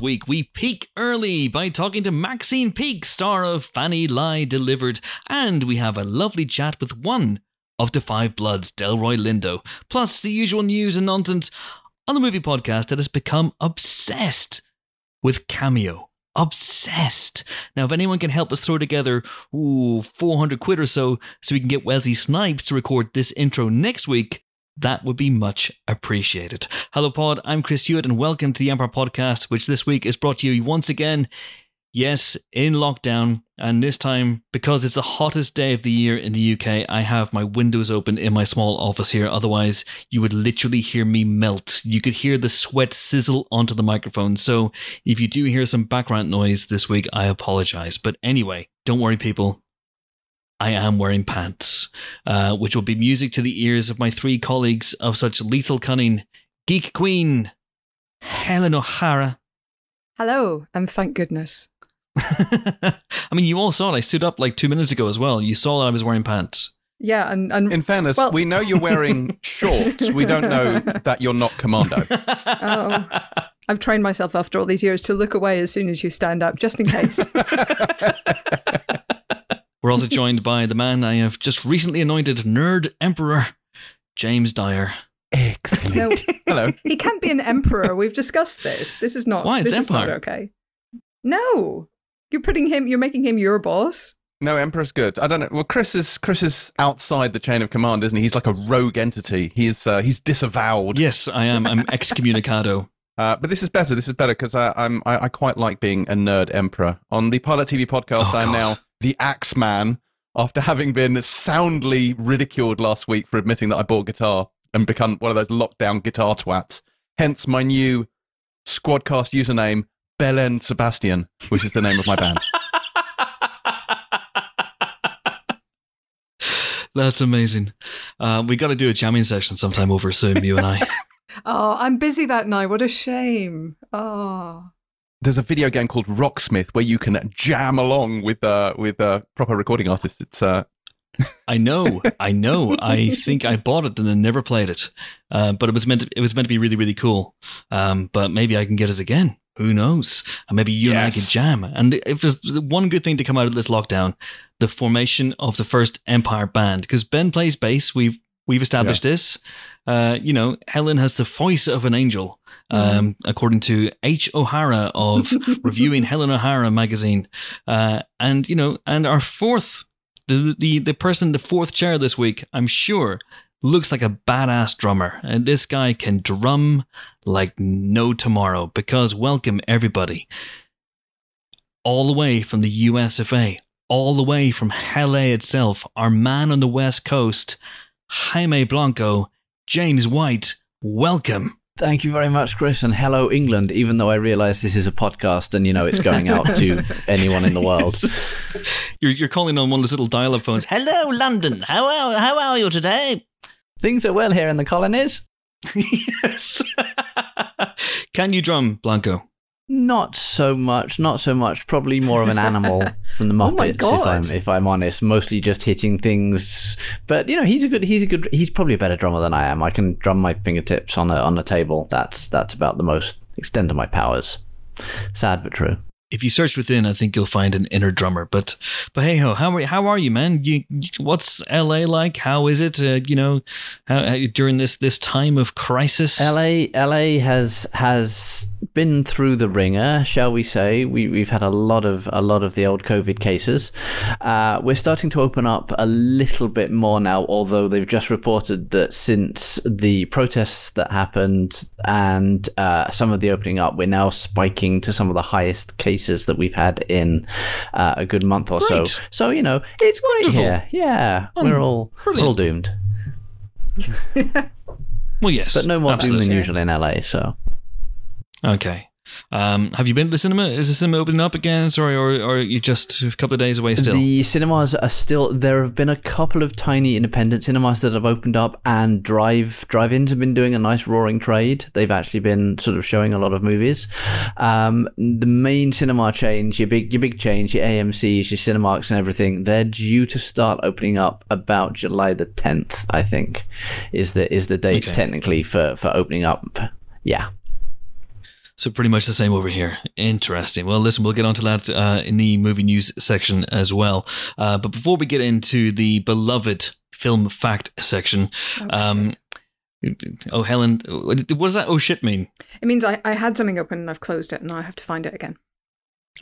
Week, we peak early by talking to Maxine Peake, star of Fanny Lye Deliver'd, and we have a lovely chat with one of the Five Bloods, Delroy Lindo, plus the usual news and nonsense on the movie podcast that has become obsessed with Cameo. Obsessed. Now, if anyone can help us throw together, ooh, 400 quid or so, so we can get Wesley Snipes to record this intro next week, that would be much appreciated. Hello, Pod. I'm Chris Hewitt, and welcome to the Empire Podcast, which this week is brought to you once again, yes, in lockdown. And this time, because it's the hottest day of the year in the UK, I have my windows open in my small office here. Otherwise, you would literally hear me melt. You could hear the sweat sizzle onto the microphone. So if you do hear some background noise this week, I apologize. But anyway, don't worry, people. I am wearing pants, uh, which will be music to the ears of my three colleagues of such lethal cunning Geek Queen, Helen O'Hara. Hello, and thank goodness. I mean, you all saw it. I stood up like two minutes ago as well. You saw that I was wearing pants. Yeah, and, and In fairness, Well- we know you're wearing shorts. We don't know that you're not commando. oh, I've trained myself after all these years to look away as soon as you stand up, just in case. We're also joined by the man I have just recently anointed Nerd Emperor, James Dyer. Excellent. no, Hello. he can't be an emperor. We've discussed this. This is not. Why? It's this is not okay. No, you're putting him. You're making him your boss. No, Emperor's good. I don't know. Well, Chris is Chris is outside the chain of command, isn't he? He's like a rogue entity. He's uh, he's disavowed. Yes, I am. I'm excommunicado. Uh, but this is better. This is better because I'm I, I quite like being a nerd emperor. On the Pilot TV podcast, Oh, I'm God. now the Axe Man after having been soundly ridiculed last week for admitting that I bought guitar and become one of those lockdown guitar twats. Hence my new Squadcast username, Belen Sebastian, which is the name of my band. That's amazing. Uh, we got to do a jamming session sometime over Zoom, you and I. Oh, I'm busy that night. What a shame. Oh, There's a video game called Rocksmith where you can jam along with uh, with uh, proper recording artists. It's uh, I know, I know. I think I bought it and then never played it. Uh, but it was meant to, it was meant to be really really cool. Um, but maybe I can get it again. Who knows? And maybe you and I Yes. can jam. And if there's one good thing to come out of this lockdown, the formation of the first Empire band, because Ben plays bass. We've we've established this. Uh, you know, Helen has the voice of an angel. Um, according to H. O'Hara of reviewing Helen O'Hara magazine, uh, and you know, and our fourth the, the the person in the fourth chair this week, I'm sure, looks like a badass drummer, and this guy can drum like no tomorrow. Because welcome everybody, all the way from the USFA, all the way from LA itself, our man on the West Coast, Jaime Blanco, James White. Welcome. Thank you very much, Chris, and hello, England. Even though I realise this is a podcast and you know it's going out to anyone in the world. You're you're calling on one of those little dial-up phones. Hello, London. How are how are you today? Things are well here in the colonies. yes. Can you drum, Blanco? Not so much, not so much. Probably more of an animal from the Oh Muppets, my if I'm if I'm honest. Mostly just hitting things. But you know, he's a good. He's a good. He's probably a better drummer than I am. I can drum my fingertips on a on a table. That's that's about the most extent of my powers. Sad but true. If you search within, I think you'll find an inner drummer. But but hey ho, how are how are you, man? You, what's LA like? How is it? Uh, you know, how, how, during this this time of crisis. LA LA has has been through the ringer, shall we say? We we've had a lot of a lot of the old COVID cases. Uh, we're starting to open up a little bit more now, although they've just reported that since the protests that happened and uh, some of the opening up, we're now spiking to some of the highest cases that we've had in uh, a good month or Great. so. So you know, it's great Wonderful. here. Yeah, we're all we're all doomed, well, yes, but no more doom than usual in LA. So. Okay. Um, have you been to the cinema? Is the cinema opening up again? Sorry, or or are you just a couple of days away still? The cinemas are still. There have been a couple of tiny independent cinemas that have opened up, and drive drive-ins have been doing a nice roaring trade. They've actually been sort of showing a lot of movies. Um, the main cinema chains, your big your big chains, your AMC's, your Cinemarks, and everything, they're due to start opening up about July the tenth. I think is the is the date Okay. technically for for opening up. Yeah. So pretty much the same over here. Interesting. Well, listen, we'll get onto that uh, in the movie news section as well. Uh, but before we get into the beloved film fact section, Oh, um, oh Helen, what does that oh shit mean? It means I, I had something open and I've closed it and now I have to find it again.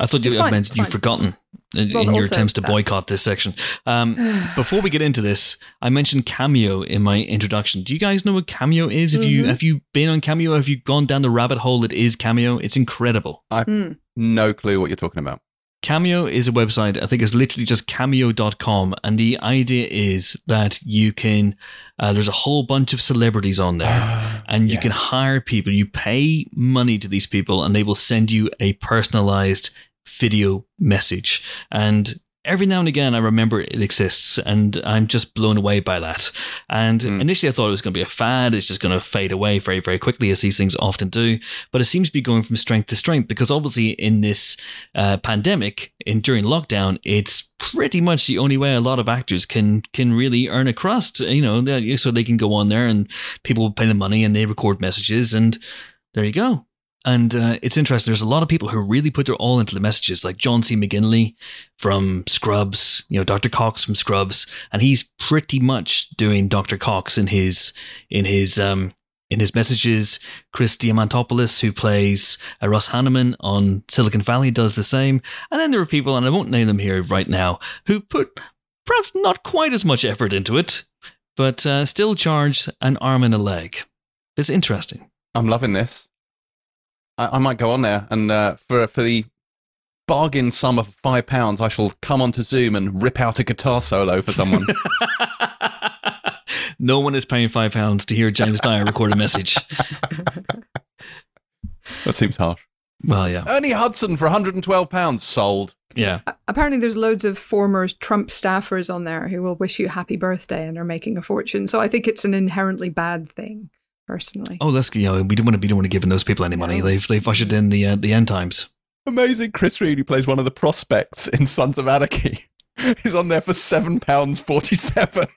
I thought you It's I fine, meant you've forgotten in, Well, in your attempts to that. boycott this section. Um, before we get into this, I mentioned Cameo in my introduction. Do you guys know what Cameo is? Have you Mhm. have you been on Cameo? Have you gone down the rabbit hole? It is Cameo. It's incredible. Hmm. No clue what you're talking about. Cameo is a website, I think it's literally just cameo.com. And the idea is that you can, uh, there's a whole bunch of celebrities on there. And you can hire people. You pay money to these people, and they will send you a personalized video message. And every now and again, I remember it exists, and I'm just blown away by that. And Mm. initially, I thought it was going to be a fad. It's just going to fade away very, very quickly, as these things often do. But it seems to be going from strength to strength because obviously, in this uh, pandemic, in during lockdown, it's pretty much the only way a lot of actors can can really earn a crust. You know, so they can go on there and people will pay them money and they record messages and there you go. And uh, it's interesting. There's a lot of people who really put their all into the messages, like John C. McGinley from Scrubs, you know, Dr. Cox from Scrubs, and he's pretty much doing Dr. Cox in his in his um in his messages. Chris Diamantopoulos, who plays uh, Russ Hanneman on Silicon Valley, does the same. And then there are people, and I won't name them here right now, who put perhaps not quite as much effort into it, but uh, still charge an arm and a leg. It's interesting. I'm loving this. I, I might go on there and uh, for for the bargain sum of five pounds, I shall come onto Zoom and rip out a guitar solo for someone. no one is paying five pounds to hear James Dyer record a message. that seems harsh. Well, yeah, Ernie Hudson for 112 pounds sold. yeah. Apparently, there's loads of former Trump staffers on there who will wish you happy birthday and are making a fortune. So I think it's an inherently bad thing, personally. Oh, let's you know we don't want to we don't want to give those people any money. No. They've they've ushered in the uh, the end times. Amazing. Chris Reed, who plays one of the prospects in Sons of Anarchy, He's on there for seven pounds forty-seven.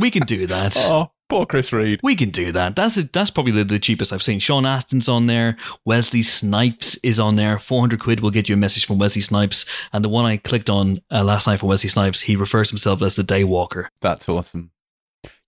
We can do that. oh, poor Chris Reed. We can do that. That's that's probably the, the cheapest I've seen. Sean Astin's on there. Wesley Snipes is on there. Four hundred quid will get you a message from Wesley Snipes. And the one I clicked on uh, last night for Wesley Snipes, he refers himself as the Daywalker. That's awesome.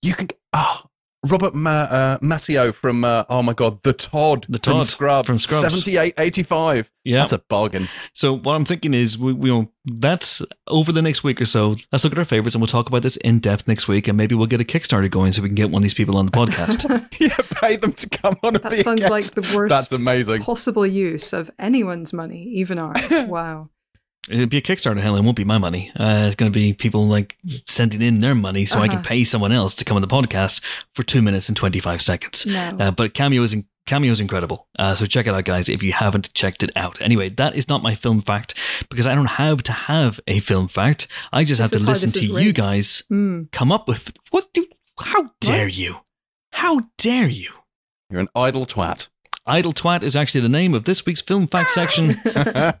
You can. Ah, Robert Ma- uh, Maschio from. Uh, oh my God, the Todd. The from Todd Scrubs. from Scrubs. Seventy-eight eighty-five. Yeah. That's a bargain. So what I'm thinking is, we, we know, that's over the next week or so. Let's look at our favorites, and we'll talk about this in depth next week, and maybe we'll get a Kickstarter going so we can get one of these people on the podcast. yeah, pay them to come on and That sounds guest. like the worst That's amazing. possible use of anyone's money, even ours. wow. It'd be a Kickstarter, hell, it won't be my money. Uh, it's going to be people like sending in their money so I can Uh-huh. pay someone else to come on the podcast for two minutes and twenty five seconds. No. Uh, but Cameo is in, Cameo is incredible. Uh, so check it out, guys, if you haven't checked it out. Anyway, that is not my film fact because I don't have to have a film fact. I just have to listen to you rigged. guys Mm. come up with what do. How dare you? How dare you? You're an idle twat. Idle Twat is actually the name of this week's film fact section.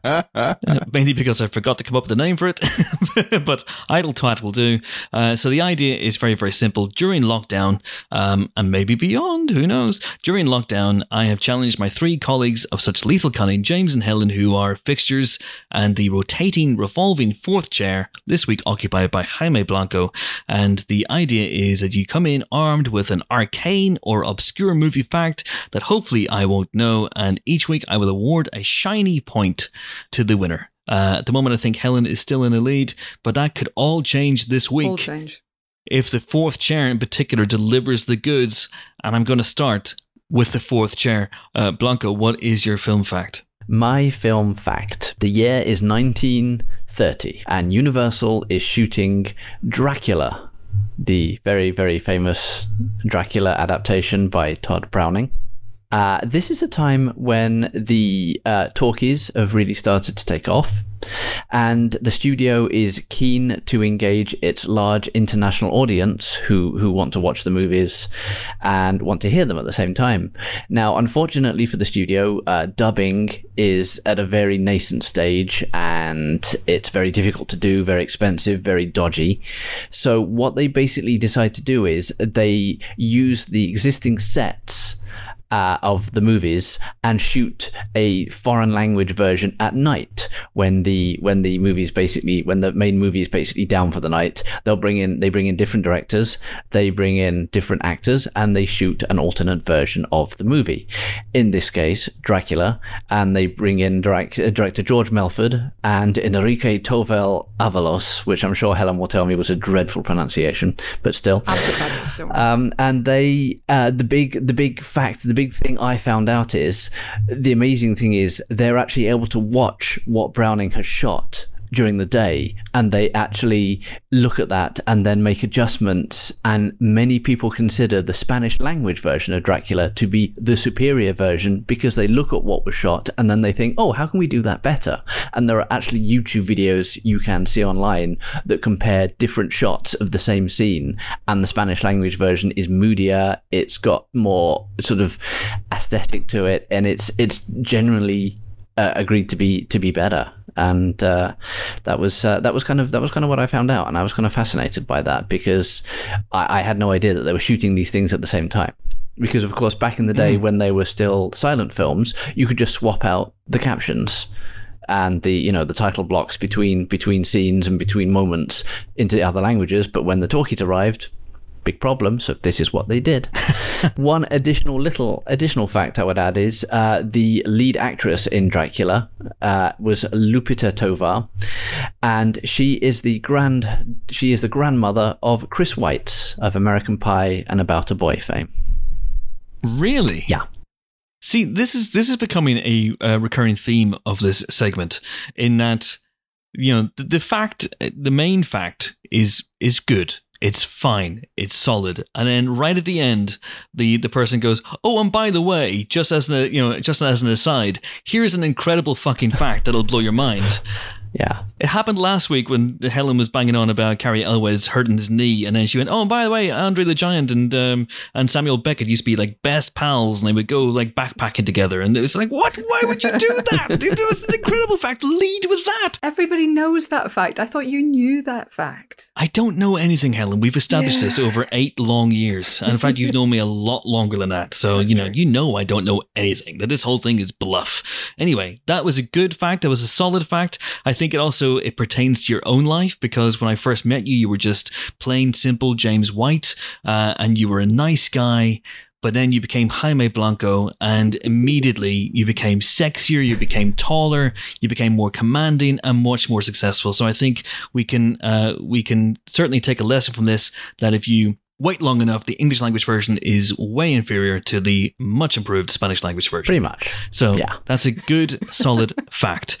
Uh, mainly because I forgot to come up with a name for it. but idle twat will do. Uh, so the idea is very, very simple. During lockdown, um, and maybe beyond, who knows? During lockdown, I have challenged my three colleagues of such lethal cunning, James and Helen, who are fixtures, and the rotating, revolving fourth chair, this week occupied by Jaime Blanco. And the idea is that you come in armed with an arcane or obscure movie fact that hopefully I won't know, and each week I will award a shiny point to the winner. Uh, at the moment, I think Helen is still in the lead, but that could all change this All week change. if the fourth chair in particular delivers the goods. And I'm going to start with the fourth chair. Uh, Blanco, what is your film fact? My film fact. The year is 1930, and Universal is shooting Dracula, the very, very famous Dracula adaptation by Tod Browning. Uh, this is a time when the uh, talkies have really started to take off, and the studio is keen to engage its large international audience who who want to watch the movies and want to hear them at the same time. Now, unfortunately for the studio, uh, dubbing is at a very nascent stage, and it's very difficult to do, very expensive, very dodgy. So, what they basically decide to do is they use the existing sets uh, of the movies and shoot a foreign language version at night when the when the movies basically when the main movie is basically down for the night. They'll bring in they bring in different directors, they bring in different actors, and they shoot an alternate version of the movie. In this case, Dracula, and they bring in direct, uh, director George Melford and Enrique Tovel Avalos, which I'm sure Helen will tell me was a dreadful pronunciation, but still. Absolutely fabulous, don't worry. Um, and they, uh, the big, the big fact, the big thing I found out is the amazing thing is they're actually able to watch what Browning has shot during the day and they actually look at that and then make adjustments. And many people consider the spanish language version of dracula to be the superior version because they look at what was shot and then they think oh how can we do that better? And there are actually youtube videos you can see online that compare different shots of the same scene. And the spanish language version is moodier. It's got more sort of aesthetic to it. And it's it's generally uh, agreed to be to be better and uh, that was uh, that was kind of that was kind of what I found out, and I was kind of fascinated by that because I, I had no idea that they were shooting these things at the same time. Because of course, back in the day when they were still silent films, you could just swap out the captions and the you know the title blocks between between scenes and between moments into other languages. But when the talkies arrived, big problem. So this is what they did. One additional little additional fact I would add is uh, the lead actress in Dracula uh, was Lupita Tovar, and she is the grand she is the grandmother of Chris Weitz of American Pie and About a Boy fame. Really? Yeah. See, this is this is becoming a, uh recurring theme of this segment. In that, you know, the, the fact, the main fact is is good. It's fine. It's solid. And then right at the end, the the person goes, "Oh, and by the way, just as the you know, just as an aside, here's an incredible fucking fact that'll blow your mind." Yeah. It happened last week when Helen was banging on about Cary Elwes hurting his knee, and then she went, "Oh, and by the way, Andre the Giant and um, and Samuel Beckett used to be like best pals, and they would go like backpacking together." And it was like, "What? Why would you do that? it was an incredible fact. Lead with that." Everybody knows that fact. I thought you knew that fact. I don't know anything, Helen. We've established Yeah. this over eight long years, and in fact, you've known me a lot longer than that. So That's you know, true. you know, I don't know anything. That this whole thing is bluff. Anyway, that was a good fact. That was a solid fact. I think it also it pertains to your own life because when I first met you, you were just plain simple James White, uh, and you were a nice guy. But then you became Jaime Blanco, and immediately you became sexier, you became taller, you became more commanding, and much more successful. So I think we can uh, we can certainly take a lesson from this that if you wait long enough, the English language version is way inferior to the much improved Spanish language version. Pretty much. So Yeah. that's a good, solid fact.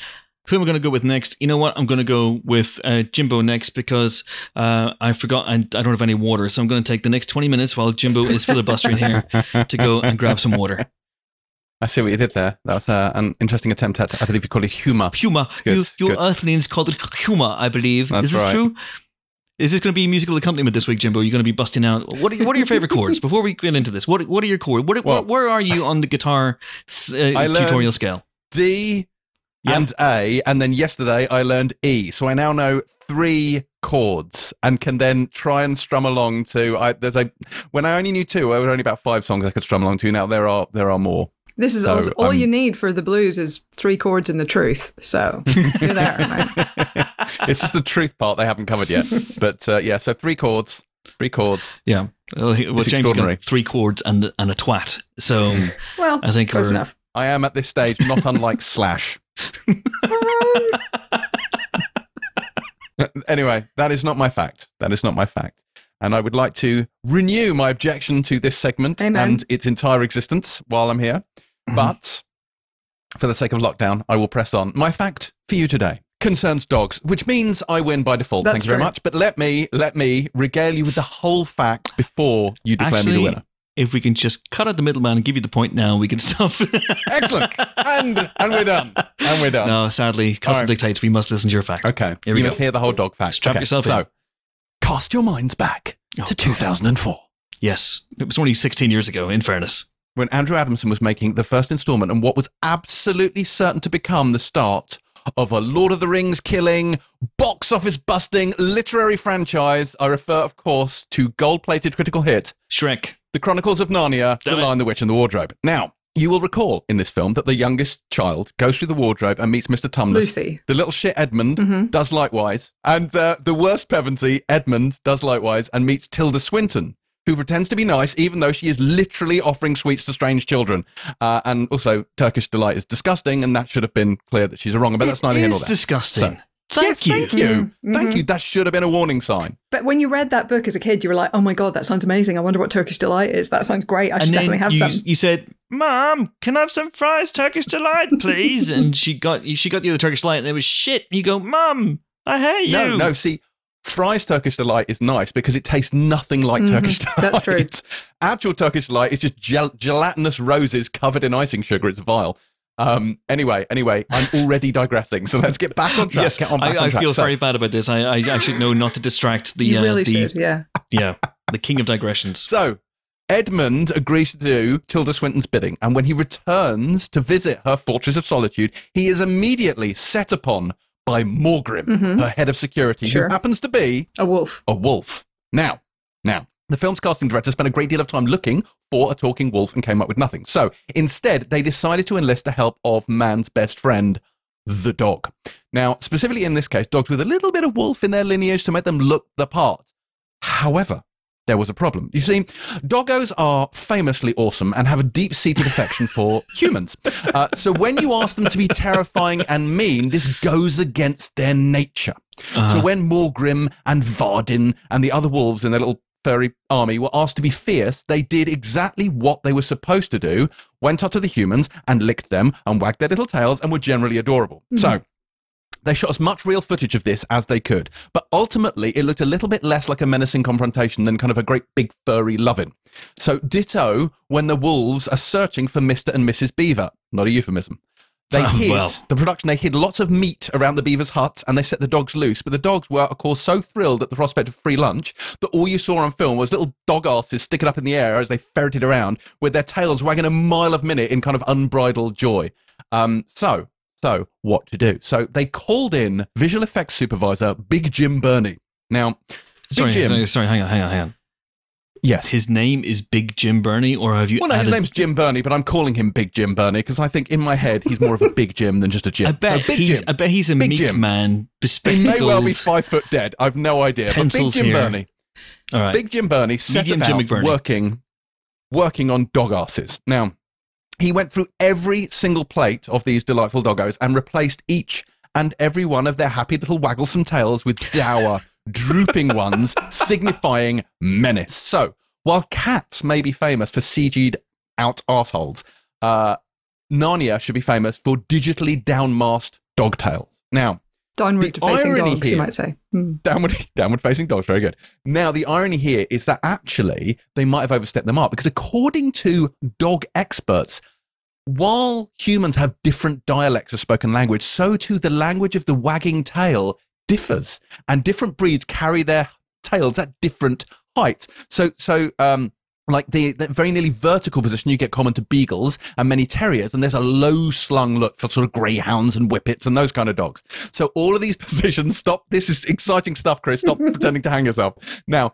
Who am I going to go with next? You know what? I'm going to go with uh, Jimbo next because uh, I forgot I, I don't have any water. So I'm going to take the next 20 minutes while Jimbo is filibustering here to go and grab some water. I see what you did there. That was uh, an interesting attempt at, I believe you call it. Humor. good, You, your good. earthlings called it humor, I believe. That's is this right. true? Is this going to be musical accompaniment this week, Jimbo? You're going to be busting out. What are, what are your favorite chords? Before we get into this, what what are your chords? What, Well- where are you on the guitar uh, tutorial scale? D Yep. and A, and then yesterday I learned E. So I now know three chords and can then try and strum along to. I, there's a when I only knew two, I was only about five songs I could strum along to. Now there are there are more. This is So, also, all um, you need for the blues is three chords and the truth. So you're there, right? it's just the truth part they haven't covered yet. But uh, yeah, so three chords, three chords. Yeah. Well, he- well It's James extraordinary. got three chords and and a twat. So Well, I think close we're enough. I am at this stage not unlike Slash. anyway, that is not my fact. That is not my fact. And I would like to renew my objection to this segment Amen. and its entire existence while I'm here. Mm-hmm. But for the sake of lockdown, I will press on. My fact for you today concerns dogs, which means I win by default. That's Thank you very much. But let me let me regale you with the whole fact before you declare me the winner. If we can just cut out the middleman and give you the point now, we can stop. Excellent. and and we're done. And we're done. no, sadly, custom right. dictates we must listen to your fact. Okay. You go. must hear the whole dog fact. Strap okay. yourself so, in. cast your minds back Oh, to God. 2004 Yes, it was only 16 years ago. In fairness, when Andrew Adamson was making the first installment and what was absolutely certain to become the start of a Lord of the Rings killing, box office busting literary franchise. I refer, of course, to gold plated critical hit Shrek. The Chronicles of Narnia, Damn The it. Lion, the Witch, and the Wardrobe. Now, you will recall in this film that the youngest child goes through the wardrobe and meets Mr. Tumnus. Lucy. The little shit Edmund Mhm. does likewise. And uh, the worst Pevensey, Edmund, does likewise and meets Tilda Swinton, who pretends to be nice even though she is literally offering sweets to strange children. Uh, and also, Turkish Delight is disgusting, and that should have been clear that she's a wrong, but that's It neither here nor is there. disgusting. So- Thank yes, you. Thank you. Mhm, Thank you. That should have been a warning sign. But when you read that book as a kid, you were like, "Oh my god, that sounds amazing! I wonder what Turkish delight is. That sounds great. I should and then definitely have you, some." you said, "Mom, can I have some Fry's, Turkish delight, please?" and she got she got you the Turkish delight, and it was shit. And you go, "Mom, I hate No, you." no. No, see, Fry's Turkish delight is nice because it tastes nothing like Mhm, Turkish delight. that's true. Actual Turkish delight is just gel- gelatinous roses covered in icing sugar. It's vile. Um. Anyway, anyway, I'm already digressing. So let's get back on track. Yes, get on back I, on I track. feel So- very bad about this. I, I, I should know not to distract the you uh, really the should, yeah. yeah the king of digressions. So, Edmund agrees to do Tilda Swinton's bidding, and when he returns to visit her Fortress of Solitude, he is immediately set upon by Maugrim, Mhm. her head of security, Sure. who happens to be A wolf. a wolf. Now, now, the film's casting director spent a great deal of time looking for a talking wolf and came up with nothing. So instead, they decided to enlist the help of man's best friend, the dog. Now, specifically in this case, dogs with a little bit of wolf in their lineage to make them look the part. However, there was a problem. You see, doggos are famously awesome and have a deep seated affection for humans. Uh, so when you ask them to be terrifying and mean, this goes against their nature. So Uh-huh. when Maugrim and Vardin and the other wolves in their little furry army were asked to be fierce, they did exactly what they were supposed to do, went up to the humans and licked them and wagged their little tails and were generally adorable. Mm-hmm. So they shot as much real footage of this as they could, but ultimately it looked a little bit less like a menacing confrontation than kind of a great big furry loving. So ditto when the wolves are searching for Mr. and Mrs. Beaver. Not a euphemism. They hid well. the production. They hid lots of meat around the beaver's hut, and they set the dogs loose. But the dogs were, of course, so thrilled at the prospect of free lunch that all you saw on film was little dog asses sticking up in the air as they ferreted around with their tails wagging a mile a minute in kind of unbridled joy. Um, so, so what to do? So they called in visual effects supervisor Big Jim Berney. Now, sorry, Big Jim, sorry, sorry, hang on, hang on, hang on. Yes. His name is Big Jim Berney, or have you? Well, no, his name's Jim Berney, but I'm calling him Big Jim Berney because I think in my head he's more of a Big Jim than just a Jim. I bet so Big he's. Jim. I bet he's a Big meek Jim. man, He may well be five foot dead. I've no idea. But Big Jim here. Berney, All right. Big Jim Berney set Medium Jim about McBurney. working, working on dog asses. Now, he went through every single plate of these delightful doggos and replaced each and every one of their happy little wagglesome tails with dour, drooping ones, signifying menace. So, while cats may be famous for CG'd out arseholes, uh, Narnia should be famous for digitally downmasked dog tails. Now, Downward facing dogs, you might say. Hmm. downward downward facing dogs very good now the irony here is that actually they might have overstepped the mark because according to dog experts while humans have different dialects of spoken language so too the language of the wagging tail differs and different breeds carry their tails at different heights. So so um like the, the very nearly vertical position you get common to beagles and many terriers and there's a low slung look for sort of greyhounds and whippets and those kind of dogs. So all of these positions stop this is exciting stuff chris. Stop pretending to hang yourself. Now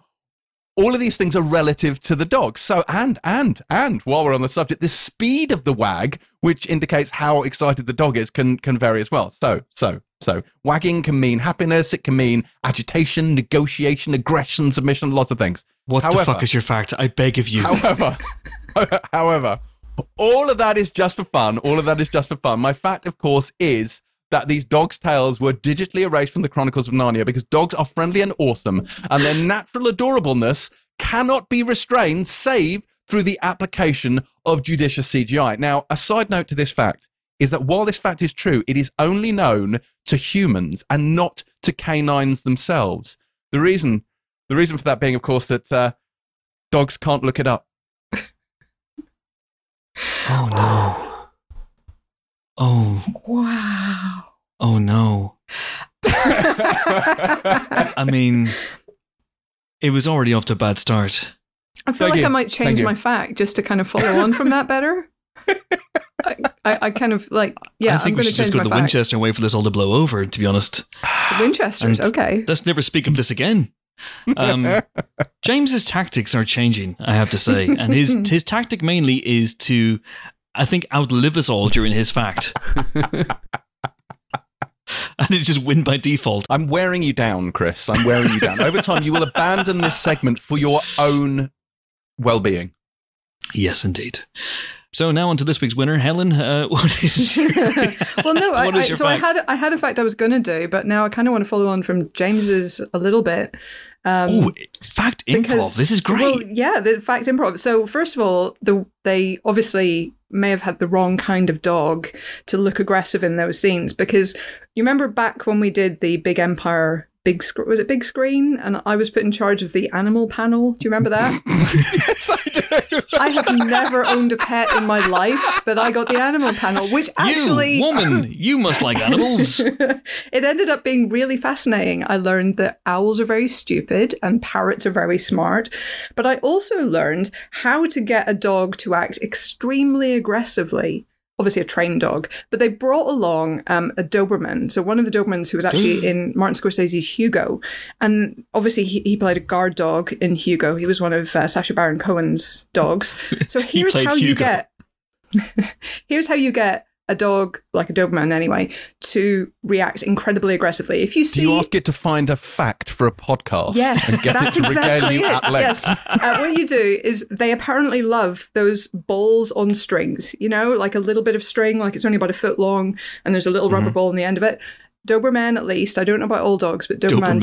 all of these things are relative to the dog so and and and while we're on the subject the speed of the wag which indicates how excited the dog is can can vary as well. So so so wagging can mean happiness it can mean agitation negotiation aggression submission lots of things what the fuck is your fact? I beg of you. However, however, all of that is just for fun. All of that is just for fun. My fact, of course, is that these dogs' tails were digitally erased from the Chronicles of Narnia because dogs are friendly and awesome, and their natural adorableness cannot be restrained save through the application of judicious CGI. Now, a side note to this fact is that while this fact is true, it is only known to humans and not to canines themselves. The reason, the reason for that being, of course, that uh, dogs can't look it up. oh no. Oh, Wow. oh no. I mean, it was already off to a bad start. I feel Thank like you. I might change my fact just to kind of follow on from that better. I, I, I kind of like, yeah, I I'm think we should just go to the fact. Winchester and wait for this all to blow over, to be honest. The Winchesters, And- okay. Let's never speak of this again. Um, James's tactics are changing, I have to say, and his his tactic mainly is to, I think, outlive us all during his fact, and it just win by default. I'm wearing you down, Chris. I'm wearing you down. Over time, you will abandon this segment for your own well-being. Yes, indeed. So now on to this week's winner, Helen. Uh, what is your, well, no, I, what is I, so had I had a fact I was going to do, but now I kind of want to follow on from James's a little bit. Um, oh, fact improv. This is great. Well, yeah, the fact improv. So first of all, the they obviously may have had the wrong kind of dog to look aggressive in those scenes because you remember back when we did the Big Empire big screen was it big screen and I was put in charge of the animal panel. Do you remember that? yes, I do. I have never owned a pet in my life, but I got the animal panel, which actually you woman, you must like animals. it ended up being really fascinating. I learned that owls are very stupid and parrots are very smart. But I also learned how to get a dog to act extremely aggressively. Obviously, a trained dog, but they brought along um, a Doberman. So, one of the Dobermans who was actually in Martin Scorsese's Hugo. And obviously, he, he played a guard dog in Hugo. He was one of uh, Sacha Baron Cohen's dogs. So, here's played how you get here's how you get a dog like a Doberman anyway to react incredibly aggressively. If you Do you ask it to find a fact for a podcast Yes, and get it that's to regale exactly you it. at length? Yes. Uh, what you do is they apparently love those balls on strings, you know, like a little bit of string, like it's only about a foot long, and there's a little Mm-hmm. rubber ball on the end of it. Doberman, at least, I don't know about all dogs, but Dobermans,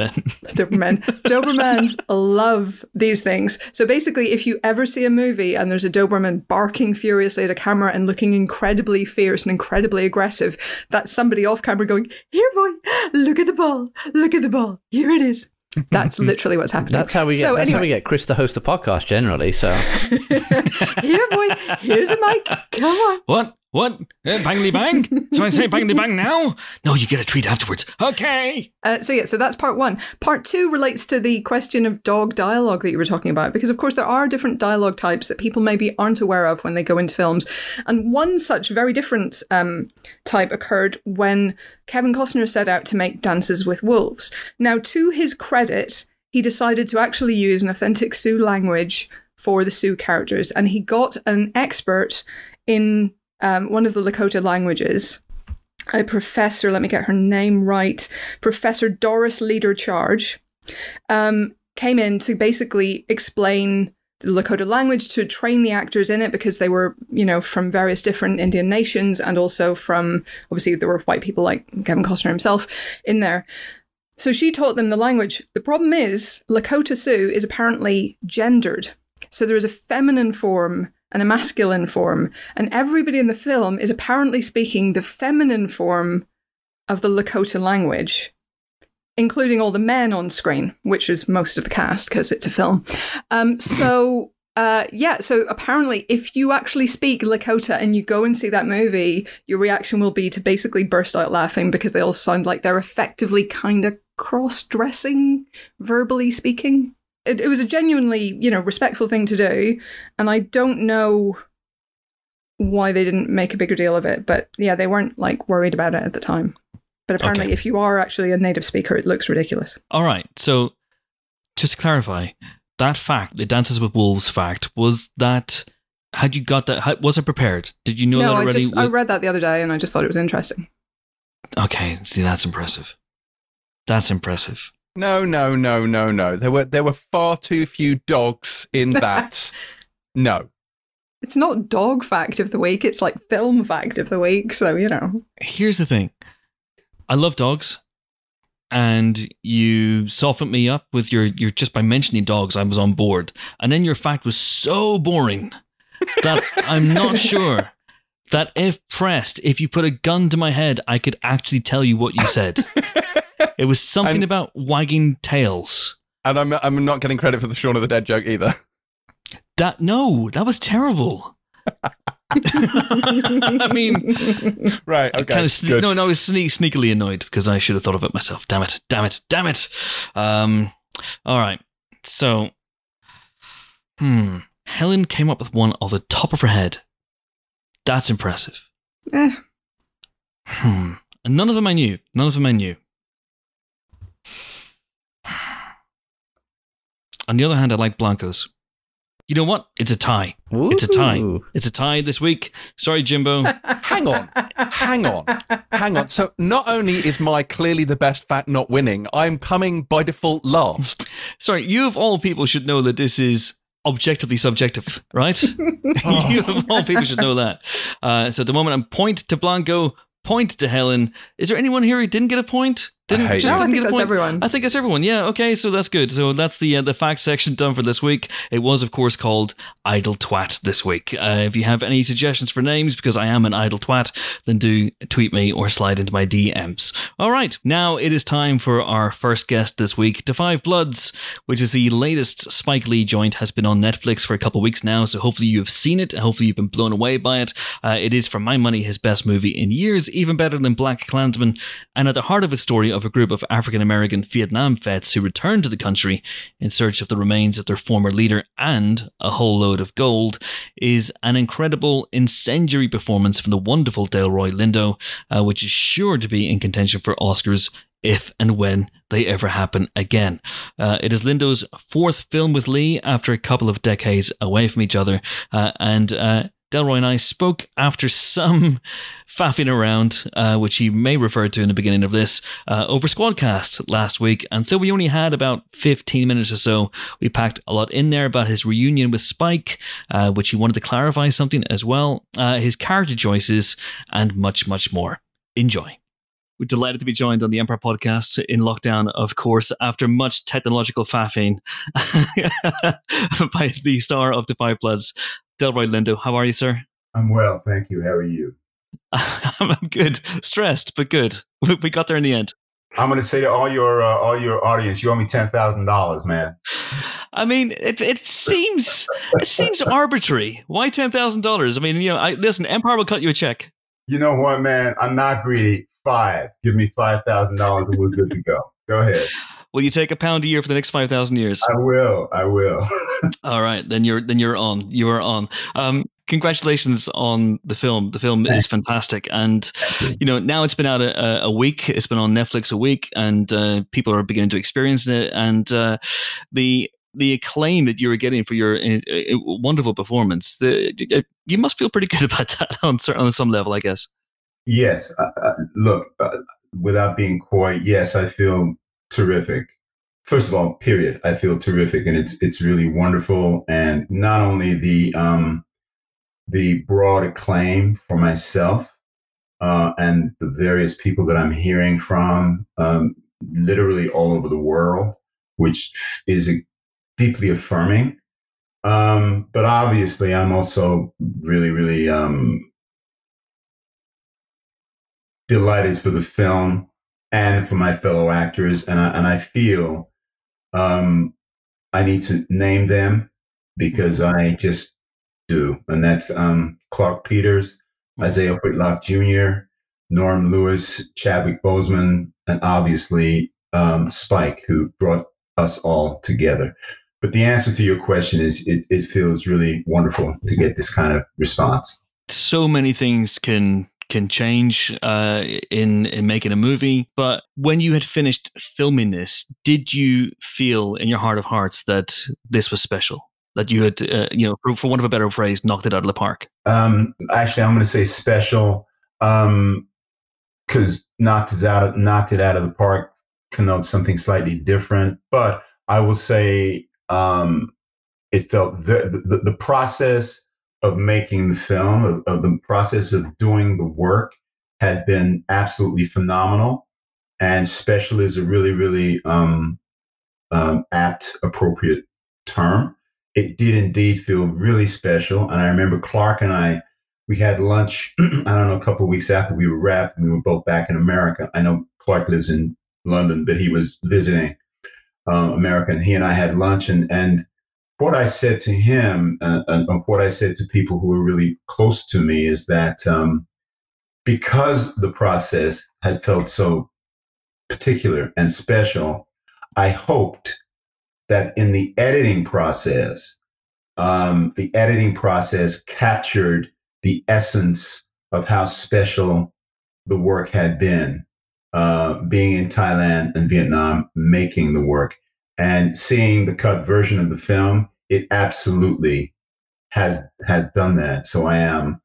Doberman. Doberman, Dobermans love these things. So basically, if you ever see a movie and there's a Doberman barking furiously at a camera and looking incredibly fierce and incredibly aggressive, that's somebody off camera going, "Here, boy, look at the ball, look at the ball. Here it is." That's literally what's happening. That's how we get. So that's how we get Chris to host a podcast generally. So Here, boy, here's a mic. Come on. What? What? Uh, bangly bang? so I say bangly bang now? No, you get a treat afterwards. Okay. Uh, so yeah, so that's part one. Part two relates to the question of dog dialogue that you were talking about, because of course there are different dialogue types that people maybe aren't aware of when they go into films, and one such very different um, type occurred when Kevin Costner set out to make Dances with Wolves. Now, to his credit, he decided to actually use an authentic Sioux language for the Sioux characters, and he got an expert in um, one of the Lakota languages a professor, let me get her name right, Professor Doris Leader Charge, um, came in to basically explain the Lakota language to train the actors in it because they were, you know, from various different Indian nations and also from, obviously, there were white people like Kevin Costner himself in there. So she taught them the language. The problem is, Lakota Sioux is apparently gendered. So there is a feminine form and a masculine form, and everybody in the film is apparently speaking the feminine form of the Lakota language, including all the men on screen, which is most of the cast because it's a film. Um, so. Uh, yeah, so apparently, if you actually speak Lakota and you go and see that movie, your reaction will be to basically burst out laughing because they all sound like they're effectively kind of cross dressing, verbally speaking it, it was a genuinely, you know, respectful thing to do, and I don't know why they didn't make a bigger deal of it. But yeah, they weren't like worried about it at the time. But apparently, Okay. if you are actually a native speaker, it looks ridiculous. All right. So, just to clarify, that fact, the Dances with Wolves fact, was that had you got that? Was it prepared? Did you know no, that I already? just I read that the other day, and I just thought it was interesting. okay. See, that's impressive. That's impressive. No, no, no, no, no. There were there were far too few dogs in that. no. It's not dog fact of the week; it's like film fact of the week. So you know, Here's the thing. I love dogs. And you softened me up with your, your just by mentioning dogs, I was on board. And then your fact was so boring that I'm not sure that if pressed, if you put a gun to my head, I could actually tell you what you said. It was something And- about wagging tails. And I'm I'm not getting credit for the Shaun of the Dead joke either. That no, that was terrible. I mean, Right. Okay. kind of sne- good. no, no, I was sne- sneakily annoyed because I should have thought of it myself. Damn it! Damn it! Damn it! Um, all right. So, hmm, Helen came up with one off the top of her head. That's impressive. Eh, Hmm. And none of them I knew. None of them I knew. On the other hand, I like Blancos. You know what? It's a tie. It's a tie. It's a tie this week. Sorry, Jimbo. Hang on, hang on, hang on. So not only is my clearly the best fat not winning, I'm coming by default last. Sorry, you of all people should know that this is objectively subjective, right? you of all people should know that. Uh, so at the moment, I'm point to Blanco, point to Helen. Is there anyone here who didn't get a point? Didn't hate No, I didn't think get that's point? everyone. I think it's everyone. Yeah. Okay. So that's good. So that's the uh, the facts section done for this week. It was, of course, called Idle Twat this week. Uh, if you have any suggestions for names, because I am an idle twat, then do tweet me or slide into my DMs. All right. Now it is time for our first guest this week, Da Five Bloods, which is the latest Spike Lee joint. Has been on Netflix for a couple of weeks now. So hopefully you have seen it. and Hopefully you've been blown away by it. Uh, it is, for my money, his best movie in years, even better than BlacKkKlansman. And at the heart of its story of a group of African American Vietnam vets who returned to the country in search of the remains of their former leader and a whole load of gold is an incredible incendiary performance from the wonderful Delroy Lindo, uh, which is sure to be in contention for Oscars if and when they ever happen again. Uh, it is Lindo's fourth film with Lee after a couple of decades away from each other, uh, and uh, Delroy and I spoke after some faffing around, uh, which he may refer to in the beginning of this, uh, over Squadcast last week. And though we only had about 15 minutes or so, we packed a lot in there about his reunion with Spike, uh, which he wanted to clarify something as well, uh, his character choices, and much, much more. Enjoy. We're delighted to be joined on the Empire podcast in lockdown, of course, after much technological faffing by the star of the Five Bloods, Delroy Lindo. How are you, sir? I'm well, thank you. How are you? I'm good. Stressed, but good. We got there in the end. I'm going to say to all your uh, all your audience, you owe me ten thousand dollars, man. I mean, it it seems it seems arbitrary. Why ten thousand dollars? I mean, you know, I listen. Empire will cut you a check. You know what, man? I'm not greedy. Five. Give me five thousand dollars, and we're good to go. Go ahead. Will you take a pound a year for the next five thousand years? I will. I will. All right, then you're then you're on. You are on. Um, congratulations on the film. The film is fantastic, and you know now it's been out a, a week. It's been on Netflix a week, and uh, people are beginning to experience it. And uh, the the acclaim that you were getting for your uh, uh, wonderful performance, the, you must feel pretty good about that on on some level, I guess. yes. Uh, uh, look, uh, without being coy, yes, I feel terrific. First of all, period. I feel terrific, and it's it's really wonderful. And not only the um, the broad acclaim for myself uh, and the various people that I'm hearing from, um, literally all over the world, which is deeply affirming. Um, but obviously, I'm also really, really um, delighted for the film and for my fellow actors, and I, and I feel um, I need to name them because I just do, and that's um, Clarke Peters, Isaiah Whitlock Jr., Norm Lewis, Chadwick Boseman, and obviously um, Spike, who brought us all together. But the answer to your question is it, it feels really wonderful to get this kind of response. so many things can can change uh, in in making a movie. But when you had finished filming this, did you feel in your heart of hearts that this was special? That you had, uh, you know, for, for want of a better phrase, knocked it out of the park. Um, actually, I'm going to say special because knocked it out knocked it out of the park connotes something slightly different. But I will say um, it felt the, the the process of making the film, of, of the process of doing the work, had been absolutely phenomenal. And special is a really, really um, um, apt, appropriate term. It did indeed feel really special. And I remember Clarke and I, we had lunch, I don't know, a couple of weeks after we were wrapped, and we were both back in America. I know Clarke lives in London, but he was visiting um, America, and he and I had lunch. And, and what I said to him, uh, and what I said to people who were really close to me, is that um, because the process had felt so particular and special, I hoped that in the editing process, um, the editing process captured the essence of how special the work had been, uh, being in Thailand and Vietnam, making the work. And seeing the cut version of the film, it absolutely has has done that. So I am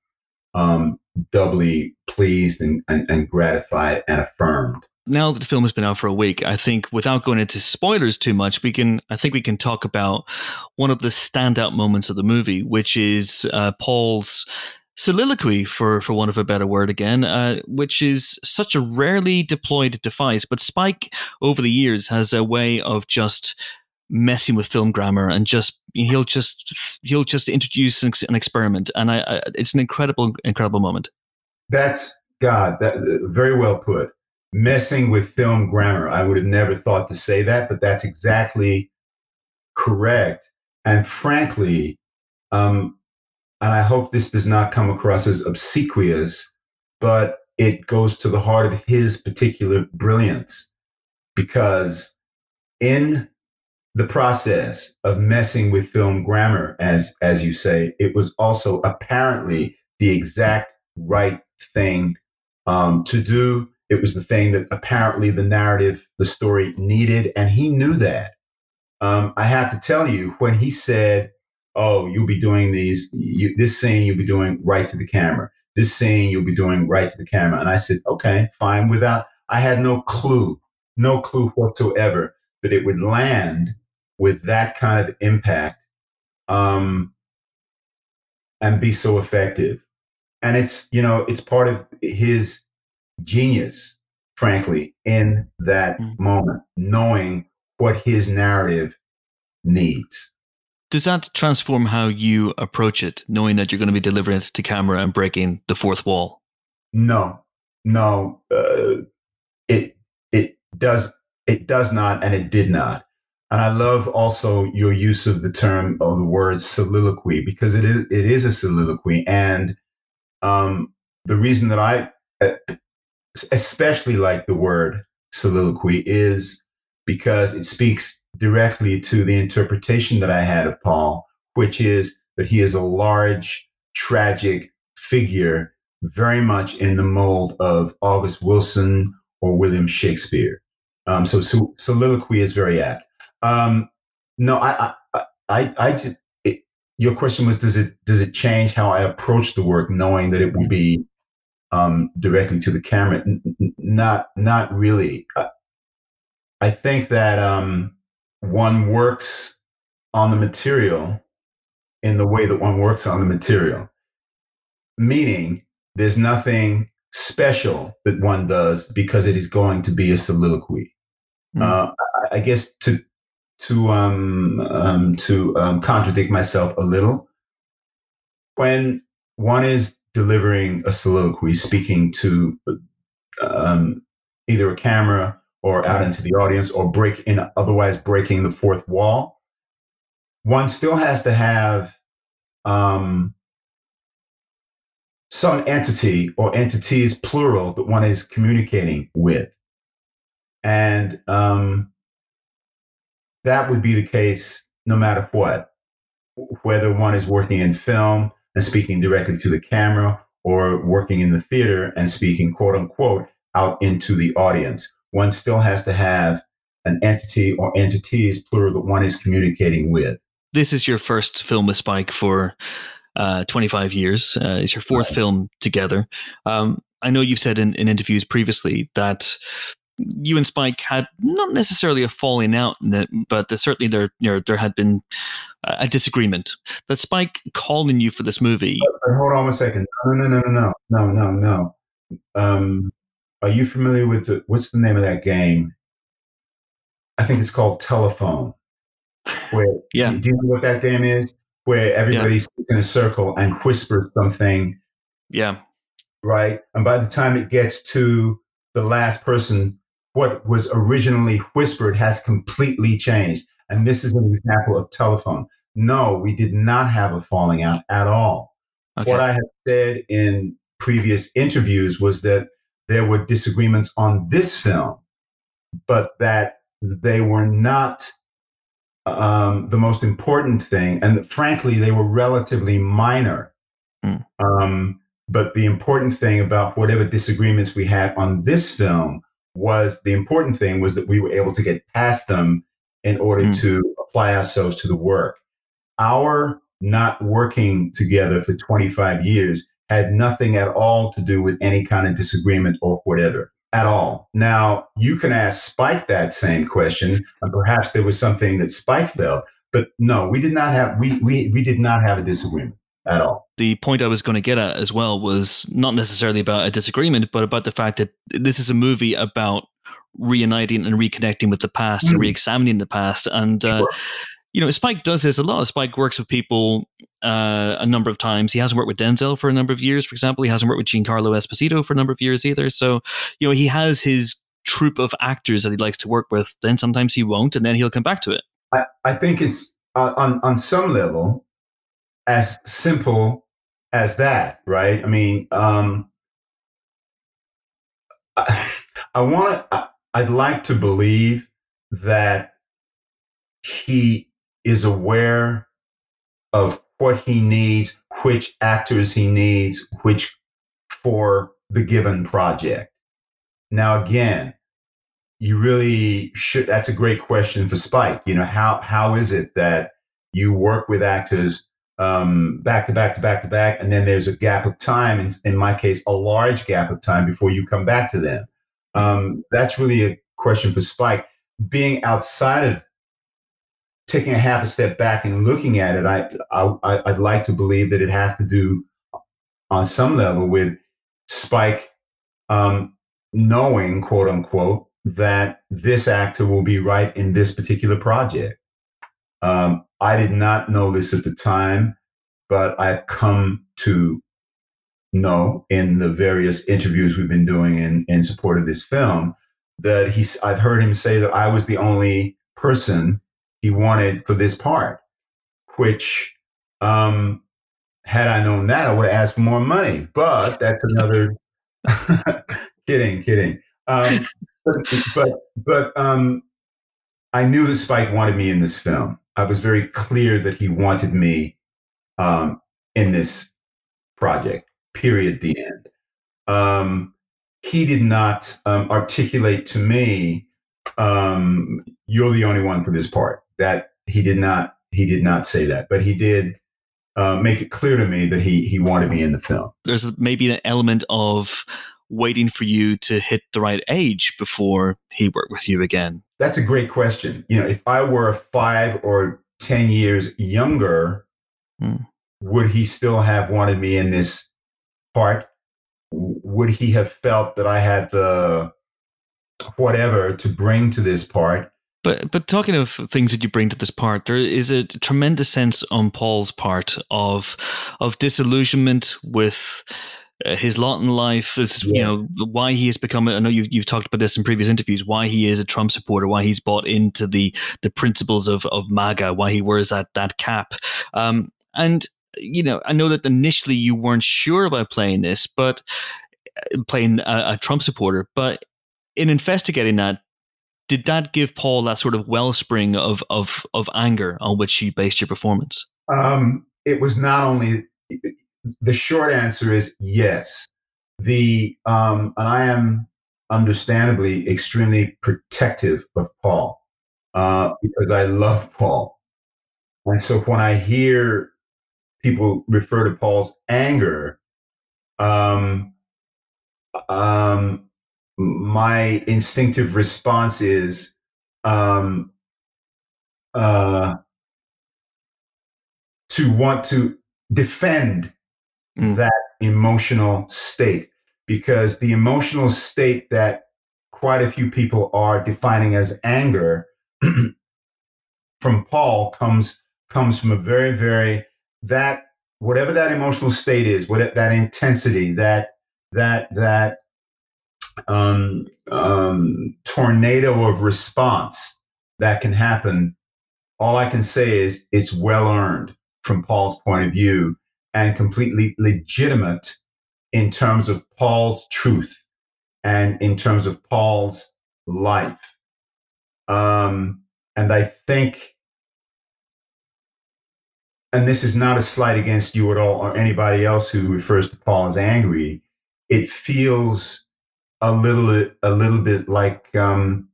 um, doubly pleased and, and, and gratified and affirmed now that the film has been out for a week, I think without going into spoilers too much, we can I think we can talk about one of the standout moments of the movie, which is uh, Paul's soliloquy, for for want of a better word, again, uh, which is such a rarely deployed device. But Spike, over the years, has a way of just messing with film grammar and just he'll just he'll just introduce an, experiment, and I, I, it's an incredible incredible moment. That's God. That very well put messing with film grammar. I would have never thought to say that, but that's exactly correct. And frankly, um, and I hope this does not come across as obsequious, but it goes to the heart of his particular brilliance because in the process of messing with film grammar, as as you say, it was also apparently the exact right thing um, to do it was the thing that apparently the narrative, the story needed, and he knew that. Um, I have to tell you, when he said, "Oh, you'll be doing these, you, this scene you'll be doing right to the camera, this scene you'll be doing right to the camera," and I said, "Okay, fine." Without, I had no clue, no clue whatsoever that it would land with that kind of impact um, and be so effective. And it's you know it's part of his genius, frankly, in that mm. moment, knowing what his narrative needs. Does that transform how you approach it, knowing that you're going to be delivering it to camera and breaking the fourth wall? No, no, uh, it it does it does not, and it did not. And I love also your use of the term or the word soliloquy because it is it is a soliloquy, and um, the reason that I uh, especially like the word soliloquy is because it speaks directly to the interpretation that I had of Paul, which is that he is a large, tragic figure, very much in the mold of August Wilson or William Shakespeare. Um, so, so, soliloquy is very apt. Um, no, I, I, I, I just, it, your question was, does it, does it change how I approach the work, knowing that it will be um, directly to the camera. N- not not really. I, I think that um, one works on the material in the way that one works on the material, meaning there's nothing special that one does because it is going to be a soliloquy. Mm. Uh, I, I, guess to to um, um, to um, contradict myself a little, when one is delivering a soliloquy, speaking to um, either a camera or out into the audience or break in otherwise breaking the fourth wall, one still has to have um, some entity or entities plural that one is communicating with. And um, that would be the case no matter what, whether one is working in film, and speaking directly to the camera or working in the theater and speaking quote unquote out into the audience. One still has to have an entity or entities, plural, that one is communicating with. This is your first film with Spike for uh, 25 years. Uh, it's your fourth right. film together. Um, I know you've said in, in interviews previously that you and Spike had not necessarily a falling out, but certainly there there, there had been a disagreement. That Spike calling you for this movie. hold on a second. No, no, no, no, no, no, no, no. Um, are you familiar with the, what's the name of that game? I think it's called Telephone. Where yeah, do you know what that game is? Where everybody yeah. sits in a circle and whispers something. Yeah. Right, and by the time it gets to the last person what was originally whispered has completely changed. And this is an example of telephone. No, we did not have a falling out at all. Okay. What I have said in previous interviews was that there were disagreements on this film, but that they were not um, the most important thing. And frankly, they were relatively minor. Mm. Um, but the important thing about whatever disagreements we had on this film was the important thing was that we were able to get past them in order Mm. to apply ourselves to the work. Our not working together for 25 years had nothing at all to do with any kind of disagreement or whatever at all. Now, you can ask Spike that same question, and perhaps there was something that Spike felt, but no, we did not have we we we did not have a disagreement at all. the point I was going to get at as well was not necessarily about a disagreement, but about the fact that this is a movie about reuniting and reconnecting with the past and Mm. re-examining the past. And uh, Sure. You know, Spike does this a lot. Spike works with people uh, a number of times. He hasn't worked with Denzel for a number of years, for example. He hasn't worked with Giancarlo Esposito for a number of years either. So, you know, he has his troupe of actors that he likes to work with. Then sometimes he won't, and then he'll come back to it. I, I think it's uh, on on some level as simple as that, right? I mean, um, I, I want to. I'd like to believe that he is aware of what he needs, which actors he needs, which for the given project. Now, again, you really should. That's a great question for Spike. You know, how how is it that you work with actors um, back to back to back to back, and then there's a gap of time. In, in my case, a large gap of time before you come back to them. Um, that's really a question for Spike. Being outside of taking a half a step back and looking at it, I, I I'd like to believe that it has to do on some level with Spike um, knowing, quote unquote, that this actor will be right in this particular project. Um, I did not know this at the time, but I've come to know in the various interviews we've been doing in, in support of this film that he's, I've heard him say that I was the only person he wanted for this part, which, um, had I known that, I would have asked for more money. But that's another kidding, kidding. Um, but but, um, I knew that Spike wanted me in this film. I was very clear that he wanted me um, in this project. Period. The end. Um, he did not um, articulate to me, um, "You're the only one for this part." That he did not. He did not say that, but he did uh, make it clear to me that he he wanted me in the film. there's maybe an element of waiting for you to hit the right age before he worked with you again. That's a great question. You know, if I were five or 10 years younger, Hmm. would he still have wanted me in this part? Would he have felt that I had the whatever to bring to this part? But but talking of things that you bring to this part, there is a tremendous sense on Paul's part of of disillusionment with uh, his lot in life. This, you Yeah. know why he has become. I know you've you've talked about this in previous interviews. Why he is a Trump supporter. Why he's bought into the the principles of of MAGA. Why he wears that that cap. Um, and you know, I know that initially you weren't sure about playing this, but uh, playing a, a Trump supporter, but in investigating that, did that give Paul that sort of wellspring of of of anger on which you based your performance? Um, it was not only the short answer is yes. The um, and I am understandably extremely protective of Paul uh, because I love Paul, and so when I hear people refer to Paul's anger, um, um, my instinctive response is um, uh, to want to defend Mm. that emotional state because the emotional state that quite a few people are defining as anger from Paul comes comes from a very very that whatever that emotional state is what that intensity that that that um, um, tornado of response that can happen all I can say is it's well earned from Paul's point of view and completely legitimate in terms of Paul's truth and in terms of Paul's life. Um, and I think, and this is not a slight against you at all or anybody else who refers to Paul as angry, it feels a little, a little bit like um,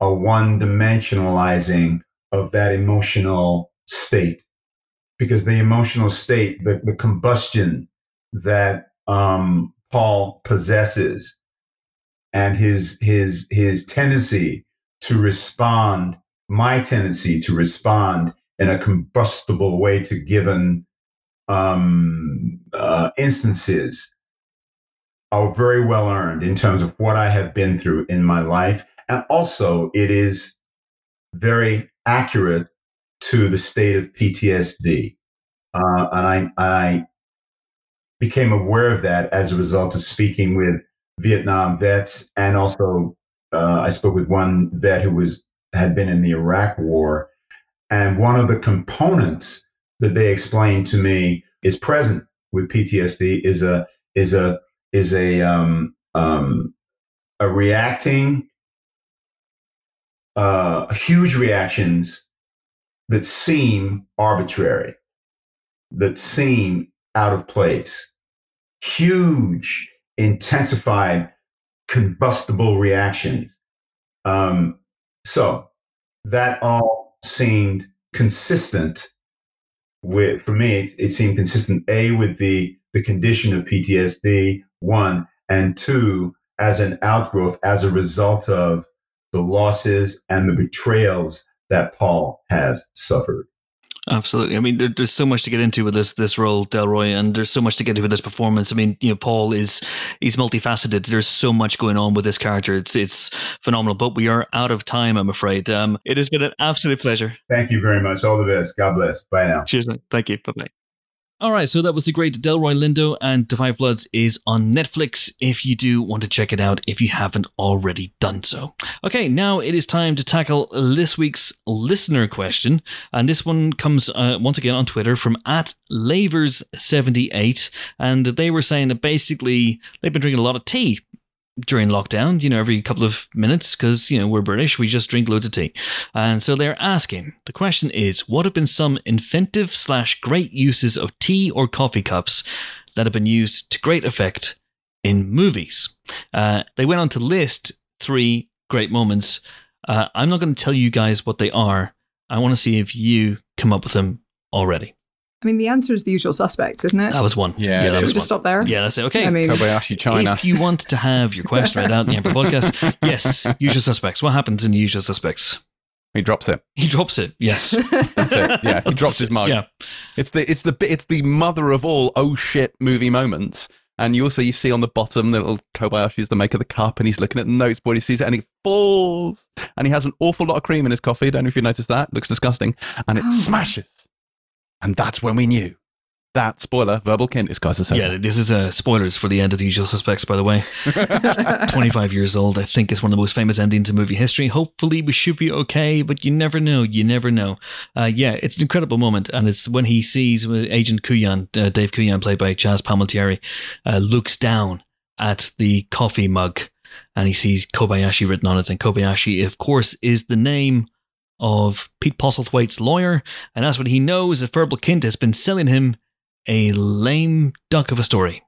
a one dimensionalizing of that emotional state. Because the emotional state, the, the combustion that um, Paul possesses and his his his tendency to respond, my tendency to respond in a combustible way to given um, uh, instances are very well earned in terms of what I have been through in my life. And also, it is very accurate to the state of PTSD. Uh, and I, I became aware of that as a result of speaking with Vietnam vets. And also, uh, I spoke with one vet who was had been in the Iraq War. And one of the components that they explained to me is present with PTSD is a is a is a um, um, a reacting uh, huge reactions that seem arbitrary, that seem out of place, huge intensified combustible reactions. Um, so that all seemed consistent with for me it, it seemed consistent a with the the condition of ptsd one and two as an outgrowth as a result of the losses and the betrayals that paul has suffered Absolutely. I mean, there, there's so much to get into with this this role, Delroy, and there's so much to get into with this performance. I mean, you know, Paul is he's multifaceted. There's so much going on with this character. It's it's phenomenal. But we are out of time, I'm afraid. Um, it has been an absolute pleasure. thank you very much all the best god bless bye now Cheers, man. Thank you. Bye bye. All right, so that was the great Delroy Lindo, and Five Bloods is on Netflix. If you do want to check it out if you haven't already done so. Okay, now it is time to tackle this week's listener question, and this one comes uh, once again on Twitter from at Lavers78, and they were saying that basically they've been drinking a lot of tea during lockdown, you know, every couple of minutes, because, you know, we're British, we just drink loads of tea. And so they're asking the question is what have been some inventive slash great uses of tea or coffee cups that have been used to great effect in movies? Uh, they went on to list three great moments. Uh, I'm not going to tell you guys what they are. I want to see if you come up with them already. I mean, the answer is the usual suspects, isn't it? That was one. Yeah, it that is. Should we was just one. stop there? Yeah, that's it. Okay. I mean, Kobayashi China. If you want to have your question read out in the Empire podcast, yes, usual suspects. What happens in the usual suspects? he drops it. He drops it. Yes, That's it. Yeah, he drops his mug. Yeah, It's the it's the it's the mother of all oh shit movie moments. And you also you see on the bottom the little Kobayashi is the maker of the cup, and he's looking at the notes board. He sees it, and it falls, and he has an awful lot of cream in his coffee. Don't know if you noticed that. looks disgusting, and it Oh. smashes. And that's when we knew that spoiler Verbal Kint is Keyser Söze. yeah. This is uh, spoilers for the end of the usual suspects. By the way, twenty-five years old. I think is one of the most famous endings in movie history. Hopefully, we should be okay, but you never know. You never know. Uh, yeah, it's an incredible moment, and it's when he sees uh, Agent Kujan, uh, Dave Kujan, played by Chazz Palminteri, uh, looks down at the coffee mug, and he sees Kobayashi written on it, and Kobayashi, of course, is the name of Pete Postlethwaite's lawyer, and that's when he knows that Verbal Kint has been selling him a lame duck of a story.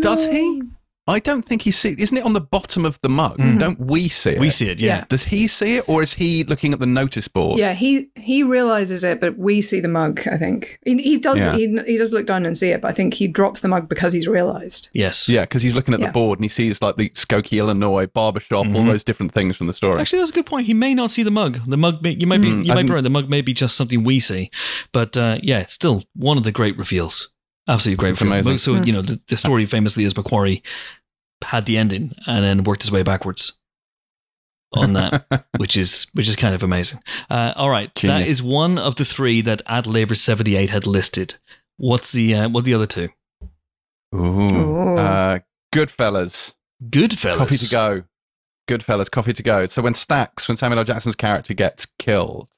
Does he? I don't think he see. Isn't it on the bottom of the mug? Mhm. Don't we see it? We see it, yeah. Yeah. Does he see it, or is he looking at the notice board? Yeah, he he realizes it, but we see the mug. I think he, he does. Yeah. He, he does look down and see it, but I think he drops the mug because he's realized. Yes. Yeah, because he's looking at Yeah. the board and he sees like the Skokie, Illinois barbershop, all Mhm. those different things from the story. Actually, that's a good point. He may not see the mug. The mug, may, you might be, Hmm, you I might be right. The mug may be just something we see, but uh, yeah, still one of the great reveals. Absolutely great. It's reveal. amazing. So Hmm. you know, the, the story famously is McQuarrie had the ending and then worked his way backwards on that, which is which is kind of amazing. Uh, all right, that Genius. is one of the three that Ad Lavers seventy eight had listed. What's the uh, what are the other two? Ooh. Ooh. Uh, Goodfellas. Goodfellas. Coffee to go. Goodfellas, coffee to go. So when Stacks, when Samuel L. Jackson's character gets killed,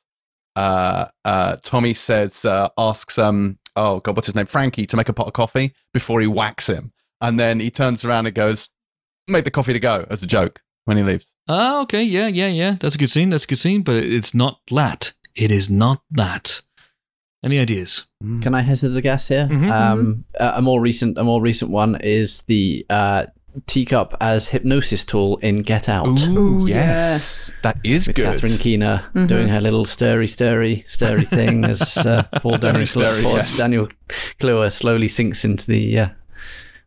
uh, uh, Tommy says, uh, asks, um, oh God, what's his name? Frankie to make a pot of coffee before he whacks him. And then he turns around and goes, make the coffee to go as a joke when he leaves. Ah, okay, yeah, yeah, yeah. That's a good scene. That's a good scene, but it's not that. It is not that. Any ideas? Can I hazard a guess here? Mhm. Um, a, a more recent, a more recent one is the uh, teacup as hypnosis tool in Get Out. Ooh, yes. yes. That is With good. Catherine Keener doing her little stirry, stirry, stirry thing as uh, Paul Daniel, stirry, Paul yes. Daniel Kaluuya slowly sinks into the uh,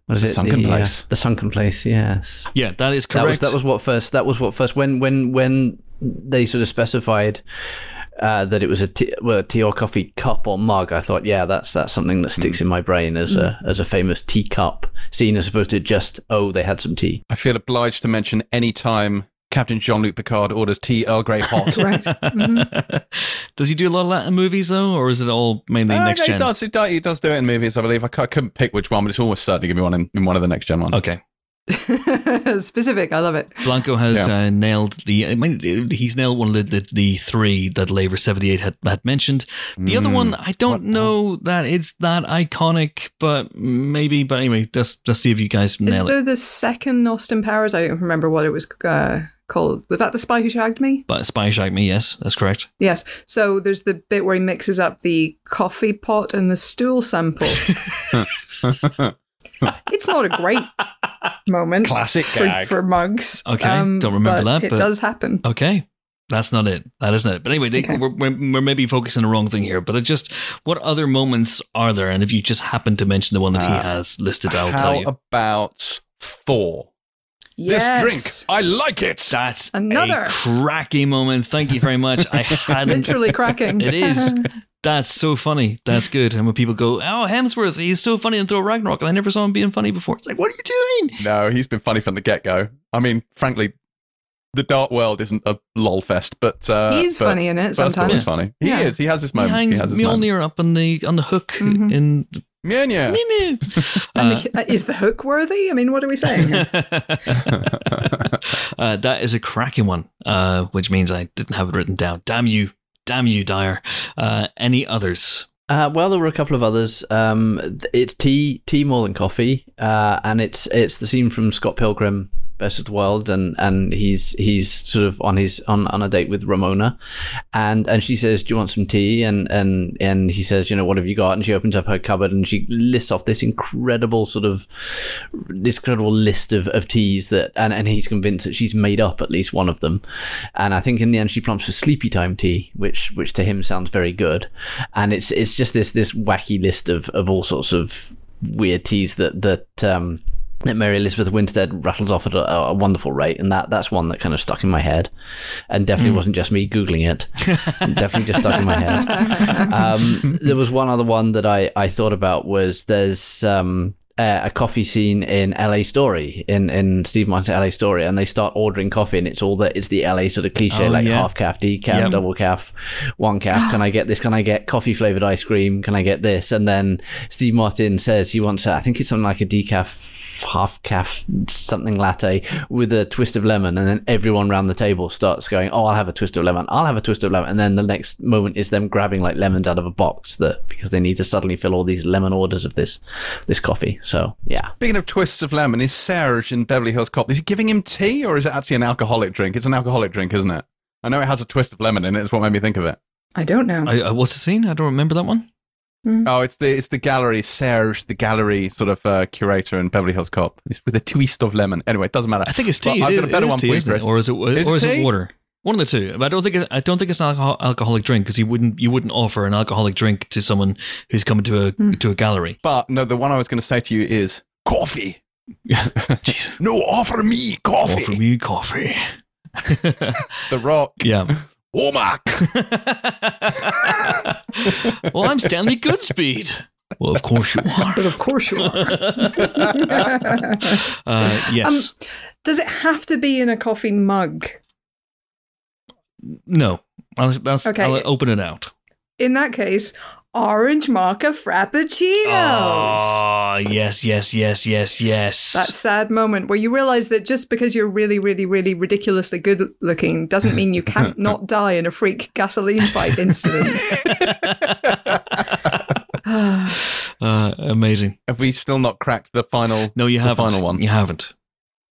what is The it? sunken the, uh, place. the sunken place. Yes. Yeah, that is That was correct. that was what first. That was what first. When when when they sort of specified uh, that it was a tea, well, a tea or coffee cup or mug, I thought, yeah, that's that's something that Hmm. sticks in my brain as a as a famous teacup scene, as opposed to just oh, they had some tea. I feel obliged to mention any time Captain Jean Luc Picard orders tea Earl Grey hot. Right. Mhm. does he do a lot of that in movies though, or is it all mainly Uh, next he gen? does. He does. He does do it in movies, I believe. I, I couldn't pick which one, but it's almost certainly going to be one in, in one of the next gen ones. Okay. Specific. I love it. Blanco has Yeah. uh, nailed the. I mean, he's nailed one of the, the, the three that Lavers seventy eight had, had mentioned. The other Mm, one, I don't what the- know that it's that iconic, but maybe. But anyway, just just see if you guys Is nail it. there the second Austin Powers? I don't remember what it was uh, called. Was that The Spy Who Shagged Me? But Spy Shagged Me, yes, that's correct. Yes. So there's the bit where he mixes up the coffee pot and the stool sample. it's not a great moment Classic for, gag. for mugs. Um, Okay, don't remember but that, It does happen. Okay. That's not it. That isn't it. But anyway, they, Okay. we're, we're, we're maybe focusing the wrong thing here. But it just, what other moments are there? And if you just happen to mention the one that he Uh, has listed, I'll tell you. How about Thor? Yes. This drink, I like it. That's Another. a cracking moment. Thank you very much. I hadn't. Literally cracking. It is. That's so funny. That's good. And when people go, "Oh, Hemsworth, he's so funny in Thor Ragnarok," and I never saw him being funny before. It's like, what are you doing? No, he's been funny from the get go. I mean, frankly, the Dark World isn't a lol fest, but uh, He's but funny in it First of sometimes. he's funny. He Yeah. is. He has his He moments. He, hangs has his moments. Mjolnir up on the on the hook Mhm. in Yeah, yeah. Mew Mew. Uh, is the hook worthy? I mean, what are we saying? uh, that is a cracking one, uh, which means I didn't have it written down. Damn you. Damn you, Dyer. Uh, any others? Uh, well, there were a couple of others. Um, it's tea, tea more than coffee, uh, and it's it's the scene from Scott Pilgrim, Best of the World, and and he's he's sort of on his on, on a date with Ramona, and and she says, "Do you want some tea?" and and and he says, "You know, what have you got?" And she opens up her cupboard and she lists off this incredible sort of this incredible list of, of teas that, and and he's convinced that she's made up at least one of them, and I think in the end she prompts for sleepy time tea, which which to him sounds very good, and it's it's just this this wacky list of, of all sorts of weird teas that that um, that Mary Elizabeth Winstead rattles off at a, a wonderful rate, and that that's one that kind of stuck in my head, and definitely wasn't just me googling it, definitely just stuck in my head. Um, there was one other one that I I thought about was there's um, a, a coffee scene in LA Story in in Steve Martin's LA Story, and they start ordering coffee, and it's all that it's the LA sort of cliche Oh, like yeah. half calf, decaf, Yep. double calf, one calf. Can I get this? Can I get coffee flavored ice cream? Can I get this? And then Steve Martin says he wants, a, I think it's something like a decaf half calf something latte with a twist of lemon and then everyone around the table starts going oh i'll have a twist of lemon i'll have a twist of lemon and then the next moment is them grabbing like lemons out of a box that because they need to suddenly fill all these lemon orders of this this coffee so yeah Speaking of twists of lemon, is Serge in Beverly Hills Cop? Is he giving him tea, or is it actually an alcoholic drink? It's an alcoholic drink, isn't it? I know it has a twist of lemon in it. Is what made me think of it. I don't know. I, uh, what's the scene? I don't remember that one. Oh, it's the it's the gallery Serge, the gallery sort of uh, curator in Beverly Hills Cop. It's with a twist of lemon. Anyway, it doesn't matter. I think it's But tea. I've It got a better one tea, for you, isn't it? Or is it? Is or it is it tea? water? One of the two. But I don't think it's, I don't think it's an alcohol, alcoholic drink because you wouldn't you wouldn't offer an alcoholic drink to someone who's coming to a to a gallery. But no, the one I was going to say to you is coffee. Jeez. No, offer me coffee. Offer me coffee. The Rock. yeah. Womack. well, I'm Stanley Goodspeed. Well, of course you are. but of course you are. uh, yes. Does it have to be in a coffee mug? no. I'll, that's, Okay. I'll open it out. In that case, orange mocha frappuccinos. Oh, yes, yes, yes, yes, yes. That sad moment where you realize that just because you're really, really, really ridiculously good looking doesn't mean you can't not die in a freak gasoline fight incident. uh, amazing. Have we still not cracked the final? No, you haven't. final one. You haven't.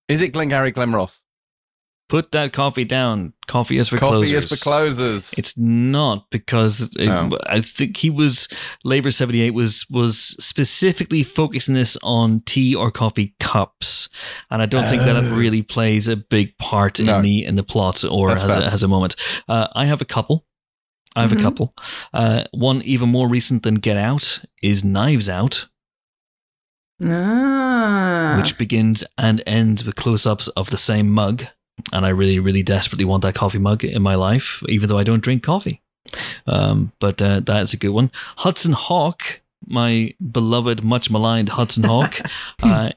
Is it Glengarry Glen Ross? Put that coffee down. Coffee is for Coffee closers. Coffee is for closers. It's not because it, Oh. I think he was Lavers seventy eight was was specifically focusing this on tea or coffee cups, and I don't think that it Oh. really plays a big part No. in the in the plot or That's has fair. a, has a moment. Uh, I have a couple. I have Mhm. a couple. Uh, one even more recent than Get Out is Knives Out, Ah. which begins and ends with close ups of the same mug. And I really, really desperately want that coffee mug in my life, even though I don't drink coffee. Um, but uh, that's a good one. Hudson Hawk, my beloved, much maligned Hudson Hawk. uh,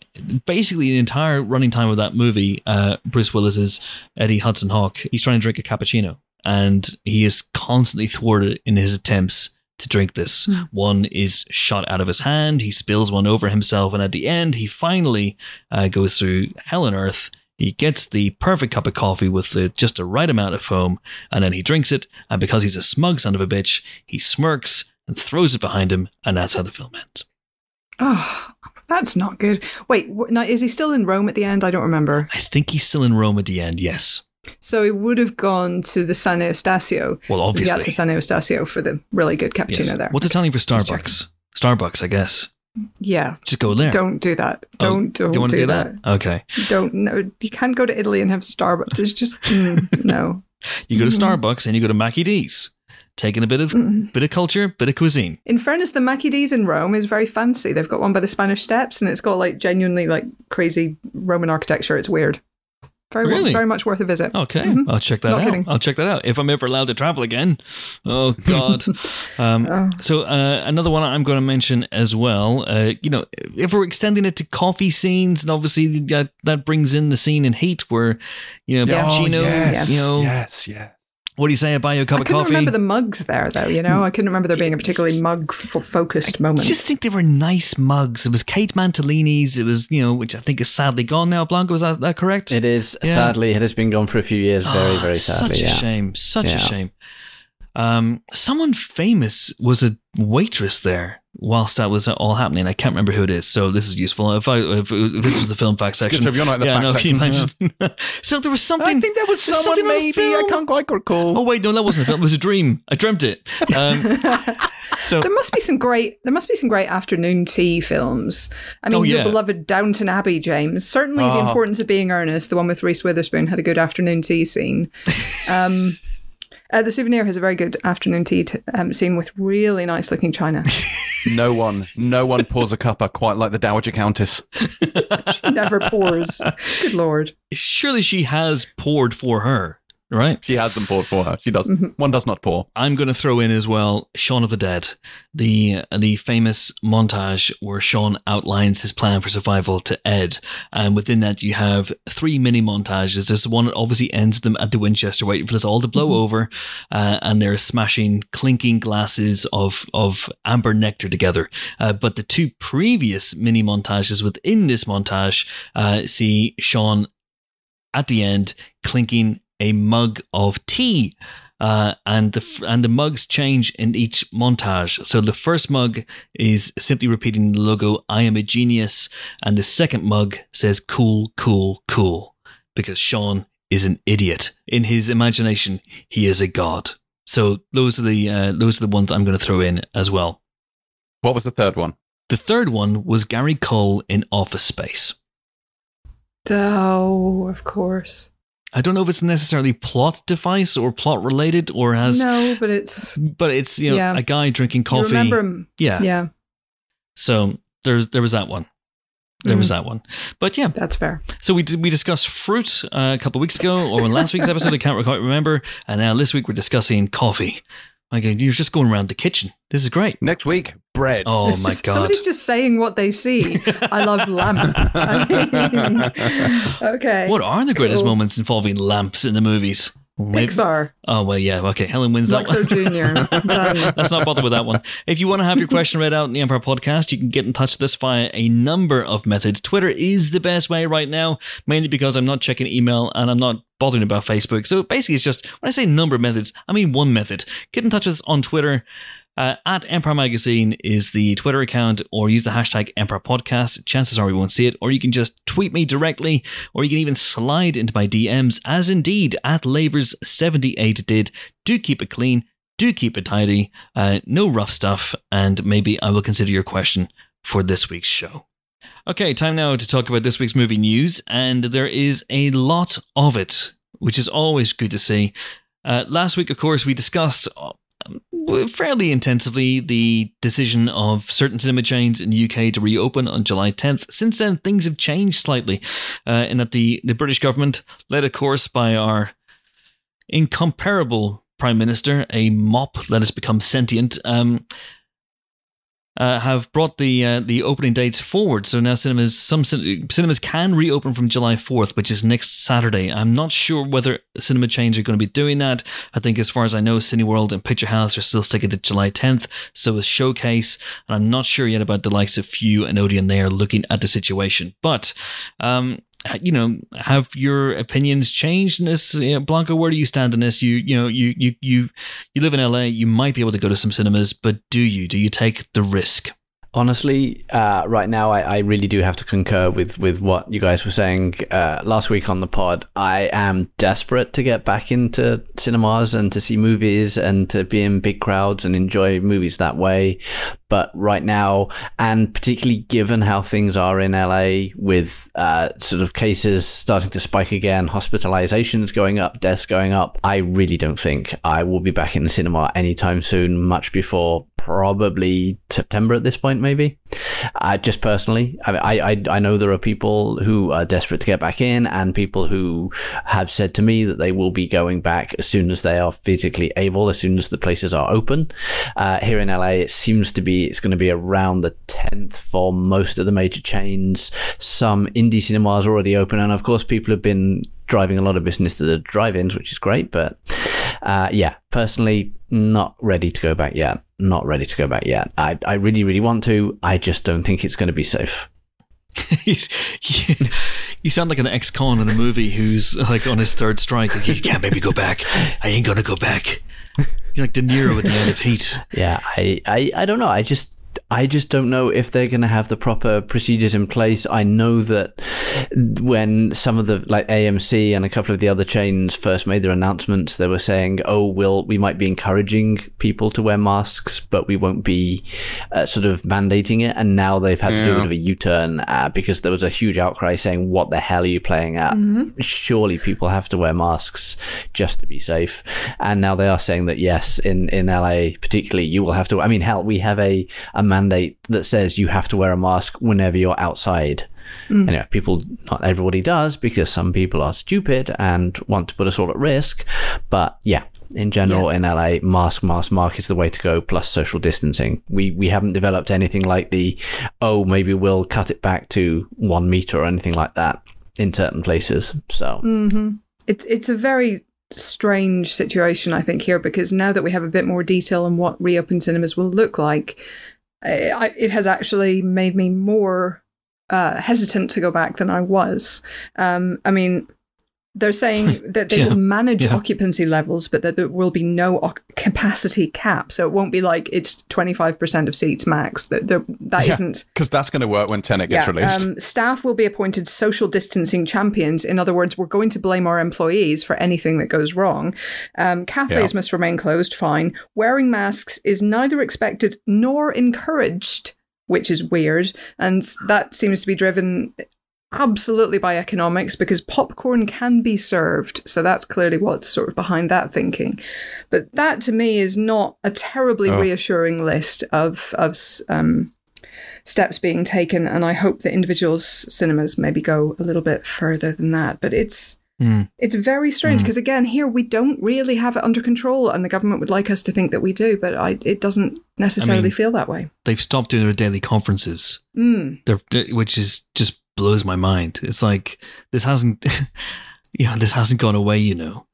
basically, the entire running time of that movie, uh, Bruce Willis is Eddie Hudson Hawk. He's trying to drink a cappuccino, and he is constantly thwarted in his attempts to drink this. Hmm. One is shot out of his hand. He spills one over himself, and at the end, he finally uh, goes through hell and earth. He gets the perfect cup of coffee with the, just the right amount of foam, and then he drinks it. And because he's a smug son of a bitch, he smirks and throws it behind him, and that's how the film ends. Oh, that's not good. Wait, now, is he still in Rome at the end? I don't remember. I think he's still in Rome at the end. Yes. So he would have gone to the San Eustachio. Well, obviously. Piazza San Eustachio for the really good cappuccino Yes. there. What's Italian for. Starbucks? Starbucks, I guess. Yeah. Just go there. Don't do that. Oh, Don't don't do do, do that. that? Okay. Don't no. You can't go to Italy and have Starbucks. It's just mm, no. You go to. Starbucks and you go to Mackie D's, taking a bit of Mm. bit of culture, bit of cuisine. In fairness, the Mackie D's in Rome is very fancy. They've got one by the Spanish Steps, and it's got like genuinely like crazy Roman architecture. It's weird. Very Really? very much worth a visit. Okay, Mhm. I'll check that Not out. kidding. I'll check that out if I'm ever allowed to travel again. Oh God. um, Oh. So uh, another one I'm going to mention as well. Uh, you know, if we're extending it to coffee scenes, and obviously that that brings in the scene in Heat where you know Yeah. Oh, yes, You know, yes, yes. What do you say? I buy you a cup I of couldn't coffee. remember the mugs there, though. You know, I couldn't remember there being a particularly mug focused I moment. I just think they were nice mugs. It was Kate Mantilini's. It was, you know, which I think is sadly gone now. Blanco, is that, that correct? It is Yeah. sadly it has been gone for a few years. Very Ah, very sadly. Such a yeah. shame. Such a shame. Um, someone famous was a waitress there whilst that was all happening. I can't remember who it is, so this is useful. If I if, if this was the film fact It's good section, job you're not in the yeah, fact no, section. can you imagine? so there was something. I think there was there's someone maybe. I can't quite recall. Oh wait, no, that wasn't a film. It was a dream. I dreamt it. Um, so There must be some great. There must be some great afternoon tea films. I mean, Oh, your beloved Downton Abbey, James. Certainly, the Oh. importance of being earnest. The one with Reese Witherspoon had a good afternoon tea scene. Um, uh, the souvenir has a very good afternoon tea t- um, scene with really nice looking china. No one, no one pours a cuppa quite like the Dowager Countess. she never pours. Good lord. surely she has poured for her, right? She has them poured for her. She does. Mhm. One does not pour. I'm going to throw in as well Shaun of the Dead, the the famous montage where Shaun outlines his plan for survival to Ed, and within that you have three mini montages. There's one that obviously ends with them at the Winchester waiting for this all to blow over, uh, and they're smashing clinking glasses of of amber nectar together. Uh, but the two previous mini montages within this montage uh, see Shaun at the end clinking a mug of tea. Uh, and the and the mugs change in each montage. So the first mug is simply repeating the logo "I am a genius," and the second mug says "Cool, cool, cool," because Shaun is an idiot. In his imagination, he is a god. So those are the uh, those are the ones I'm going to throw in as well. What was the third one? The third one was Gary Cole in Office Space. Oh, of course. I don't know if it's necessarily plot device or plot related or has, no, but it's. but it's you know Yeah. a guy drinking You coffee. remember him? yeah. Yeah, So there's there was that one. There was that one. But yeah, that's fair. so we did, we discussed fruit uh, a couple of weeks ago, or in last week's episode, I can't quite remember. And now this week we're discussing coffee. Like you're just going around the kitchen. This is great. Next week, bread. Oh It's my just- god! Somebody's just saying what they see. I love lamp. I mean, okay. what are the greatest Cool. moments involving lamps in the movies? Pixar. Oh well, yeah. Okay, Helen wins that Luxo one. Jr. Let's not bother with that one. If you want to have your question read out in the Empire podcast, you can get in touch with us via a number of methods. Twitter is the best way right now, mainly because I'm not checking email and I'm not bothering about Facebook. So basically, it's just when I say number of methods, I mean one method. Get in touch with us on Twitter Uh, at Empire Magazine is the Twitter account, or use the hashtag Empire Podcast. Chances are we won't see it, or you can just tweet me directly, or you can even slide into my DMs, as indeed at Lavers78 did. Do keep it clean, do keep it tidy, uh, no rough stuff, and maybe I will consider your question for this week's show. Okay, time now to talk about this week's movie news, and there is a lot of it, which is always good to see. Uh, last week, of course, we discussed fairly intensively the decision of certain cinema chains in the UK to reopen on July 10th. Since then, things have changed slightly, uh, in that the, the British government, led of course by our incomparable Prime Minister, a mop, let us become sentient, um, uh, have brought the uh, the opening dates forward. So now cinemas some cin- cinemas can reopen from July 4th, which is next Saturday. I'm not sure whether cinema chains are going to be doing that. I think, as far as I know, Cineworld and Picture House are still sticking to July 10th. So is Showcase, and I'm not sure yet about the likes of Vue and Odeon. They are looking at the situation, but um, you know, have your opinions changed in this? Blanco, where do you stand in this? You, you know, you, you, you, you live in LA. You might be able to go to some cinemas, but do you? Do you take the risk? Honestly, uh, right now, I, I, really do have to concur with, with what you guys were saying uh, last week on the pod. I am desperate to get back into cinemas and to see movies and to be in big crowds and enjoy movies that way. But right now, and particularly given how things are in LA with uh, sort of cases starting to spike again, hospitalizations going up, deaths going up, I really don't think I will be back in the cinema anytime soon, much before probably September at this point, maybe. Just personally, I, I I know there are people who are desperate to get back in, and people who have said to me that they will be going back as soon as they are physically able, as soon as the places are open. Uh, here in LA, it seems to be it's going to be around the 10th for most of the major chains. Some indie cinemas are already open, and of course, people have been driving a lot of business to the drive-ins, which is great. But uh, yeah, personally, not ready to go back yet. Not ready to go back yet. I, I really, really want to. I just don't think it's going to be safe. you sound like an ex-con in a movie who's like on his third strike. Like, you can't maybe go back. I ain't gonna go back. You're like De Niro at the end of Heat. Yeah, I, I, I don't know. I just I just don't know if they're going to have the proper procedures in place. I know that when some of the like AMC and a couple of the other chains first made their announcements, they were saying, "Oh, we'll we might be encouraging people to wear masks, but we won't be uh, sort of mandating it." And now they've had yeah. to do a bit of a U-turn uh, because there was a huge outcry saying, "What the hell are you playing at? Mm-hmm. Surely people have to wear masks just to be safe." And now they are saying that yes, in in LA particularly, you will have to. I mean, hell, we have a a mandate that says you have to wear a mask whenever you're outside. Mm. Anyway, people, not everybody does because some people are stupid and want to put us all at risk. But yeah, in general yeah. in LA, mask, mask, mask is the way to go. Plus social distancing. We we haven't developed anything like the oh maybe we'll cut it back to one meter or anything like that in certain places. So mm-hmm. it's it's a very strange situation I think here because now that we have a bit more detail on what reopened cinemas will look like, I, it has actually made me more uh, hesitant to go back than I was. Um, I mean, they're saying that they yeah. will manage yeah. occupancy levels, but that there will be no capacity cap. So it won't be like it's 25% of seats max. That, that yeah, isn't. Because that's going to work when Tenet gets released. Um, staff will be appointed social distancing champions. In other words, we're going to blame our employees for anything that goes wrong. Um, cafes must remain closed, fine. Wearing masks is neither expected nor encouraged which is weird. And that seems to be driven absolutely by economics because popcorn can be served. So that's clearly what's sort of behind that thinking. But that to me is not a terribly oh. reassuring list of, of um, steps being taken. And I hope that individual cinemas maybe go a little bit further than that. But it's. Mm. It's very strange because mm. again, here we don't really have it under control, and the government would like us to think that we do, but I, it doesn't necessarily I mean, feel that way. They've stopped doing their daily conferences, mm. which is just blows my mind. It's like this hasn't, you know, this hasn't gone away. You know.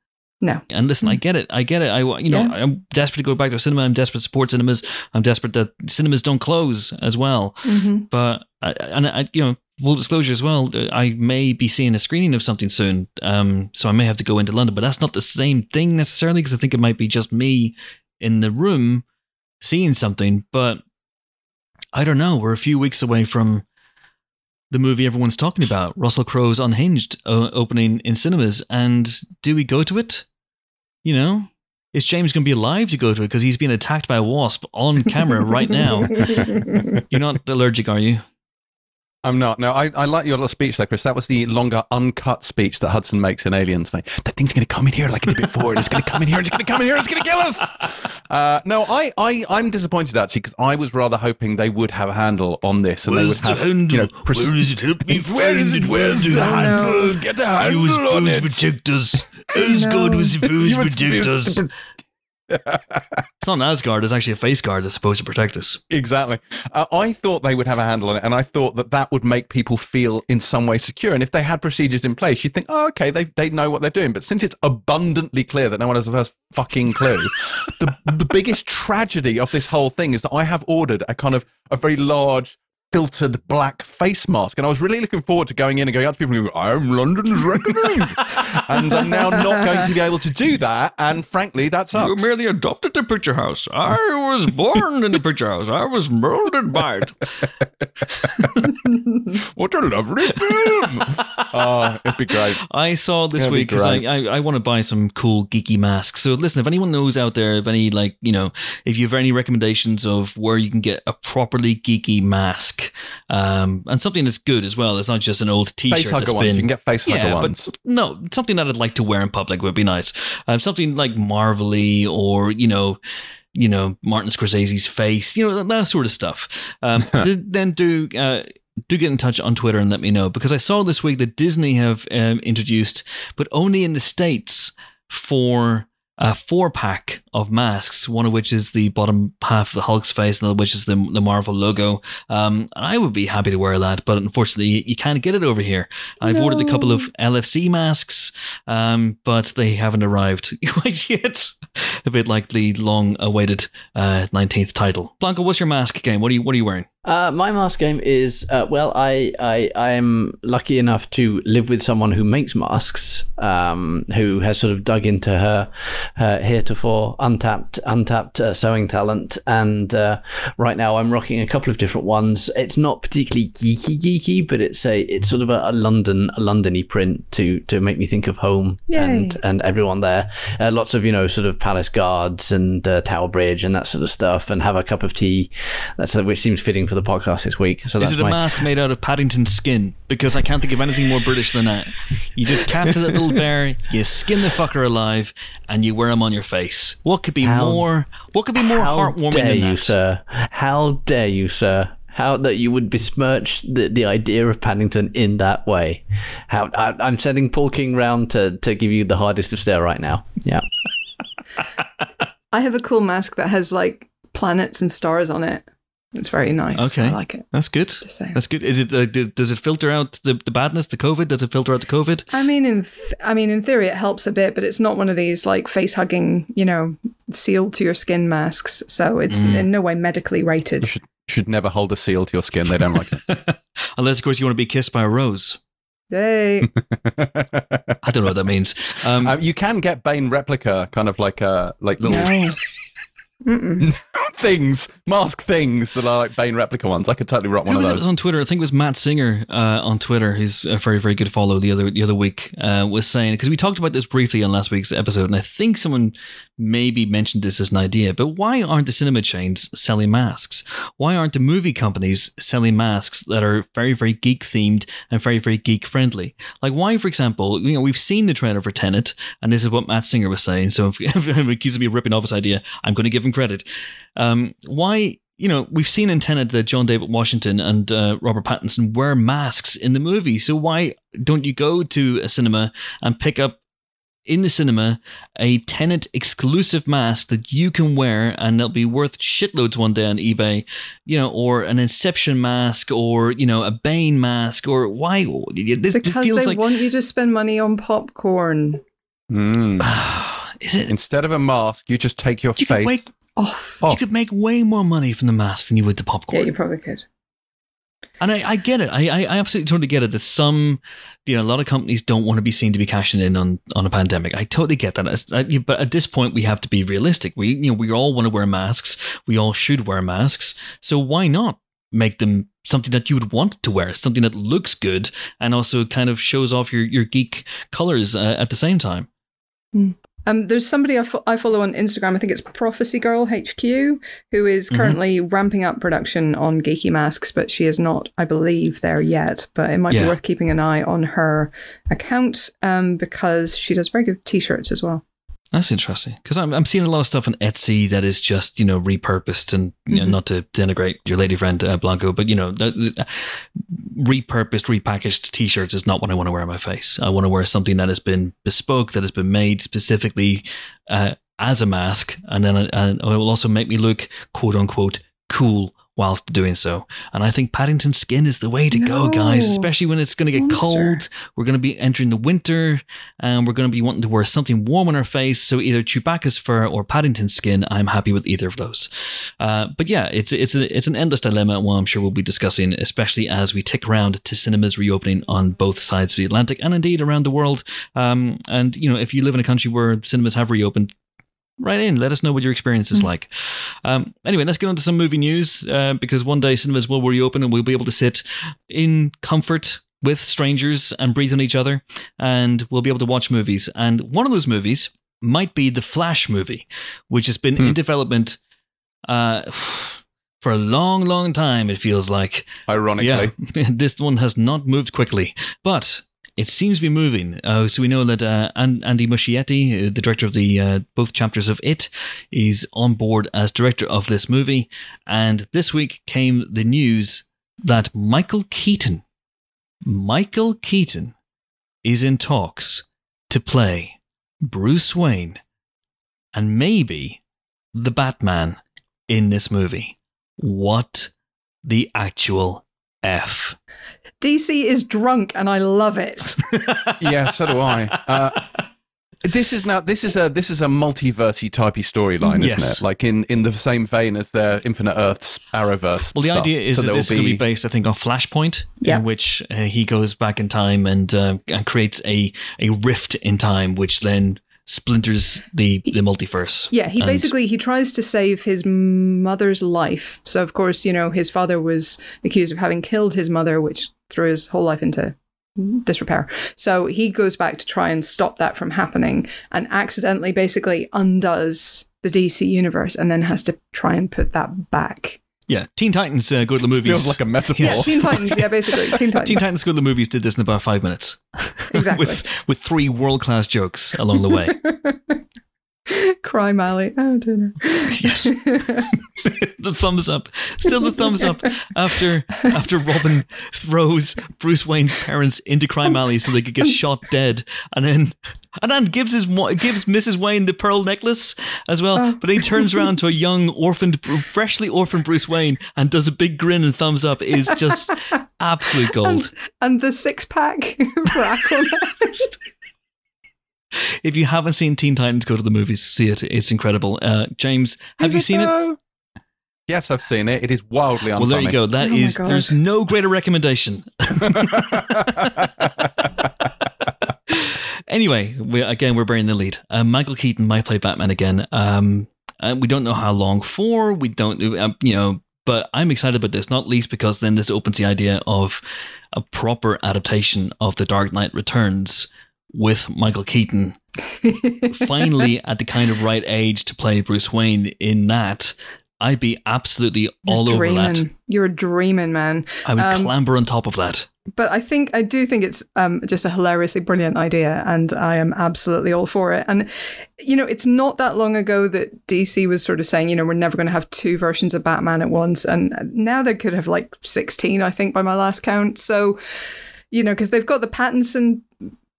No. And listen, I get it. I get it. I, you know, yeah. I'm desperate to go back to cinema. I'm desperate to support cinemas. I'm desperate that cinemas don't close as well. Mm-hmm. But I, and I, you know, full disclosure as well, I may be seeing a screening of something soon. Um, so I may have to go into London, but that's not the same thing necessarily because I think it might be just me in the room seeing something, but I don't know. We're a few weeks away from the movie everyone's talking about, Russell Crowe's Unhinged, uh, opening in cinemas. And do we go to it? You know, is James going to be alive to go to it because he's being attacked by a wasp on camera right now? You're not allergic, are you? I'm not. No, I, I like your little speech there, Chris. That was the longer, uncut speech that Hudson makes in Aliens. Like, that thing's going to come in here like it did before, and it's going to come in here, and it's going to come in here, and it's going to kill us. Uh, no, I, I, I'm disappointed actually because I was rather hoping they would have a handle on this, and they would have, you know, pres- Where is it? Help me Where is it? Where's the handle? Get a handle was on it. to protect us. Asgard know. was supposed to protect us. It's not an Asgard, it's actually a face guard that's supposed to protect us. Exactly. Uh, I thought they would have a handle on it, and I thought that that would make people feel in some way secure. And if they had procedures in place, you'd think, oh, okay, they they know what they're doing. But since it's abundantly clear that no one has the first fucking clue, the the biggest tragedy of this whole thing is that I have ordered a kind of a very large. Filtered black face mask, and I was really looking forward to going in and going out to people and going, "I'm London's reckoning," and I'm now not going to be able to do that. And frankly, that sucks. You merely adopted the picture house. I was born in the picture house. I was molded by it. What a lovely film! oh, it'd be great. I saw this That'd week because I. I, I want to buy some cool geeky masks. So listen, if anyone knows out there of any like you know, if you have any recommendations of where you can get a properly geeky mask, um, and something that's good as well, it's not just an old T-shirt Face that's hugger ones. You can get face hugger yeah, ones. but no, something that I'd like to wear in public would be nice. Um, something like Marvelly or you know, you know Martin Scorsese's face, you know that, that sort of stuff. Um, th- then do. Uh, do get in touch on Twitter and let me know because I saw this week that Disney have um, introduced, but only in the states, for a four pack of masks. One of which is the bottom half of the Hulk's face, another which is the the Marvel logo. Um, I would be happy to wear that, but unfortunately, you can't get it over here. I've ordered a couple of LFC masks, um, but they haven't arrived quite yet. A bit like the long-awaited uh, 19th title. Blanco, what's your mask game? What are you What are you wearing? Uh, my mask game is uh, well, I I I am lucky enough to live with someone who makes masks, um, who has sort of dug into her her heretofore untapped untapped uh, sewing talent, and uh, right now I'm rocking a couple of different ones. It's not particularly geeky geeky, but it's a it's sort of a, a London a Londony print to to make me think of home Yay. and and everyone there. Uh, lots of you know sort of palace guards and uh, Tower Bridge and that sort of stuff, and have a cup of tea. That's which seems fitting for the podcast this week. So that's Is it a my, mask made out of Paddington skin? Because I can't think of anything more British than that. You just capture that little bear, you skin the fucker alive, and you wear him on your face. What could be How- more? What could be more How heartwarming dare than you, that? sir? How dare you, sir? How that you would besmirch the, the idea of Paddington in that way? How I, I'm sending Paul King round to, to give you the hardest of stare right now. Yeah, I have a cool mask that has like planets and stars on it. It's very nice. Okay. I like it. That's good. That's good. Is it? Uh, does it filter out the, the badness, the COVID? Does it filter out the COVID? I mean, in th- I mean, in theory, it helps a bit, but it's not one of these like face hugging, you know, sealed to your skin masks. So it's Mm. in no way medically rated. You should never hold a seal to your skin. They don't like it. Unless, of course, you want to be kissed by a rose. Yay! I don't know what that means. Um, um, you can get Bane replica, kind of like uh, like little no. Things, mask things that are like Bane replica ones. I could totally rock one Who of was it was on Twitter? I think it was Matt Singer uh, on Twitter, who's a very, very good follow the other the other week, uh, was saying because we talked about this briefly on last week's episode, and I think someone maybe mentioned this as an idea. But why aren't the cinema chains selling masks? Why aren't the movie companies selling masks that are very, very geek themed and very, very geek friendly? Like why, for example, you know we've seen the trailer for Tenet, and this is what Matt Singer was saying. So if, if anyone accuses me of ripping off his idea, I'm going to give him credit. Um, why you know, we've seen in Tenet that John David Washington and uh, Robert Pattinson wear masks in the movie. So why don't you go to a cinema and pick up in the cinema a Tenet exclusive mask that you can wear and they'll be worth shitloads one day on eBay, you know, or an Inception mask or, you know, a Bane mask or why? This Because feels they like. want you to spend money on popcorn. Mm. Is it? Instead of a mask, you just take your You could, face. make, Off. Oh. you could make way more money from the mask than you would the popcorn. Yeah, you probably could. And I, I get it. I, I, I absolutely totally get it that some, you know, a lot of companies don't want to be seen to be cashing in on, on a pandemic. I totally get that. As- uh, But at this point, we have to be realistic. We, you know, we all want to wear masks. We all should wear masks. So why not make them something that you would want to wear, something that looks good and also kind of shows off your, your geek colors uh, at the same time? Um, there's somebody I, fo- I follow on Instagram. I think it's Prophecy Girl HQ, who is currently ramping up production on geeky masks, but she is not, I believe, there yet. But it might Yeah. be worth keeping an eye on her account um, because she does very good t-shirts as well. That's interesting because I'm I'm seeing a lot of stuff on Etsy that is just you know repurposed and you know, Mhm. not to denigrate your lady friend uh, Blanco, but you know that, that- repurposed, repackaged T-shirts is not what I want to wear on my face. I want to wear something that has been bespoke, that has been made specifically uh, as a mask, and then and it will also make me look quote unquote cool whilst doing so. And I think Paddington skin is the way to go, guys, especially when it's going to get cold. We're going to be entering the winter and we're going to be wanting to wear something warm on our face. So either Chewbacca's fur or Paddington skin. I'm happy with either of those. Uh, but yeah, it's it's a, it's an endless dilemma, one I'm sure we'll be discussing, especially as we tick around to cinemas reopening on both sides of the Atlantic and indeed around the world. Um, and you know, if you live in a country where cinemas have reopened. Write in. Let us know what your experience is like. Um, anyway, let's get on to some movie news uh, because one day cinemas will reopen and we'll be able to sit in comfort with strangers and breathe on each other, and we'll be able to watch movies. And one of those movies might be the Flash movie, which has been Hmm. in development uh, for a long, long time. It feels like. Ironically, Yeah, this one has not moved quickly, but it seems to be moving. Uh, so we know that uh, Andy Muschietti, uh, the director of the uh, both chapters of It, is on board as director of this movie. And this week came the news that Michael Keaton, Michael Keaton, is in talks to play Bruce Wayne and maybe the Batman in this movie. What the actual F? DC is drunk and I love it. yeah, so do I. Uh, this is now this is a this is a multiversey typey storyline, isn't Yes. it? Like in in the same vein as their Infinite Earths Arrowverse. Well, the stuff. idea is So that there'll this is going to be based, I think, on Flashpoint, Yeah. in which uh, he goes back in time and uh, and creates a a rift in time, which then splinters the the multiverse. Yeah, he And- basically he tries to save his mother's life. So of course, you know, his father was accused of having killed his mother, which threw his whole life into disrepair. So he goes back to try and stop that from happening and accidentally basically undoes the DC universe and then has to try and put that back. Yeah, Teen Titans uh, go to the movies. feels like a metaphor. Yeah, Teen Titans, yeah, basically. Teen Titans. Teen Titans Go to the Movies did this in about five minutes. Exactly. with with three world class jokes along the way. Crime Alley. Oh dear. yes. the thumbs up. Still the thumbs up after after Robin throws Bruce Wayne's parents into crime alley so they could get shot dead and then and then gives his gives Mrs. Wayne the pearl necklace as well. Oh. But he turns around to a young orphaned freshly orphaned Bruce Wayne and does a big grin and thumbs up is just absolute gold. and the six pack for Aquaman. If you haven't seen Teen Titans Go to the Movies, see it. It's incredible. Uh, James, have Is you seen it? Yes, I've seen it. It is wildly unfunny. Well, there you go. That Oh is. There's no greater recommendation. anyway, we, again, we're bearing the lead. Uh, Michael Keaton might play Batman again. Um, and we don't know how long for. We don't, um, you know. But I'm excited about this, not least because then this opens the idea of a proper adaptation of The Dark Knight Returns with Michael Keaton finally at the kind of right age to play Bruce Wayne in that. I'd be absolutely all You're over that. You're a dreaming, man. I would Um, clamber on top of that. But I think I do think it's um, just a hilariously brilliant idea, and I am absolutely all for it. And you know, it's not that long ago that DC was sort of saying, you know, we're never going to have two versions of Batman at once, and now they could have like sixteen, I think, by my last count. So, you know, because they've got the Pattinson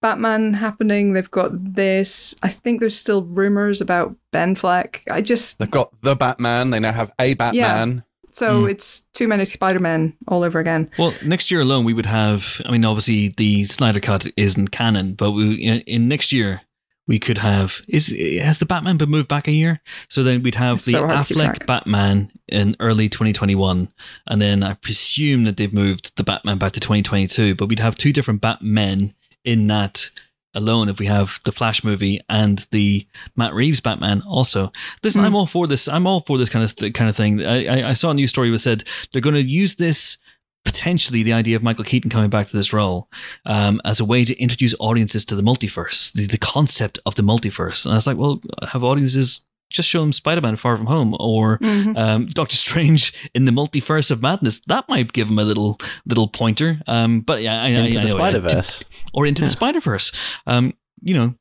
Batman happening, they've got this. I think there's still rumors about Ben Affleck. I just They've got the Batman. They now have a Batman. Yeah. so Mm. it's too many Spider Men all over again. Well, next year alone, we would have. I mean, obviously, the Snyder Cut isn't canon, but we in, in next year we could have is has the Batman been moved back a year? So then we'd have It's the so hard to keep Affleck. Batman in early 2021, and then I presume that they've moved the Batman back to 2022. But we'd have two different Batmen in that alone if we have the Flash movie and the Matt Reeves Batman also. Listen, I'm all for this. I'm all for this kind of th- kind of thing. I, I, I saw a news story that said they're going to use this potentially the idea of Michael Keaton coming back to this role um, as a way to introduce audiences to the multiverse, the, the concept of the multiverse. And I was like, well, have audiences just show them Spider-Man Far From Home or Mhm. um, Doctor Strange in the multiverse of madness? That might give them a little little pointer. Um, but yeah, I, I, Into I the Spider Verse. or into the Spider Verse. Um, you know,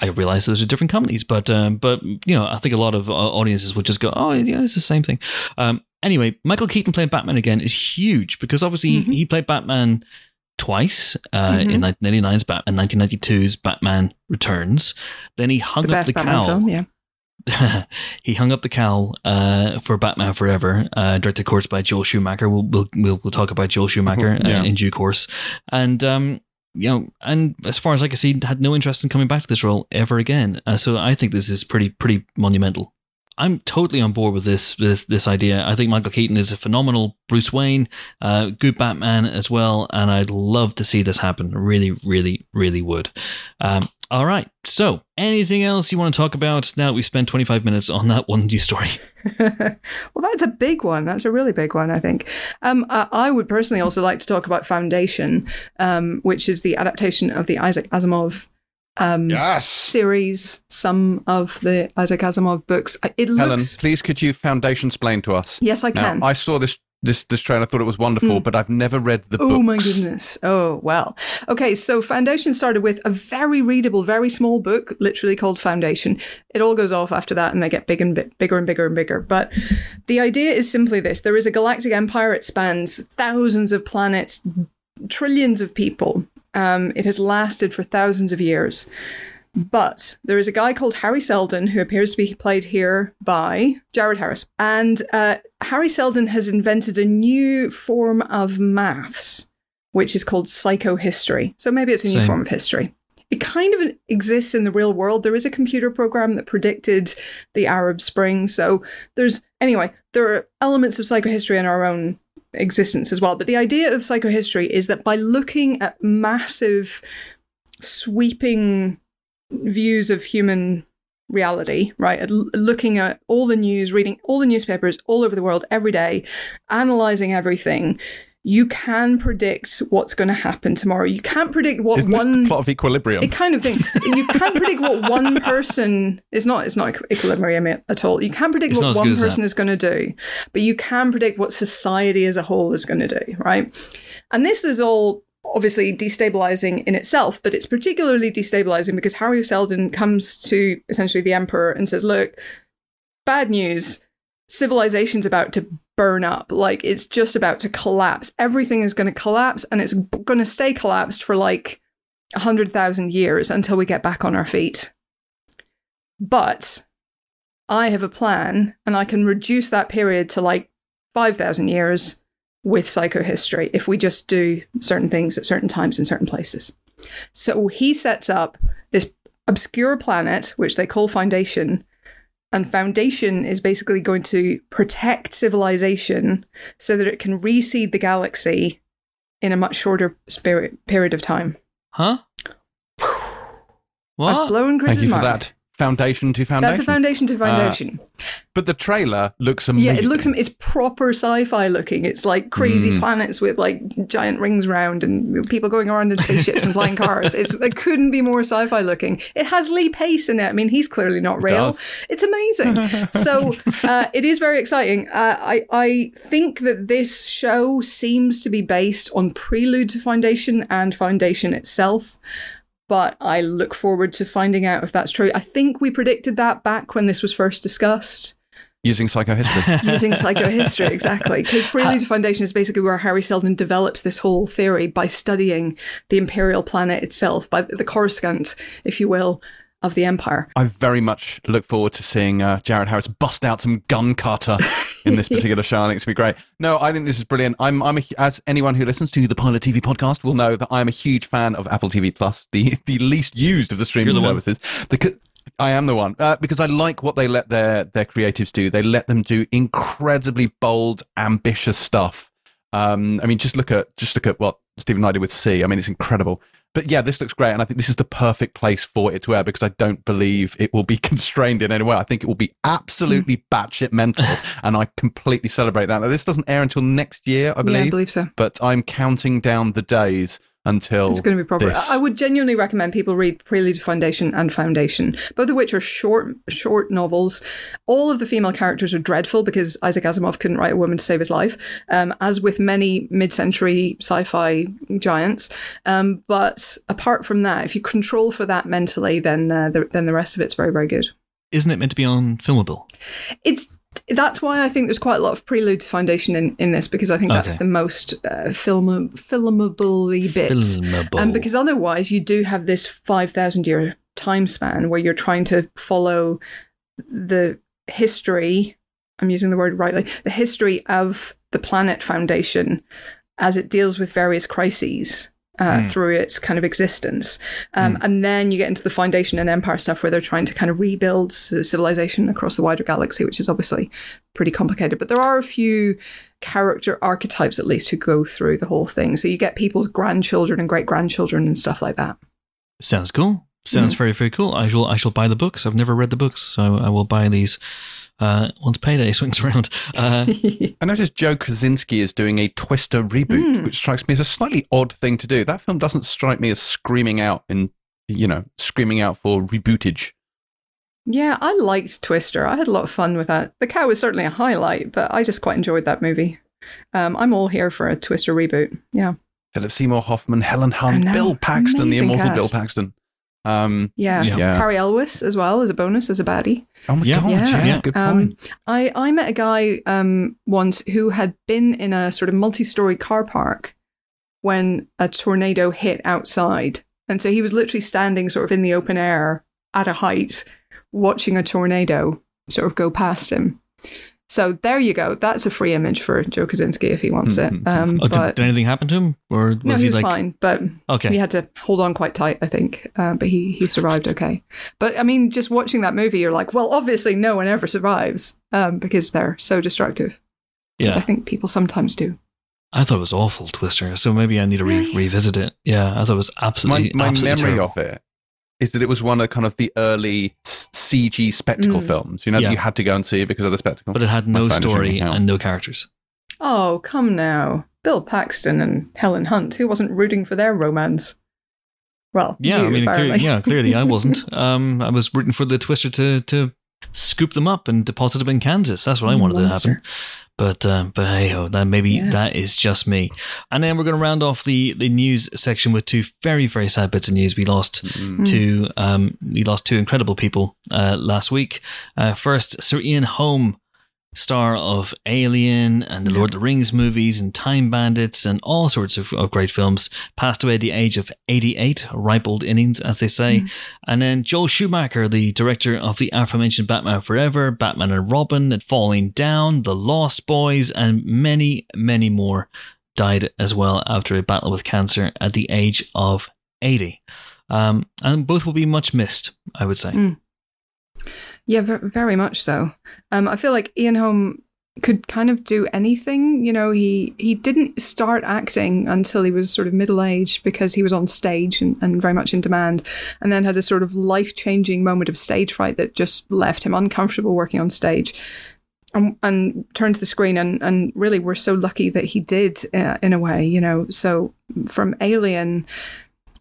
I realize those are different companies, but um, but you know, I think a lot of uh, audiences would just go, "Oh, yeah, it's the same thing." Um, anyway, Michael Keaton playing Batman again is huge because obviously Mhm. he, he played Batman twice uh, Mhm. in 1999's Bat- and 1992's Batman Returns. Then he hung The up best the Batman cowl. film, yeah. he hung up the cowl uh, for Batman Forever, uh, directed, of course, by Joel Schumacher. We'll we'll we'll, we'll talk about Joel Schumacher Yeah. uh, in due course, and um, you know, and as far as I can see, had no interest in coming back to this role ever again. Uh, so I think this is pretty pretty monumental. I'm totally on board with this this this idea. I think Michael Keaton is a phenomenal Bruce Wayne, uh, good Batman as well, and I'd love to see this happen. Really, really, really would. Um, all right. So, anything else you want to talk about? Now that we've spent 25 minutes on that one news story. well, that's a big one. That's a really big one, I think. Um, I, I would personally also like to talk about Foundation, um, which is the adaptation of the Isaac Asimov um, Yes. series, some of the Isaac Asimov books. Uh, It looks. Helen, please could you foundation explain to us? Yes, I Now, can. I saw this this this trailer, I thought it was wonderful, but I've never read the book. Oh books. my goodness. Oh, well. Okay, so Foundation started with a very readable, very small book, literally called Foundation. It all goes off after that and they get big and bigger and bigger and bigger. But the idea is simply this there is a galactic empire, it spans thousands of planets, trillions of people. Um, it has lasted for thousands of years. But there is a guy called Hari Seldon who appears to be played here by Jared Harris. And uh, Hari Seldon has invented a new form of maths, which is called psychohistory. So maybe it's a new form of history. It kind of exists in the real world. There is a computer program that predicted the Arab Spring. So there's, anyway, there are elements of psychohistory in our own existence as well. But the idea of psychohistory is that by looking at massive, sweeping views of human reality, right? Looking at all the news, reading all the newspapers all over the world every day, analyzing everything. You can predict what's going to happen tomorrow. You can't predict what Isn't this one the plot of Equilibrium? it kind of thing. You can't predict what one person is not. It's not equilibrium at all. You can't predict It's what one person is going to do, but you can predict what society as a whole is going to do. Right, and this is all obviously destabilizing in itself, but it's particularly destabilizing because Hari Seldon comes to essentially the emperor and says, "Look, bad news. Civilization's about to burn up. Like it's just about to collapse. Everything is going to collapse, and it's going to stay collapsed for like a hundred thousand years until we get back on our feet. But I have a plan, and I can reduce that period to like five thousand years with psychohistory if we just do certain things at certain times in certain places. So he sets up this obscure planet, which they call Foundation, and Foundation is basically going to protect civilization so that it can reseed the galaxy in a much shorter spirit, period of time. Huh? I've What? blown Chris's Thank you for mind. that. Foundation to foundation. That's a foundation to foundation. But the trailer looks amazing. yeah, it looks it's proper sci-fi looking. It's like crazy Mm. planets with like giant rings round and people going around in spaceships and flying cars. It's it couldn't be more sci-fi looking. It has Lee Pace in it. I mean, he's clearly not real. It's amazing. so uh, it is very exciting. Uh, I I think that this show seems to be based on Prelude to Foundation and Foundation itself. But I look forward to finding out if that's true. I think we predicted that back when this was first discussed using psychohistory. using psychohistory exactly because prelude to foundation is basically where hari seldon develops this whole theory by studying the imperial planet itself by the coruscant if you will of the Empire. I very much look forward to seeing uh, Jared Harris bust out some gun cutter in this particular show. I think it's going to be great. No, I think this is brilliant. I'm, I'm a, as anyone who listens to the Pilot TV podcast will know that I'm a huge fan of Apple TV Plus, the the least used of the streaming the services. The, I am the one uh, because I like what they let their their creatives do. They let them do incredibly bold, ambitious stuff. Um, I mean, just look at just look at what Steven Knight did with See. I mean, it's incredible. But yeah, this looks great, and I think this is the perfect place for it to air because I don't believe it will be constrained in any way. I think it will be absolutely mm. batshit mental, and I completely celebrate that. Now, this doesn't air until next year, I believe. Yeah, I believe so. but I'm counting down the days until It's going to be proper. this. I would genuinely recommend people read Prelude to Foundation and Foundation, both of which are short, short novels. All of the female characters are dreadful because Isaac Asimov couldn't write a woman to save his life, um, as with many mid-century sci-fi giants. Um, but apart from that, if you control for that mentally, then uh, the, then the rest of it's very, very good. Isn't it meant to be on Filmable? It's that's why I think there's quite a lot of prelude to foundation in, in this because I think that's Okay. the most uh, film filmable bit. Filmable. Um, because otherwise, you do have this 5,000 year time span where you're trying to follow the history. I'm using the word rightly the history of the planet Foundation as it deals with various crises. Uh, Through its kind of existence. Um, And then you get into the Foundation and Empire stuff where they're trying to kind of rebuild civilization across the wider galaxy, which is obviously pretty complicated. But there are a few character archetypes, at least, who go through the whole thing. So you get people's grandchildren and great grandchildren and stuff like that. Sounds cool. Sounds very very cool. I shall I shall buy the books. I've never read the books, so I will buy these uh, once payday swings around. Uh, I noticed Joe Kosinski is doing a Twister reboot, Hmm. which strikes me as a slightly odd thing to do. That film doesn't strike me as screaming out in, you know, screaming out for rebootage. Yeah, I liked Twister. I had a lot of fun with that. The cow was certainly a highlight, but I just quite enjoyed that movie. Um, I'm all here for a Twister reboot. Yeah. Philip Seymour Hoffman, Helen Hunt. Bill Paxton, the Amazing immortal Bill. Paxton. Um, Yeah. Yeah. Yeah. Cary Elwes as well as a bonus as a baddie. oh my Yeah. god, yeah, Yeah. good point. Um, I, I met a guy um, once who had been in a sort of multi story car park when a tornado hit outside. And so he was literally standing sort of in the open air at a height, watching a tornado sort of go past him. So there you go. That's a free image for Joe Kosinski if he wants it. Um, oh, did, but did anything happen to him, or was no, he was like fine. But okay? he had to hold on quite tight, I think. Uh, but he, he survived okay. But I mean, just watching that movie, you're like, well, obviously no one ever survives um, because they're so destructive. Yeah, but I think people sometimes do. I thought it was awful, Twister. So maybe I need to re- revisit it. Yeah, I thought it was my absolutely my absolutely memory terrible. of it is that it was one of kind of the early CG spectacle Mm. films. You know, that Yeah. you had to go and see because of the spectacle. but it had no story and no characters. Oh, come now. Bill Paxton and Helen Hunt, who wasn't rooting for their romance? Well, Yeah, you, I mean, apparently. clearly, yeah, clearly I wasn't. Um, I was rooting for the Twister to to scoop them up and deposit them in Kansas. That's what I wanted to happen. Monster. But uh, but hey ho, that maybe Yeah. that is just me. And then we're going to round off the, the news section with two very very sad bits of news. We lost Mm. two um we lost two incredible people uh, last week. Uh, first, Sir Ian Holm, star of Alien and the Lord of the Rings movies and Time Bandits and all sorts of, of great films, passed away at the age of 88, ripe old innings, as they say. And then Joel Schumacher, the director of the aforementioned Batman Forever, Batman and Robin, and Falling Down, The Lost Boys, and many, many more, died as well after a battle with cancer at the age of 80. Um, and both will be much missed, I would say. Mm. Yeah, ver- very much so. Um, I feel like Ian Holm could kind of do anything. You know, he he didn't start acting until he was sort of middle aged because he was on stage and, and very much in demand, and then had a sort of life changing moment of stage fright that just left him uncomfortable working on stage. And, and turned to the screen and, and really we're so lucky that he did uh, in a way you know so from alien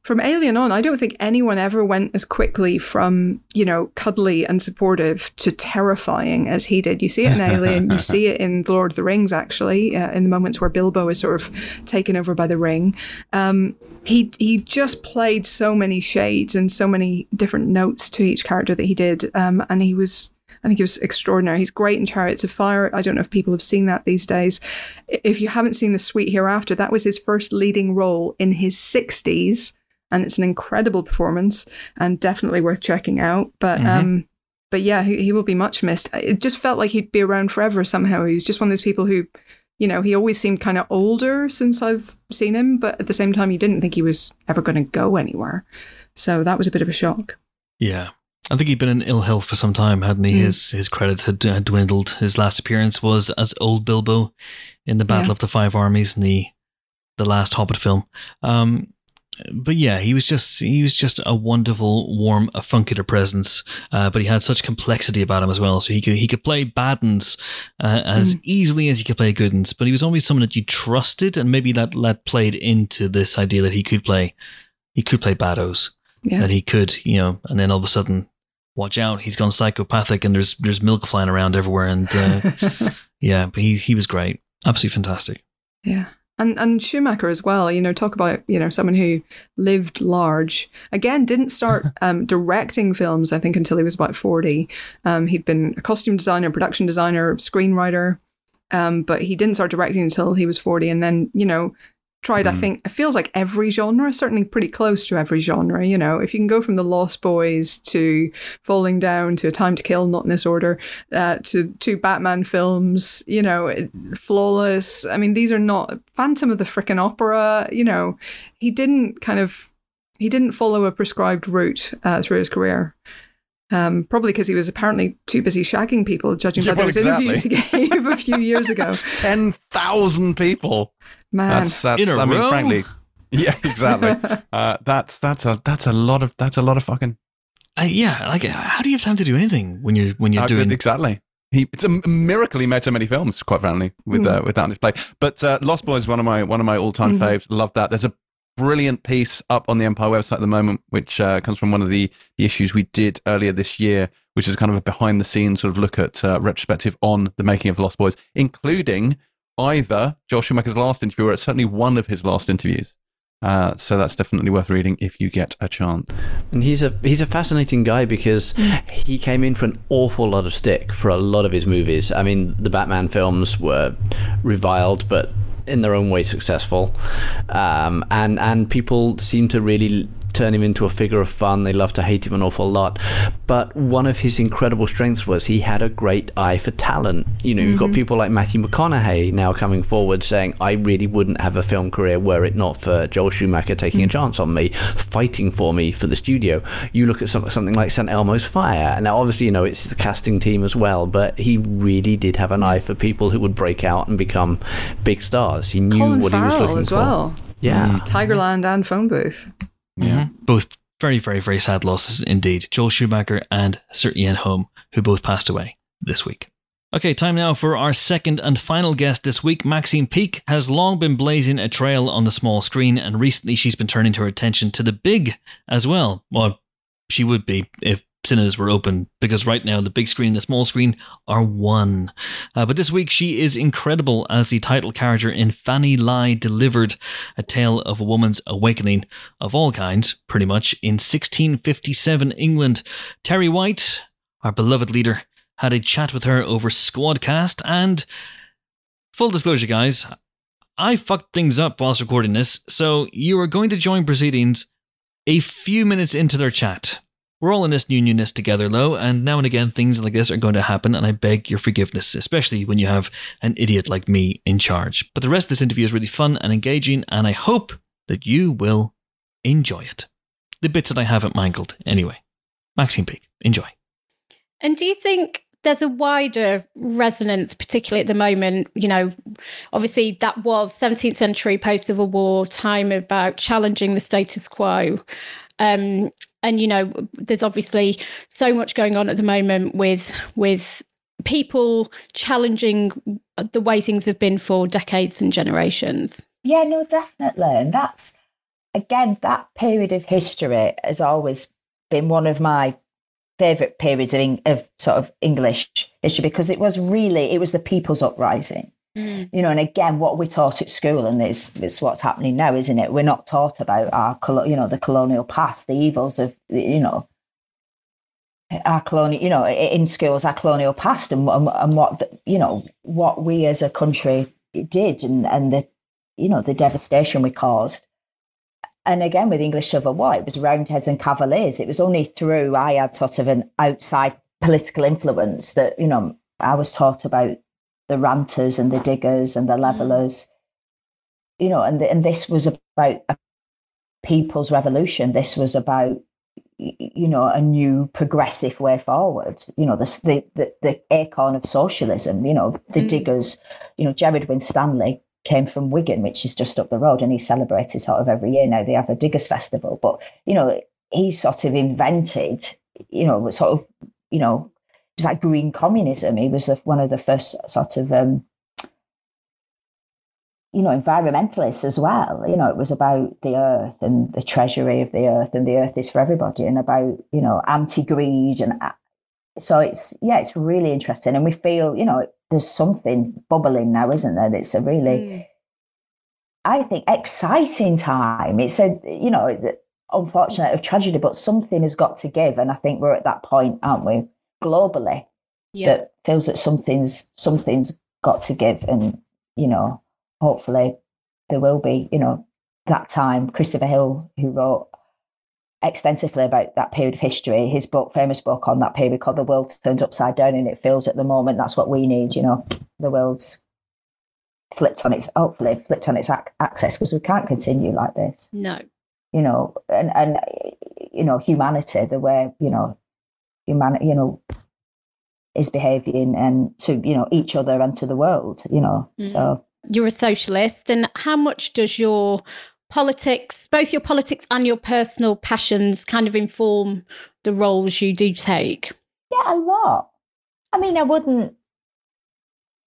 from Alien on, I don't think anyone ever went as quickly from, you know, cuddly and supportive to terrifying as he did. You see it in Alien, you see it in The Lord of the Rings, actually, uh, in the moments where Bilbo is sort of taken over by the ring. Um, he he just played so many shades and so many different notes to each character that he did, um, and he was. I think he was extraordinary. He's great in Chariots of Fire. I don't know if people have seen that these days. If you haven't seen The Sweet Hereafter, that was his first leading role in his 60s and it's an incredible performance and definitely worth checking out. But Mhm. um, but yeah, he, he will be much missed. It just felt like he'd be around forever somehow. He was just one of those people who, you know, he always seemed kind of older since I've seen him, but at the same time, you didn't think he was ever going to go anywhere. So that was a bit of a shock. Yeah. I think he'd been in ill health for some time, hadn't he? Mm. His his credits had, had dwindled. His last appearance was as old Bilbo in the Battle Yeah. of the Five Armies in the the last Hobbit film. Um, but yeah, he was just he was just a wonderful, warm, avuncular presence. Uh, but he had such complexity about him as well. So he could he could play bad uns uh, as Mm. easily as he could play good uns. But he was always someone that you trusted, and maybe that that played into this idea that he could play he could play bados Yeah. that he could, you know, and then all of a sudden, watch out, he's gone psychopathic, and there's there's milk flying around everywhere, and uh, yeah, but he he was great, absolutely fantastic. Yeah. And and Schumacher as well, you know, talk about, you know, someone who lived large. Again, didn't start um, directing films, I think, until he was about 40. Um, he'd been a costume designer, production designer, screenwriter, um, but he didn't start directing until he was 40. And then, you know, tried, I Mm. think, it feels like every genre, certainly pretty close to every genre. You know, if you can go from The Lost Boys to Falling Down to A Time to Kill, not in this order, uh, to two Batman films, you know, flawless. I mean, these are not Phantom of the frickin' Opera. You know, he didn't kind of he didn't follow a prescribed route uh, through his career. Um, probably because he was apparently too busy shagging people, judging Yeah, by well, those interviews he gave a few years ago. Ten thousand people. Man, That's that's. In a I mean, row? frankly, yeah, exactly. uh, that's that's a that's a lot of that's a lot of fucking. Uh, yeah, like how do you have time to do anything when you're when you're Uh, doing? exactly. He, it's a miracle he made so many films. Quite frankly, with Mm. uh, with that on display. But uh, Lost Boys is one of my one of my all time Mhm. faves. Love that. There's a brilliant piece up on the Empire website at the moment, which uh, comes from one of the, the issues we did earlier this year, which is kind of a behind the scenes sort of look at uh, retrospective on the making of Lost Boys, including either Joel Schumacher's last interview or certainly one of his last interviews. Uh, so that's definitely worth reading if you get a chance. And he's a he's a fascinating guy because he came in for an awful lot of stick for a lot of his movies. I mean, the Batman films were reviled, but in their own way successful, um, and and people seem to really turn him into a figure of fun. They love to hate him an awful lot, but one of his incredible strengths was he had a great eye for talent. You know, you've got mm-hmm. people like Matthew McConaughey now coming forward saying, "I really wouldn't have a film career were it not for Joel Schumacher taking a mm. chance on me, fighting for me for the studio." You look at some, something like St. Elmo's Fire. Now, obviously, you know it's the casting team as well, but he really did have an eye for people who would break out and become big stars. He knew Colin what he was Farrell looking as for. well. Yeah. Mm. Tigerland and Phone Booth. Yeah. Mhm. Both very, very, very sad losses indeed. Joel Schumacher and Sir Ian Holm, who both passed away this week. Okay, time now for our second and final guest this week. Maxine Peake has long been blazing a trail on the small screen, and recently she's been turning her attention to the big as well. Well, she would be if cinemas were open, because right now the big screen and the small screen are one. Uh, but this week she is incredible as the title character in Fanny Lye Deliver'd, a tale of a woman's awakening of all kinds, pretty much, in 1657 England. Terri White, our beloved leader, had a chat with her over Squadcast, and full disclosure, guys, I fucked things up whilst recording this, so you are going to join proceedings a few minutes into their chat. We're all in this new newness together, though, and now and again things like this are going to happen, and I beg your forgiveness, especially when you have an idiot like me in charge. But the rest of this interview is really fun and engaging, and I hope that you will enjoy it. The bits that I haven't mangled, anyway. Maxine Peake, enjoy. And do you think there's a wider resonance, particularly at the moment? You know, obviously that was 17th century post Civil War time about challenging the status quo. Um, and you know, there's obviously so much going on at the moment with with people challenging the way things have been for decades and generations. Yeah, no, definitely. And that's, again, that period of history has always been one of my favourite periods of, of sort of English history because it was really, it was the people's uprising. Mm. You know, and again, what we taught at school, and it's, it's what's happening now, isn't it? We're not taught about our, you know, the colonial past, the evils of, you know, our colonial, you know, in schools, our colonial past, and, and, and what, you know, what we as a country did, and and the, you know, the devastation we caused. and again with English Civil War, it was Roundheads and Cavaliers. It was only through I had sort of an outside political influence that you know I was taught about the ranters and the diggers and the levelers. Mm. You know, and and this was about a people's revolution. This was about you know a new progressive way forward you know the the the, the acorn of socialism you know the mm. diggers you know Gerard Winstanley came from Wigan, which is just up the road, and he's celebrated sort of every year now. They have a diggers festival, but you know, he sort of invented, you know, sort of, you know, was like green communism. He was one of the first sort of, um, you know, environmentalists as well. You know, it was about the earth and the treasury of the earth, and the earth is for everybody, and about you know anti-greed and. Uh, so it's yeah, it's really interesting, and we feel you know there's something bubbling now, isn't there? It's a really, mm. I think, exciting time. It's a, you know, unfortunate of tragedy, but something has got to give. And I think we're at that point, aren't we, globally, yeah. that feels that something's something's got to give. And, you know, hopefully there will be, you know, that time. Christopher Hill, who wrote extensively about that period of history. His book, famous book on that period called The World Turned Upside Down and it feels at the moment that's what we need, you know, the world's flipped on its, hopefully flipped on its ac- access because we can't continue like this. No. You know, and, and, you know, humanity, the way, you know, humanity, you know, is behaving and to, you know, each other and to the world, you know, mm. so. You're a socialist and how much does your politics, both your politics and your personal passions, kind of inform the roles you do take? Yeah, a lot. I mean, I wouldn't,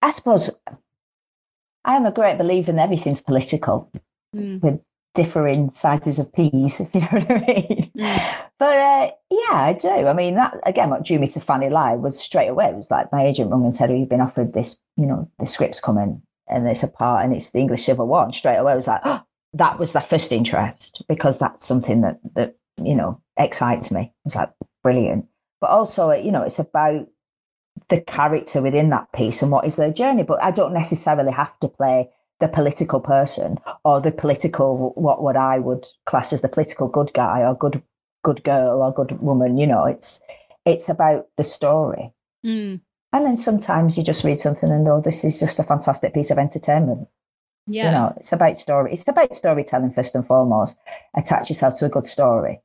I suppose I am a great believer in everything's political mm. with differing sizes of peas, if you know what I mean. Mm. But uh, yeah, I do. I mean, that again, what drew me to Fanny Lye was straight away. It was like my agent rung and said, "Oh, you've been offered this. You know, the script's coming, and it's a part, and it's the English Civil War." And straight away, I was like, oh, that was the first interest because that's something that that you know excites me. It's like brilliant, but also you know it's about the character within that piece and what is their journey. But I don't necessarily have to play the political person or the political what what I would class as the political good guy or good good girl or good woman. You know, it's it's about the story. Mm. And then sometimes you just read something and oh, this is just a fantastic piece of entertainment. Yeah. You know, it's about story. It's about storytelling first and foremost. Attach yourself to a good story.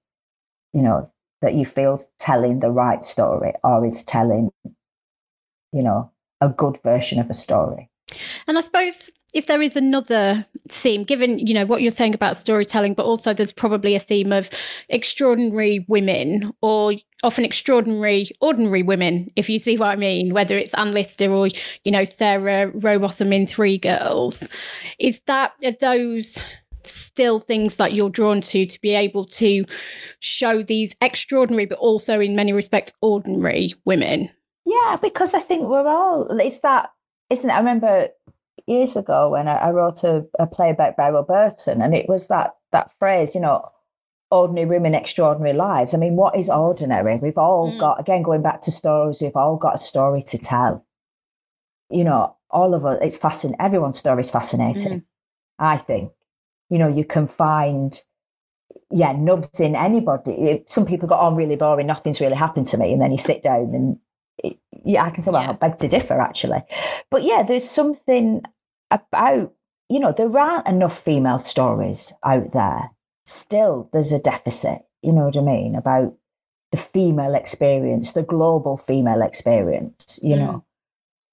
You know, that you feel telling the right story or is telling, you know, a good version of a story. And I suppose if there is another theme, given you know what you're saying about storytelling, but also there's probably a theme of extraordinary women or often extraordinary ordinary women, if you see what I mean, whether it's Anne Lister or you know Sarah Rowbotham in Three Girls, is that those still things that you're drawn to to be able to show these extraordinary but also in many respects ordinary women? Yeah because i think we're all it's that isn't it? I remember years ago when I, I wrote a, a, play about Beryl Burton, and it was that that phrase, you know, ordinary women, extraordinary lives. I mean, what is ordinary? We've all mm. got again going back to stories. We've all got a story to tell. You know, all of us. It's fascinating. Everyone's story is fascinating. Mm. I think. You know, you can find yeah, nubs in anybody. Some people go, on oh, really boring, nothing's really happened to me. And then you sit down and yeah, I can say, well, yeah. I beg to differ, actually. But yeah, there's something about, you know, there aren't enough female stories out there. Still, there's a deficit, you know what I mean, about the female experience, the global female experience, you mm. know,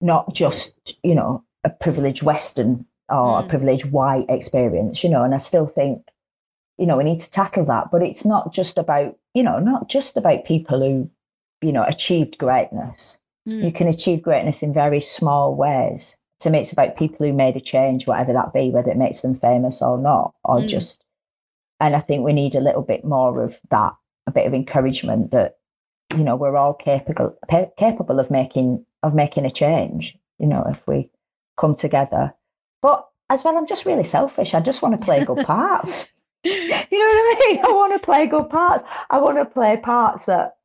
not just, you know, a privileged Western or mm. a privileged white experience, you know, and I still think, you know, we need to tackle that. But it's not just about, you know, not just about people who you know, achieved greatness. Mm. You can achieve greatness in very small ways. To me, it's about people who made a change, whatever that be, whether it makes them famous or not, or mm. just. And I think we need a little bit more of that, a bit of encouragement that, you know, we're all capable capable of making of making a change. You know, if we come together. But as well, I'm just really selfish. I just want to play good parts. you know what I mean? I want to play good parts. I want to play parts that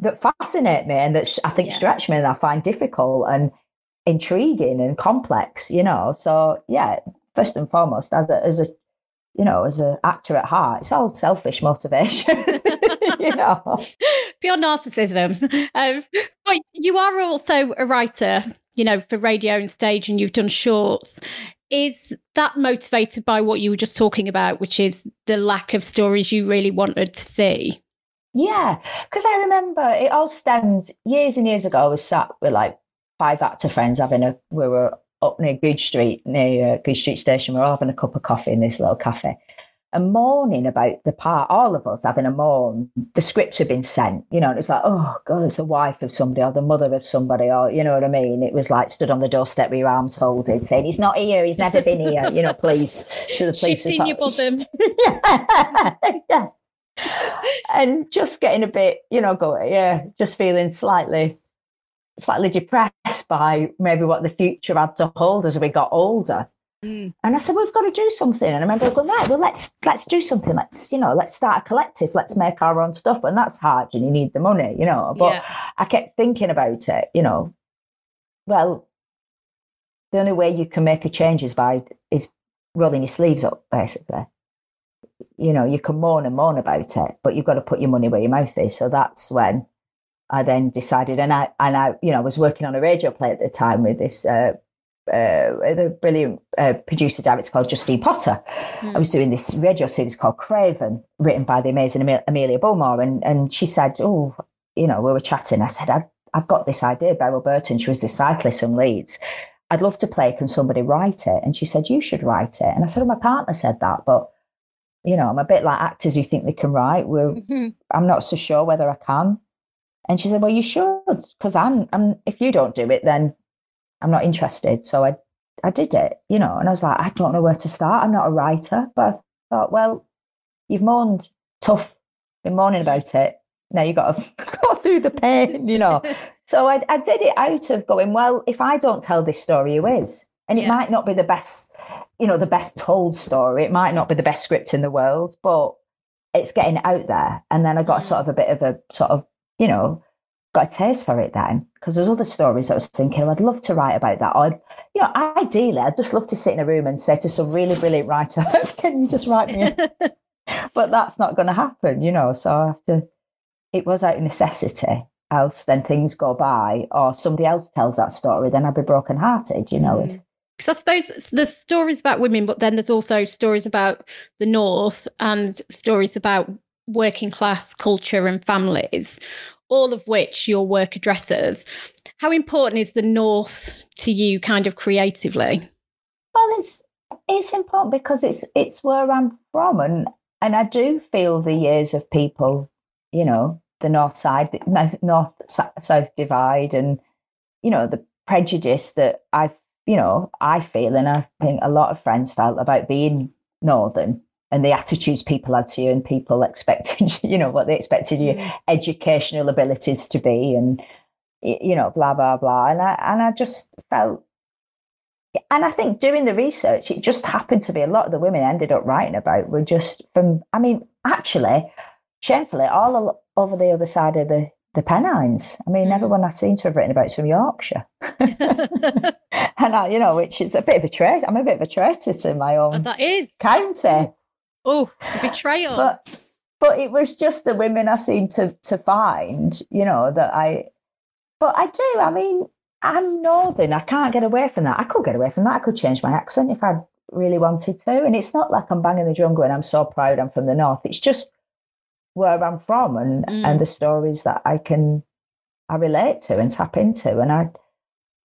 that fascinate me and that I think yeah. stretch me and I find difficult and intriguing and complex, you know. So yeah, first and foremost, as a as a you know, as an actor at heart, it's all selfish motivation. you know, pure narcissism. Um, but you are also a writer, you know, for radio and stage, and you've done shorts. Is that motivated by what you were just talking about, which is the lack of stories you really wanted to see? Yeah, because I remember it all stemmed years and years ago. I was sat with like five actor friends having a, we were up near Good Street, near uh, Goodge Street Station. We were having a cup of coffee in this little cafe and mourning about the part, all of us having a mourn. The scripts had been sent, you know, and it's like, oh God, it's a wife of somebody or the mother of somebody, or you know what I mean? It was like stood on the doorstep with your arms folded, saying, He's not here, he's never been here, you know, please to the police. Shifting your bosom. yeah. yeah. And just getting a bit, you know, going, yeah, just feeling slightly slightly depressed by maybe what the future had to hold as we got older. Mm. And I said, we've got to do something. And I remember going, right, well, let's let's do something. Let's, you know, let's start a collective. Let's make our own stuff. And that's hard and you need the money, you know. But yeah. I kept thinking about it, you know. Well, the only way you can make a change is by is rolling your sleeves up, basically. You know, you can moan and moan about it, but you've got to put your money where your mouth is. So that's when I then decided, and I and I, you know, was working on a radio play at the time with this uh, uh, the brilliant uh, producer director called Justine Potter. Mm. I was doing this radio series called Craven, written by the amazing Amelia Bullmore, and and she said, "Oh, you know, we were chatting. I said, I, have got this idea." Beryl Burton, she was this cyclist from Leeds. I'd love to play. Can somebody write it? And she said, "You should write it." And I said, "Well, my partner said that, but." You know, I'm a bit like actors who think they can write. We're, mm-hmm. I'm not so sure whether I can. And she said, "Well, you should, because I'm, I'm. If you don't do it, then I'm not interested. So I, I did it, you know, and I was like, I don't know where to start. I'm not a writer, but I thought, well, you've mourned tough, been mourning about it. Now you got to go through the pain, you know. so I, I did it out of going, well, if I don't tell this story, who is? And it yeah. might not be the best, you know, the best told story. It might not be the best script in the world, but it's getting out there. And then I got sort of a bit of a sort of, you know, got a taste for it then because there's other stories I was thinking, oh, I'd love to write about that. Or, you know, ideally, I'd just love to sit in a room and say to some really brilliant writer, can you just write me? but that's not going to happen, you know. So I have to, it was out of necessity. Else, then things go by, or somebody else tells that story, then I'd be broken hearted, you know. Mm. Because I suppose there's stories about women, but then there's also stories about the North and stories about working class culture and families all of which your work addresses. How important is the North to you, kind of creatively? Well, it's it's important because it's it's where I'm from, and and I do feel the years of people, you know, the North side, North South divide, and you know the prejudice that I've, you know, I feel, and I think a lot of friends felt about being Northern and the attitudes people had to you and people expected you know what they expected your mm. educational abilities to be and you know blah blah blah and i and i just felt and i think doing the research it just happened to be a lot of the women ended up writing about were just from i mean actually shamefully all over the other side of the the Pennines. I mean, mm. everyone I seem to have written about is from Yorkshire, and I, you know, which is a bit of a traitor. I'm a bit of a traitor to my own. Oh, that is county. Oh, betrayal. but but it was just the women I seemed to to find, you know, that I but I do, I mean, I'm northern. I can't get away from that. I could get away from that. I could change my accent if I really wanted to. And it's not like I'm banging the drum going, I'm so proud I'm from the north. It's just where I'm from and mm. and the stories that I can I relate to and tap into. And I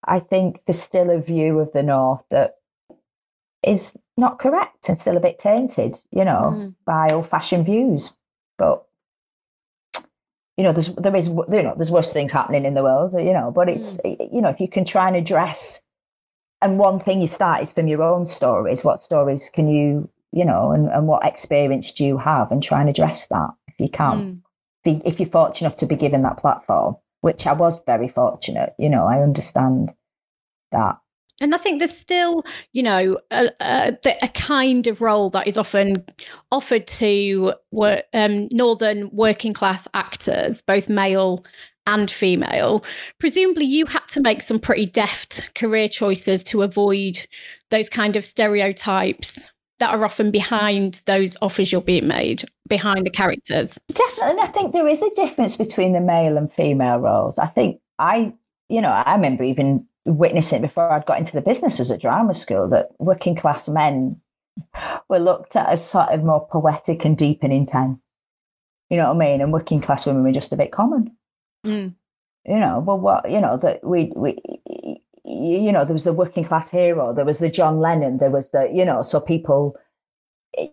I think there's still a view of the north that is not correct and still a bit tainted, you know, mm. by old fashioned views. But you know, there's there is you know there's worse things happening in the world, you know. But it's mm. you know if you can try and address, and one thing you start is from your own stories. What stories can you you know, and, and what experience do you have, and try and address that if you can. Mm. If, you, if you're fortunate enough to be given that platform, which I was very fortunate, you know, I understand that and I think there's still, you know, a, a, a, kind of role that is often offered to work, um, northern working class actors, both male and female. Presumably, you had to make some pretty deft career choices to avoid those kind of stereotypes that are often behind those offers you're being made, behind the characters. Definitely. And I think there is a difference between the male and female roles. I think I, you know, I remember even witnessing before I'd got into the business as a drama school that working class men were looked at as sort of more poetic and deep and intense. You know what I mean? And working class women were just a bit common. Mm. You know, well, what you know that we we you know there was the working class hero, there was the John Lennon, there was the you know so people.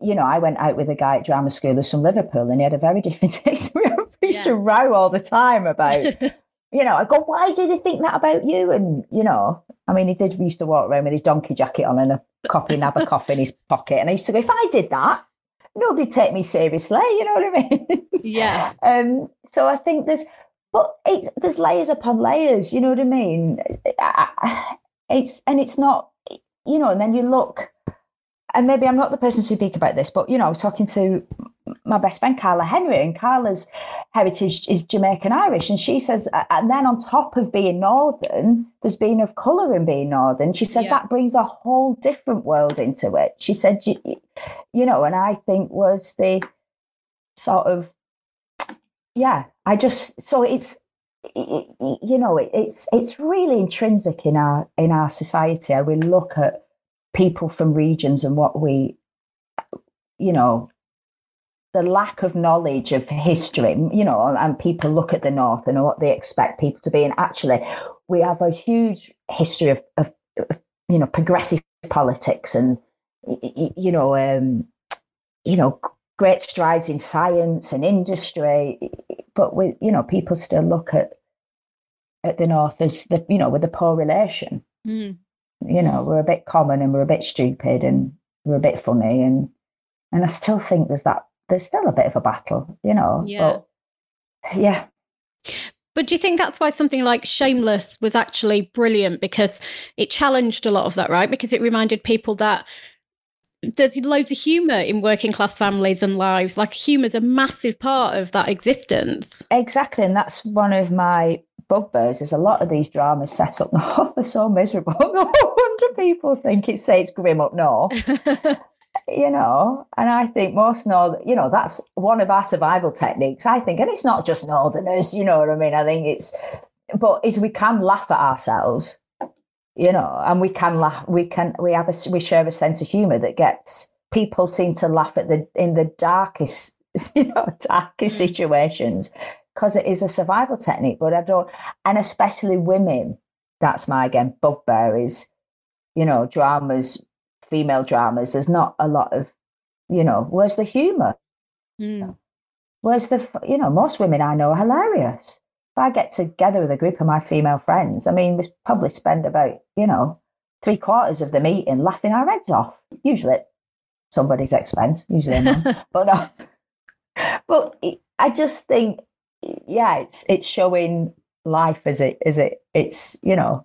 You know, I went out with a guy at drama school who's from Liverpool, and he had a very different taste. we used Yeah. to row all the time about you know, I go, why do they think that about you? And, you know, I mean, he did, we used to walk around with his donkey jacket on and a copy of Nabokov in his pocket. And I used to go, if I did that, nobody'd take me seriously, you know what I mean? Yeah. um, so I think there's, but it's, there's layers upon layers, you know what I mean? It's, and it's not, you know, and then you look, and maybe I'm not the person to speak about this, but, you know, I was talking to my best friend Carla Henry, and Carla's heritage is Jamaican Irish, and she says, and then on top of being Northern, there's being of colour in being Northern. She said Yeah. that brings a whole different world into it. She said, you, you know, and I think was the sort of, yeah, I just so it's you know it, it's it's really intrinsic in our in our society we look at people from regions and what we you know the lack of knowledge of history, you know, and people look at the North and what they expect people to be. And actually, we have a huge history of, of, of you know, progressive politics and, you know, um, you know, great strides in science and industry. But we, you know, people still look at at the North as the, you know, with the poor relation. Mm. You know, we're a bit common and we're a bit stupid and we're a bit funny and and I still think there's that there's still a bit of a battle, you know. Yeah. But yeah. But do you think that's why something like Shameless was actually brilliant because it challenged a lot of that, right? Because it reminded people that there's loads of humor in working class families and lives. Like humor's a massive part of that existence. Exactly. And that's one of my bugbears is a lot of these dramas set up north are so miserable. No wonder people think it says grim up north. you know, and I think most north, you know, that's one of our survival techniques, I think. And it's not just northerners, you know what I mean? I think it's, but is we can laugh at ourselves, you know, and we can laugh, we can, we have a, we share a sense of humor that gets people seem to laugh at the, in the darkest, you know, darkest mm. situations because it is a survival technique. But I don't, and especially women, that's my, again, bugbear is, you know, dramas female dramas, there's not a lot of, you know, where's the humor? Mm. Where's the, you know, most women I know are hilarious. If I get together with a group of my female friends, I mean, we probably spend about, you know, three quarters of the meeting laughing our heads off, usually at somebody's expense, usually but no. But I just think, yeah, it's it's showing life as it as it it's you know,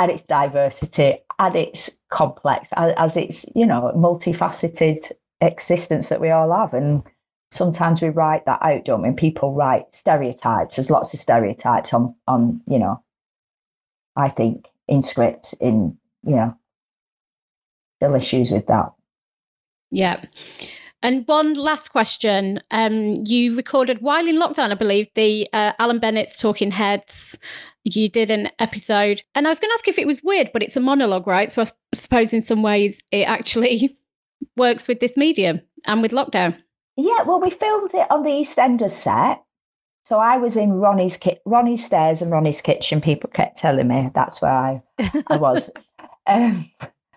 and its diversity and its complex as, as its you know multifaceted existence that we all have and sometimes we write that out don't we and people write stereotypes there's lots of stereotypes on on you know i think in scripts in you know still issues with that Yeah. And one last question. Um, you recorded while in lockdown, I believe, the uh, Alan Bennett's Talking Heads. You did an episode, and I was going to ask if it was weird, but it's a monologue, right? So I suppose in some ways it actually works with this medium and with lockdown. Yeah, well, we filmed it on the EastEnders set. So I was in Ronnie's ki- Ronnie's stairs and Ronnie's kitchen. People kept telling me that's where I, I was. um,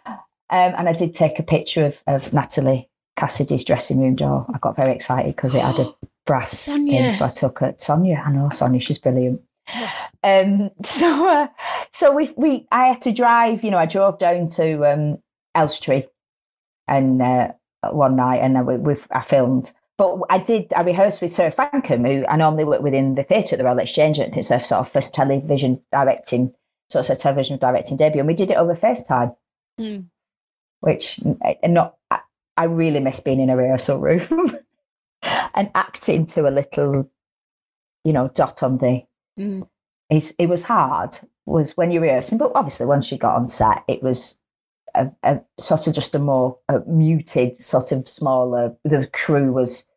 um, and I did take a picture of, of Natalie Cassidy's dressing room door. I got very excited because it had a brass Sonia. in. So I took it. Sonia, I know Sonia, she's brilliant. Um, so, uh, so we, we, I had to drive, you know, I drove down to um, Elstree and uh, one night and then we, we've, I filmed. But I did, I rehearsed with Sarah Frankcom, who I normally work within the theatre at the Royal Exchange. And it's her sort of first television directing, so it's her television directing debut. And we did it over FaceTime, Hmm. which, and not, I, I really miss being in a rehearsal room and acting to a little, you know, dot on the, Mm. it's, it was hard was when you're rehearsing, but obviously once you got on set, it was a, a sort of just a more a muted, sort of smaller. The crew was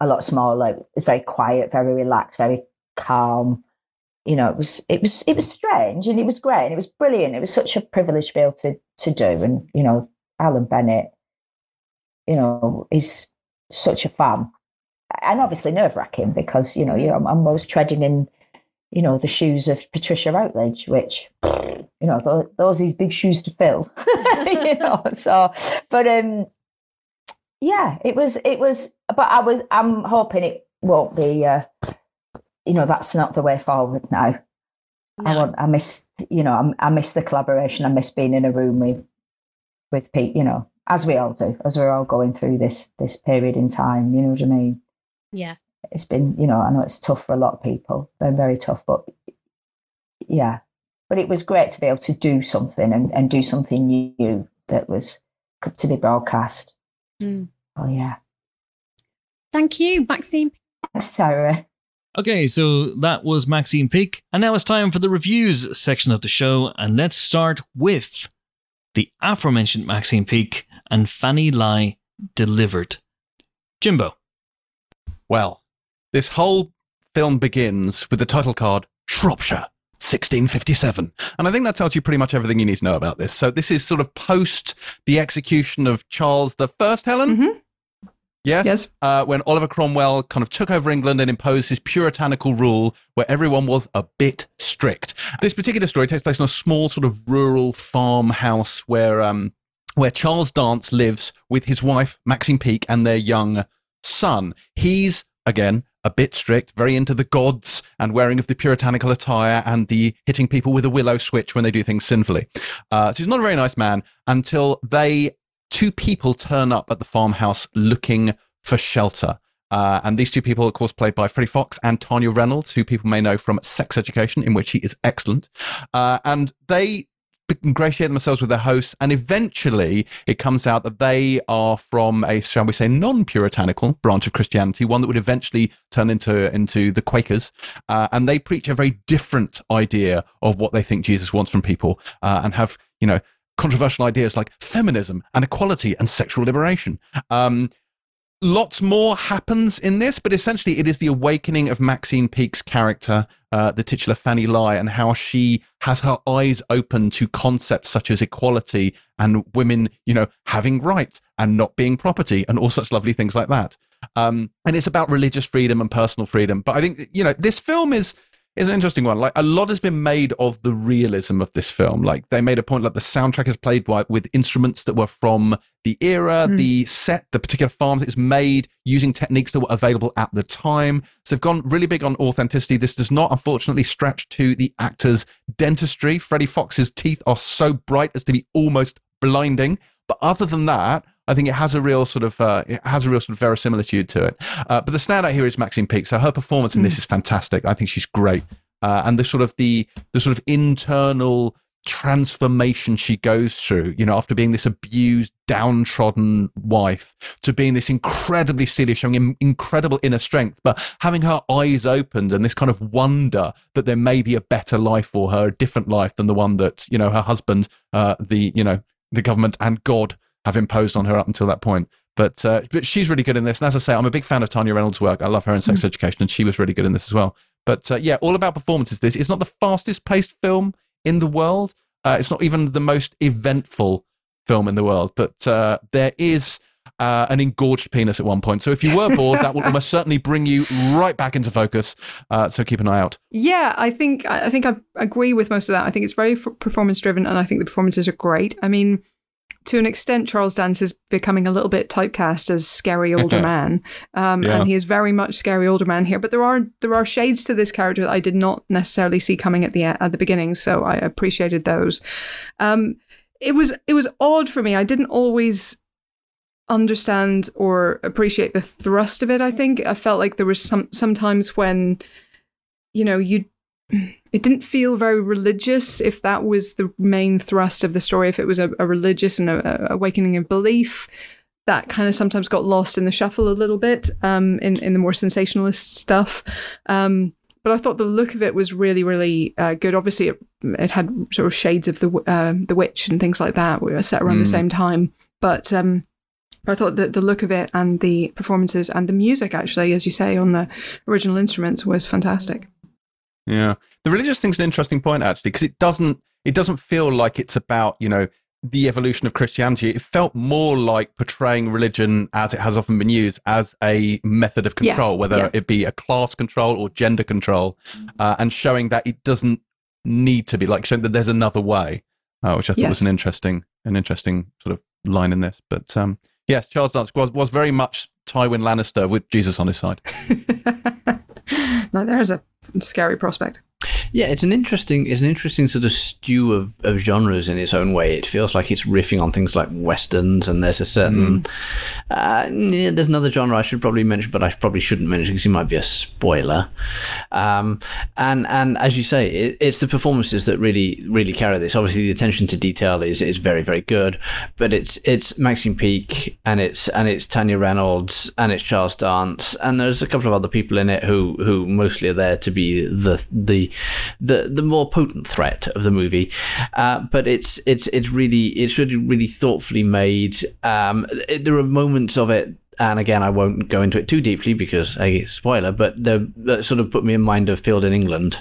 a lot smaller. It was very quiet, very relaxed, very calm. You know, it was it was it was strange and it was great and it was brilliant. It was such a privilege to be able to to do. And you know, Alan Bennett, you know, is such a fan, and obviously nerve wracking because you know you know I'm almost treading in you know the shoes of Patricia Routledge, which you know th- those these big shoes to fill. you know, so but um yeah, it was it was, but I was I'm hoping it won't be. uh You know, that's not the way forward now. I want. I miss. You know, I'm, I miss the collaboration. I miss being in a room with with people. You know, as we all do, as we're all going through this this period in time. You know what I mean? Yeah. It's been. You know, I know it's tough for a lot of people. Been very tough, but yeah. But it was great to be able to do something and, and do something new that was to be broadcast. Mm. Oh yeah. Thank you, Maxine. Thanks, Terri. Okay, so that was Maxine Peake. and now it's time for the reviews section of the show, and let's start with the aforementioned Maxine Peake and Fanny Lye Deliver'd. Jimbo. Well, this whole film begins with the title card Shropshire. 1657. And I think that tells you pretty much everything you need to know about this. So this is sort of post the execution of Charles the First, Helen? Mhm. Yes. Yes. Uh, when Oliver Cromwell kind of took over England and imposed his puritanical rule where everyone was a bit strict. This particular story takes place in a small sort of rural farmhouse where um, where Charles Dance lives with his wife Maxine Peake and their young son. He's again a bit strict, very into the gods and wearing of the puritanical attire and the hitting people with a willow switch when they do things sinfully. Uh, so he's not a very nice man until they two people turn up at the farmhouse looking for shelter. Uh, and these two people, of course, played by Freddie Fox and Tanya Reynolds, who people may know from Sex Education, in which he is excellent. Uh, and they ingratiate themselves with their hosts, and eventually it comes out that they are from a, shall we say, non-puritanical branch of Christianity, one that would eventually turn into into the Quakers, uh, and they preach a very different idea of what they think Jesus wants from people, uh, and have you know controversial ideas like feminism and equality and sexual liberation. Um, lots more happens in this, but essentially it is the awakening of Maxine Peake's character, uh, the titular Fanny Lye, and how she has her eyes open to concepts such as equality and women, you know, having rights and not being property and all such lovely things like that. Um, and it's about religious freedom and personal freedom. But I think, you know, this film is is an interesting one. Like a lot has been made of the realism of this film. Like they made a point, like the soundtrack is played by, with instruments that were from the era, Mm. the set, the particular farms it was made using techniques that were available at the time. So they've gone really big on authenticity. This does not, unfortunately, stretch to the actor's dentistry. Freddie Fox's teeth are so bright as to be almost blinding. But other than that, I think it has a real sort of uh, it has a real sort of verisimilitude to it. Uh, but the standout here is Maxine Peake. So her performance in this is fantastic. I think she's great, uh, and the sort of the the sort of internal transformation she goes through. You know, after being this abused, downtrodden wife to being this incredibly silly, showing incredible inner strength, but having her eyes opened and this kind of wonder that there may be a better life for her, a different life than the one that you know her husband, uh, the you know the government and God have imposed on her up until that point. But uh, but she's really good in this. And as I say, I'm a big fan of Tanya Reynolds' work. I love her in Sex Education, and she was really good in this as well. But uh, yeah, all about performances. This it's not the fastest paced film in the world. Uh, it's not even the most eventful film in the world. But uh, there is uh, an engorged penis at one point. So if you were bored, that will almost certainly bring you right back into focus. Uh, so keep an eye out. Yeah, I think I think I agree with most of that. I think it's very performance driven, and I think the performances are great. I mean, to an extent, Charles Dance is becoming a little bit typecast as scary older man, um, Yeah. and he is very much scary older man here. But there are there are shades to this character that I did not necessarily see coming at the at the beginning, so I appreciated those. Um, it was it was odd for me. I didn't always understand or appreciate the thrust of it. I think I felt like there was some sometimes when you know you it didn't feel very religious if that was the main thrust of the story if it was a, a religious and a, a awakening of belief that kind of sometimes got lost in the shuffle a little bit um, in in the more sensationalist stuff um, but I thought the look of it was really, really uh, good. Obviously, it, it had sort of shades of the uh, the witch and things like that. We were set around the Mm. same time, but um, I thought that the look of it and the performances and the music, actually, as you say, on the original instruments, was fantastic. Yeah, the religious thing's an interesting point actually because it doesn't it doesn't feel like it's about you know the evolution of Christianity. It felt more like portraying religion as it has often been used as a method of Yeah, control, whether yeah. it be a class control or gender control, uh, and showing that it doesn't need to be like showing that there's another way, uh, which I thought was an interesting an interesting sort of line in this. But um, yes, Charles Dance was was very much Tywin Lannister with Jesus on his side. now, there's a scary prospect. Yeah, it's an interesting, it's an interesting sort of stew of, of genres in its own way. It feels like it's riffing on things like westerns, and there's a certain, uh, yeah, there's another genre I should probably mention, but I probably shouldn't mention because it might be a spoiler. Um, and and as you say, it, it's the performances that really really carry this. Obviously, the attention to detail is is very very good, but it's it's Maxine Peake and it's and it's Tanya Reynolds and it's Charles Dance and there's a couple of other people in it who who mostly are there to be the the the the more potent threat of the movie. Uh, but it's it's it's really it's really really thoughtfully made. Um, it- there are moments of it. And again, I won't go into it too deeply because, a spoiler, but the, that sort of put me in mind of Field in England.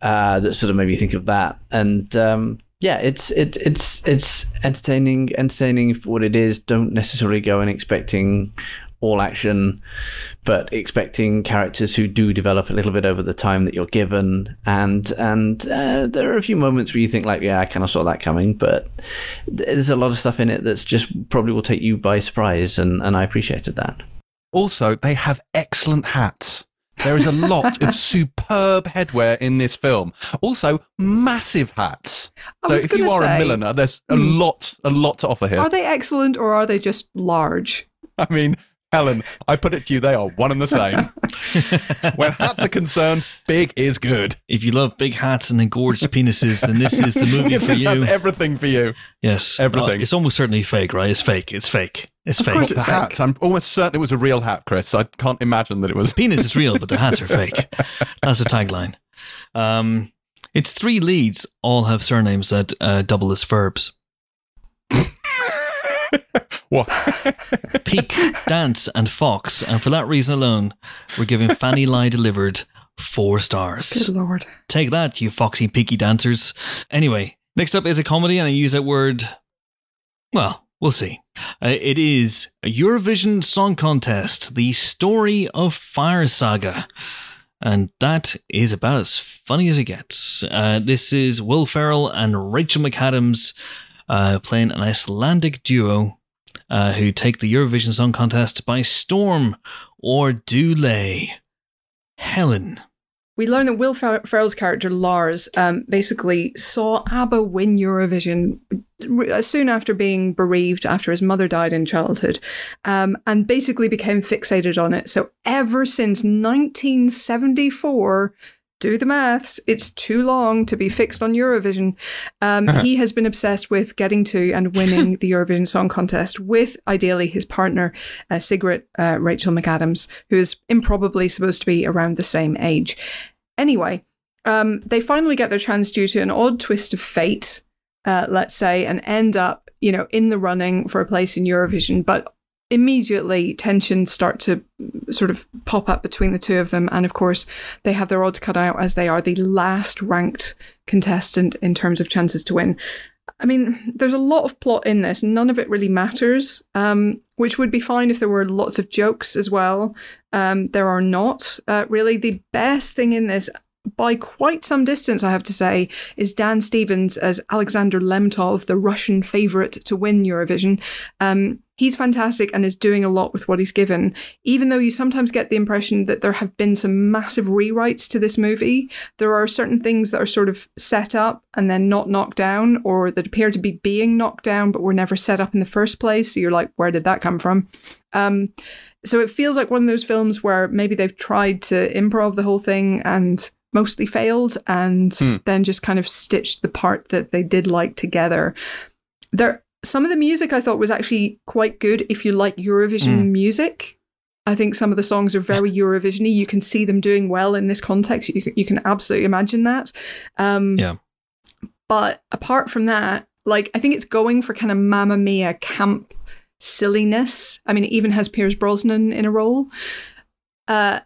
Uh, that sort of made me think of that. And um, yeah, it's it, it's it's entertaining, entertaining for what it is. Don't necessarily go in expecting all action, but expecting characters who do develop a little bit over the time that you're given. And and uh, there are a few moments where you think like, yeah, I kind of saw that coming, but there's a lot of stuff in it that's just probably will take you by surprise, and and I appreciated that. Also, they have excellent hats. There is a lot of superb headwear in this film. Also, massive hats. So if you are say- a milliner, there's a Hmm. lot, a lot to offer here. Are they excellent or are they just large? I mean, Helen, I put it to you, they are one and the same. when hats are concerned, big is good. If you love big hats and engorged penises, then this is the movie for this has you. everything for you. Yes, everything. Well, it's almost certainly fake, right? It's fake. It's fake. It's Of fake. course The It's fake. hats, I'm almost certain it was a real hat, Chris. I can't imagine that it was. penis is real, but the hats are fake. That's the tagline. Um, it's three leads. All have surnames that uh, double as verbs. what? Peake, Dance, and Fox. And for that reason alone, we're giving Fanny Lye Deliver'd four stars. Good lord. Take that, you foxy, peaky dancers. Anyway, next up is a comedy, and I use that word. Well, we'll see. Uh, it is a Eurovision Song Contest, the story of Fire Saga. And that is about as funny as it gets. Uh, this is Will Ferrell and Rachel McAdams uh, playing an Icelandic duo uh, who take the Eurovision Song Contest by storm, or do they? Helen. We learn that Will Fer- Ferrell's character Lars um, basically saw ABBA win Eurovision r- soon after being bereaved after his mother died in childhood, um, and basically became fixated on it. So ever since 1974. Do the maths. It's too long to be fixed on Eurovision. Um, he has been obsessed with getting to and winning the Eurovision Song Contest with ideally his partner, uh, Sigrid uh, Rachel McAdams, who is improbably supposed to be around the same age. Anyway, um, they finally get their chance due to an odd twist of fate, uh, let's say, and end up, you know, in the running for a place in Eurovision. But immediately tensions start to sort of pop up between the two of them. And of course, they have their odds cut out as they are the last ranked contestant in terms of chances to win. I mean, there's a lot of plot in this. None of it really matters, um, which would be fine if there were lots of jokes as well. Um, there are not. Uh, really, the best thing in this, by quite some distance, I have to say, is Dan Stevens as Alexander Lemtov, the Russian favourite to win Eurovision. Um, he's fantastic and is doing a lot with what he's given, even though you sometimes get the impression that there have been some massive rewrites to this movie. There are certain things that are sort of set up and then not knocked down, or that appear to be being knocked down but were never set up in the first place. So you're like, where did that come from? Um, so it feels like one of those films where maybe they've tried to improv the whole thing and mostly failed and Hmm. then just kind of stitched the part that they did like together. There some of the music I thought was actually quite good if you like Eurovision Hmm. music. I think some of the songs are very Eurovisiony. You can see them doing well in this context. You can, you can absolutely imagine that. Um, Yeah. But apart from that, like I think it's going for kind of Mamma Mia camp silliness. I mean, it even has Pierce Brosnan in a role. Uh,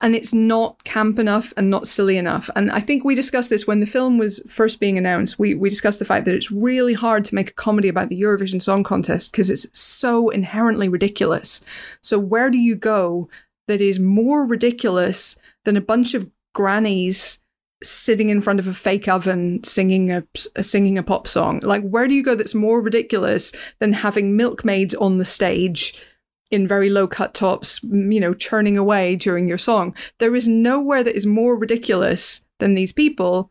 and it's not camp enough and not silly enough. And I think we discussed this when the film was first being announced. We we discussed the fact that it's really hard to make a comedy about the Eurovision Song Contest because it's so inherently ridiculous. So where do you go that is more ridiculous than a bunch of grannies sitting in front of a fake oven singing a, singing a pop song? Like where do you go that's more ridiculous than having milkmaids on the stage? In very low cut tops, you know, churning away during your song. There is nowhere that is more ridiculous than these people.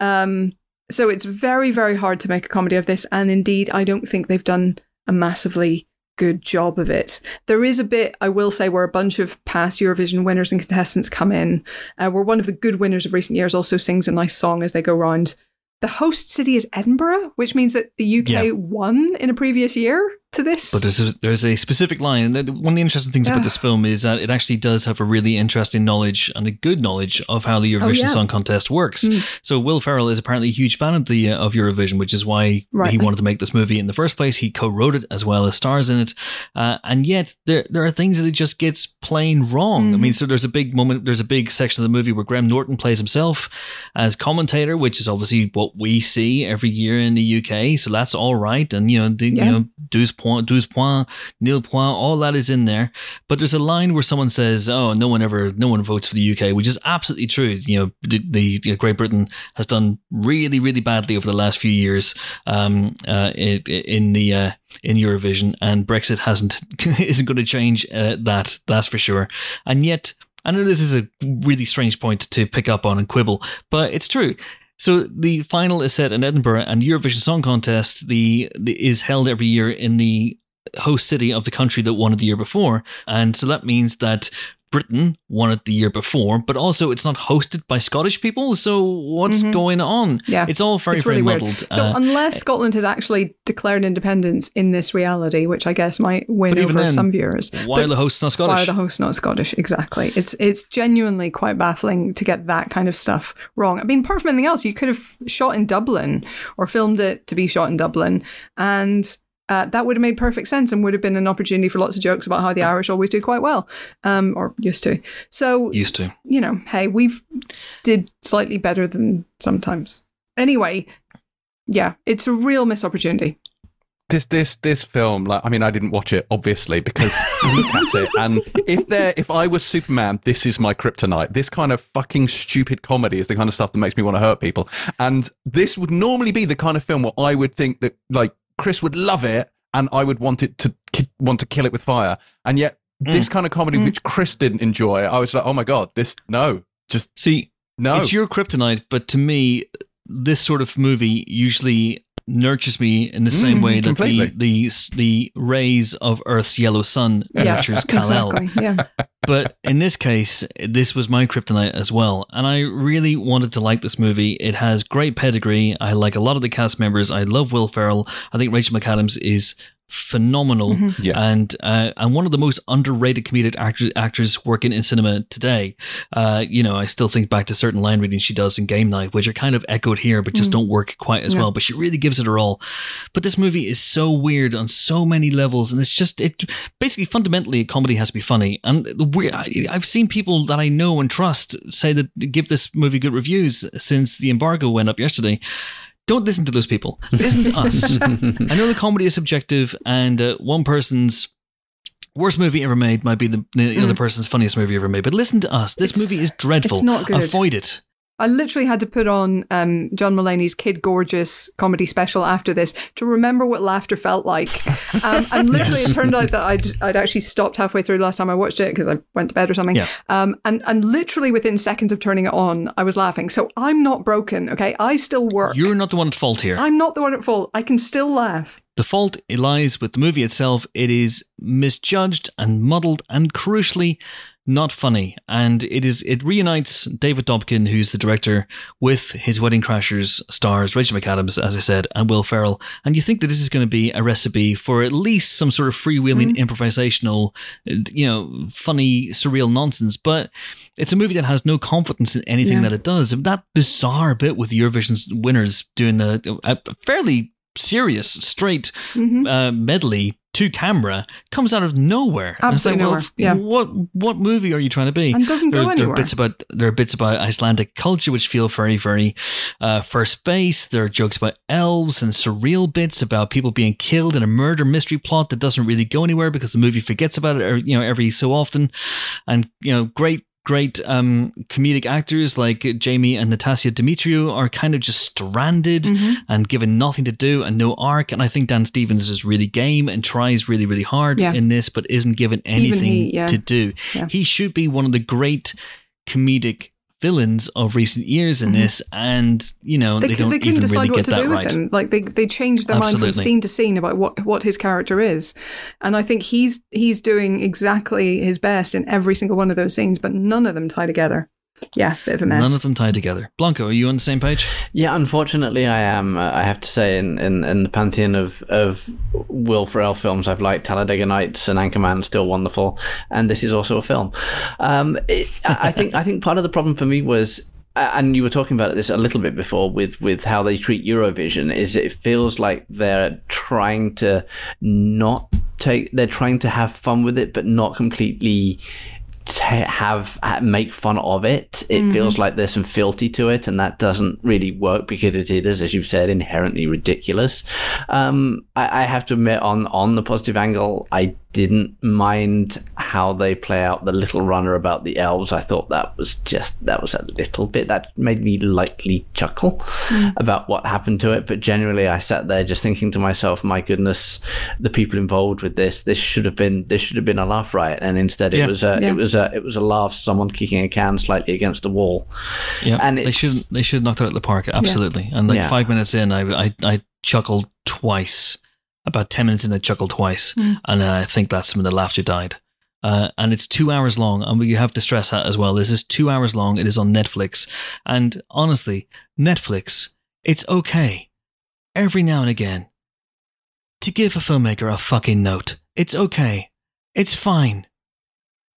Um, so it's very, very hard to make a comedy of this. And indeed, I don't think they've done a massively good job of it. There is a bit, I will say, where a bunch of past Eurovision winners and contestants come in, uh, where one of the good winners of recent years also sings a nice song as they go round. The host city is Edinburgh, which means that the UK Yeah. won in a previous year to this. But there's a, there's a specific line. One of the interesting things about this film is that it actually does have a really interesting knowledge and a good knowledge of how the Eurovision yeah. Song Contest works. Mm. So Will Ferrell is apparently a huge fan of the uh, of Eurovision, which is why Right. he wanted to make this movie in the first place. He co-wrote it as well as stars in it, uh, and yet there there are things that it just gets plain wrong. I Mhm. mean, so there's a big moment, there's a big section of the movie where Graham Norton plays himself as commentator, which is obviously what we see every year in the UK. So that's all right, and you know, the, Yeah. you know, douze point, douze point, nil point, all that is in there. But there's a line where someone says, "Oh, no one ever, no one votes for the UK," which is absolutely true. You know, the, the Great Britain has done really, really badly over the last few years um, uh, in, in the uh, in Eurovision, and Brexit hasn't isn't going to change uh, that. That's for sure. And yet, I know this is a really strange point to pick up on and quibble, but it's true. So the final is set in Edinburgh, and Eurovision Song Contest the, the is held every year in the host city of the country that won it the year before, and so that means that Britain won it the year before, but also it's not hosted by Scottish people. So what's Mhm. going on? Yeah. it's all very it's really very weird. muddled. So Uh, unless Scotland has actually declared independence in this reality, which I guess might win over then, some viewers, why are the hosts not Scottish? why are the hosts not Scottish? Exactly. It's it's genuinely quite baffling to get that kind of stuff wrong. I mean, apart from anything else, you could have shot in Dublin or filmed it to be shot in Dublin, and uh, that would have made perfect sense and would have been an opportunity for lots of jokes about how the Irish always do quite well, um, or used to. So Used to. you know, hey, we've did slightly better than sometimes. Anyway, yeah, it's a real missed opportunity. this this this film like i mean i didn't watch it obviously because look at it and if there if i was superman this is my kryptonite this kind of fucking stupid comedy is the kind of stuff that makes me want to hurt people and this would normally be the kind of film where i would think that like chris would love it and i would want it to ki- want to kill it with fire. And yet this kind of comedy Mm. which chris didn't enjoy i was like oh my god this no just See, no. it's your kryptonite, but to me, this sort of movie usually nurtures me in the same Mm, way that the, the the rays of Earth's yellow sun Yeah, nurtures Kal-El. exactly. Yeah. but in this case, this was my kryptonite as well. And I really wanted to like this movie. It has great pedigree. I like a lot of the cast members. I love Will Ferrell. I think Rachel McAdams is phenomenal Mhm. Yeah. and uh, and one of the most underrated comedic actors actors working in cinema today. Uh, you know, I still think back to certain line readings she does in Game Night, which are kind of echoed here, but just Mm. don't work quite as Yeah. well. But she really gives it her all. But this movie is so weird on so many levels, and it's just it basically fundamentally a comedy has to be funny. And the weird, I, I've seen people that I know and trust say that give this movie good reviews since the embargo went up yesterday. Don't listen to those people. Listen to us. I know the comedy is subjective, and uh, one person's worst movie ever made might be the, the other person's funniest movie ever made. But listen to us. This Mm. It's- movie is dreadful. it's not good. Avoid it. I literally had to put on um, John Mulaney's Kid Gorgeous comedy special after this to remember what laughter felt like. Um, and literally, it turned out that I'd, I'd actually stopped halfway through last time I watched it because I went to bed or something. Yeah. Um, and, and literally within seconds of turning it on, I was laughing. So I'm not broken, okay? I still work. You're not the one at fault here. I'm not the one at fault. I can still laugh. The fault lies with the movie itself. It is misjudged and muddled and crucially not funny. And it is it reunites David Dobkin, who's the director, with his Wedding Crashers stars Rachel McAdams, as I said, and Will Ferrell. And you think that this is going to be a recipe for at least some sort of freewheeling, improvisational, you know, funny, surreal nonsense. But it's a movie that has no confidence in anything Yeah. that it does. That bizarre bit with Eurovision's winners doing the a fairly serious, straight Mhm. uh, medley to camera comes out of nowhere. And it's Absolutely well, yeah. What what movie are you trying to be? And doesn't go there, there are bits about there are bits about Icelandic culture which feel very very uh, first base. There are jokes about elves and surreal bits about people being killed in a murder mystery plot that doesn't really go anywhere because the movie forgets about it. Or, you know every so often, and you know great. Great um, comedic actors like Jamie and Natasia Demetriou are kind of just stranded Mm-hmm. and given nothing to do and no arc. And I think Dan Stevens is really game and tries really, really hard Yeah. in this, but isn't given anything he, yeah. to do. Yeah. He should be one of the great comedic villains of recent years in this, and you know they, Mm-hmm. They, don't they couldn't even decide really what get to that do right. with him. Like they, they changed their mind from scene to scene about what, what his character is, and I think he's he's doing exactly his best in every single one of those scenes, but none of them tie together. Yeah, bit of a mess. None of them tied together. Blanco, are you on the same page? Yeah, unfortunately, I am. Uh, I have to say, in, in, in the pantheon of, of Will Ferrell films, I've liked Talladega Nights and Anchorman, still wonderful, and this is also a film. Um, it, I I think I think part of the problem for me was. uh, And you were talking about this a little bit before with, with how they treat Eurovision. Is it feels like they're trying to not take. They're trying to have fun with it, but not completely ta have make fun of it. It feels like there's some fealty to it, and that doesn't really work because it is, as you've said, inherently ridiculous. Um, I, I have to admit, on on the positive angle, I didn't mind how they play out the little runner about the elves. I thought that was just that was a little bit that made me lightly chuckle hmm. about what happened to it. But generally, I sat there just thinking to myself, "My goodness, the people involved with this. This should have been this should have been a laugh riot, and instead it was a Yeah. it was a it was a laugh. Someone kicking a can slightly against the wall. Yeah, And they should they should have knocked it out of the park. Absolutely. And like Yeah. five minutes in, I, I I chuckled twice. About ten minutes in, I chuckled twice, Mm. and uh, I think that's when the laughter died. Uh, and it's two hours long, and you have to stress that as well. This is two hours long. It is on Netflix, and honestly, Netflix, it's okay every now and again to give a filmmaker a fucking note. It's okay. It's fine.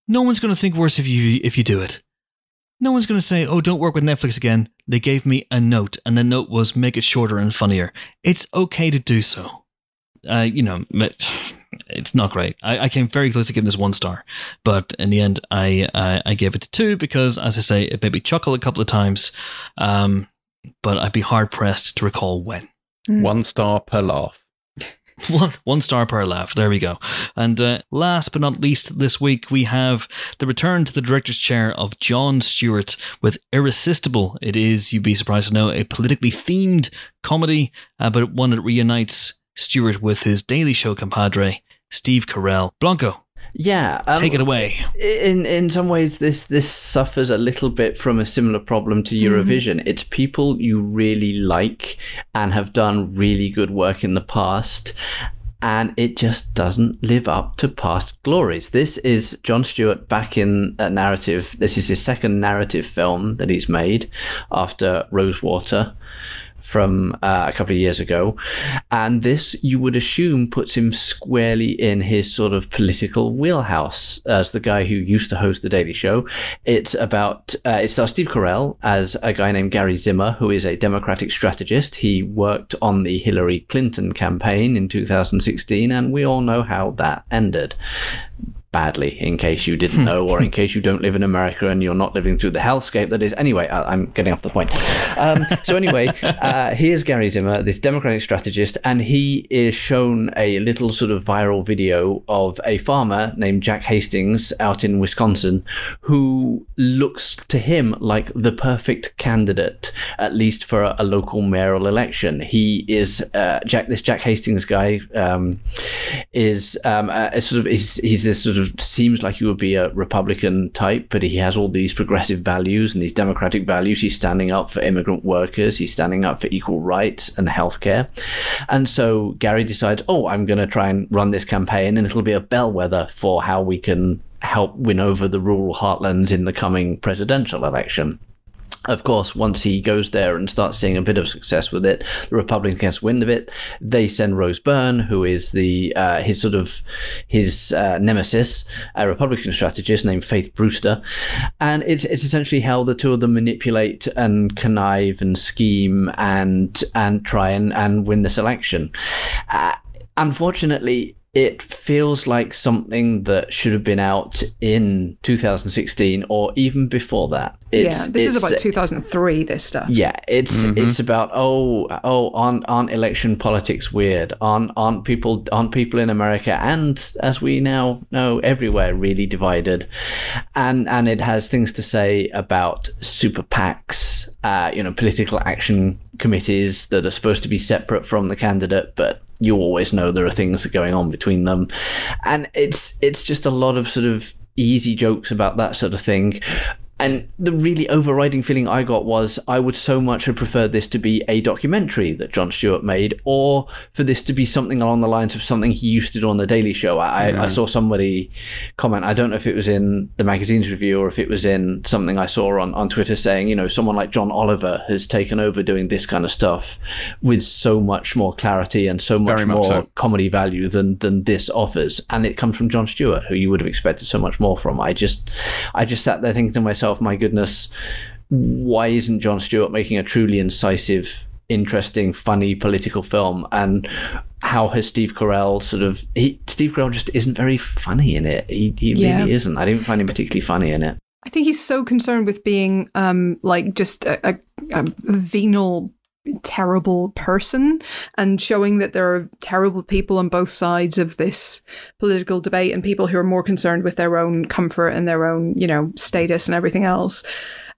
No one's going to think worse if you if you do it. No one's going to say, "Oh, don't work with Netflix again." They gave me a note, and the note was make it shorter and funnier. It's okay to do so. Uh, you know, it's not great. I, I came very close to giving this one star, but in the end, I I, I gave it two because, as I say, it made me chuckle a couple of times. Um, but I'd be hard pressed to recall when. One star per laugh. One, one star per laugh. There we go. And uh, last but not least, this week we have the return to the director's chair of Jon Stewart with Irresistible. It is, you'd be surprised to know, a politically themed comedy, uh, but one that reunites Stewart with his Daily Show compadre, Steve Carell. Blanco, Yeah, um, take it away. in in some ways this this suffers a little bit from a similar problem to Eurovision. It's people you really like and have done really good work in the past and it just doesn't live up to past glories. This is Jon Stewart back in a narrative. This is his second narrative film that he's made after Rosewater from uh, a couple of years ago. And this, you would assume, puts him squarely in his sort of political wheelhouse as the guy who used to host The Daily Show. It's about, uh, it stars Steve Carell as a guy named Gary Zimmer, who is a Democratic strategist. He worked on the Hillary Clinton campaign in 2016, and we all know how that ended badly in case you didn't know or in case you don't live in america and you're not living through the hellscape that is. Anyway I, i'm getting off the point. Um, so anyway uh, here's gary zimmer this democratic strategist and he is shown a little sort of viral video of a farmer named jack hastings out in wisconsin who looks to him like the perfect candidate at least for a, a local mayoral election. He is uh, jack this jack hastings guy um, is um, a, a sort of he's, he's this sort of seems like he would be a Republican type, but he has all these progressive values and these democratic values. He's standing up for immigrant workers. He's standing up for equal rights and healthcare. And so Gary decides, oh, I'm going to try and run this campaign, and it'll be a bellwether for how we can help win over the rural heartlands in the coming presidential election of course, once he goes there and starts seeing a bit of success with it, the Republicans wind of it. They send Rose Byrne, who is the uh, his sort of his uh, nemesis, a Republican strategist named Faith Brewster, and it's it's essentially how the two of them manipulate and connive and scheme and and try and and win this election. Uh, unfortunately, it feels like something that should have been out in 2016 or even before that. It's, yeah, this is about 2003. This stuff. Yeah, it's mm-hmm. it's about oh oh aren't aren't election politics weird? Aren't aren't people aren't people in America and as we now know everywhere really divided, and and it has things to say about super PACs, uh, you know, political action committees that are supposed to be separate from the candidate, but you always know there are things going on between them, and it's it's just a lot of sort of easy jokes about that sort of thing and the really overriding feeling I got was I would so much have preferred this to be a documentary that Jon Stewart made, or for this to be something along the lines of something he used to do on the Daily Show. I, I saw somebody comment, I don't know if it was in the magazine's review or if it was in something I saw on, on Twitter saying, you know, someone like John Oliver has taken over doing this kind of stuff with so much more clarity and so much, much more so. comedy value than than this offers. And it comes from Jon Stewart, who you would have expected so much more from. I just I just sat there thinking to myself, myself, my goodness, why isn't Jon Stewart making a truly incisive, interesting, funny political film? And how has Steve Carell sort of he, Steve Carell just isn't very funny in it. He he yeah. really isn't. I didn't find him particularly funny in it. I think he's so concerned with being um like just a, a, a venal terrible person and showing that there are terrible people on both sides of this political debate and people who are more concerned with their own comfort and their own, you know, status and everything else.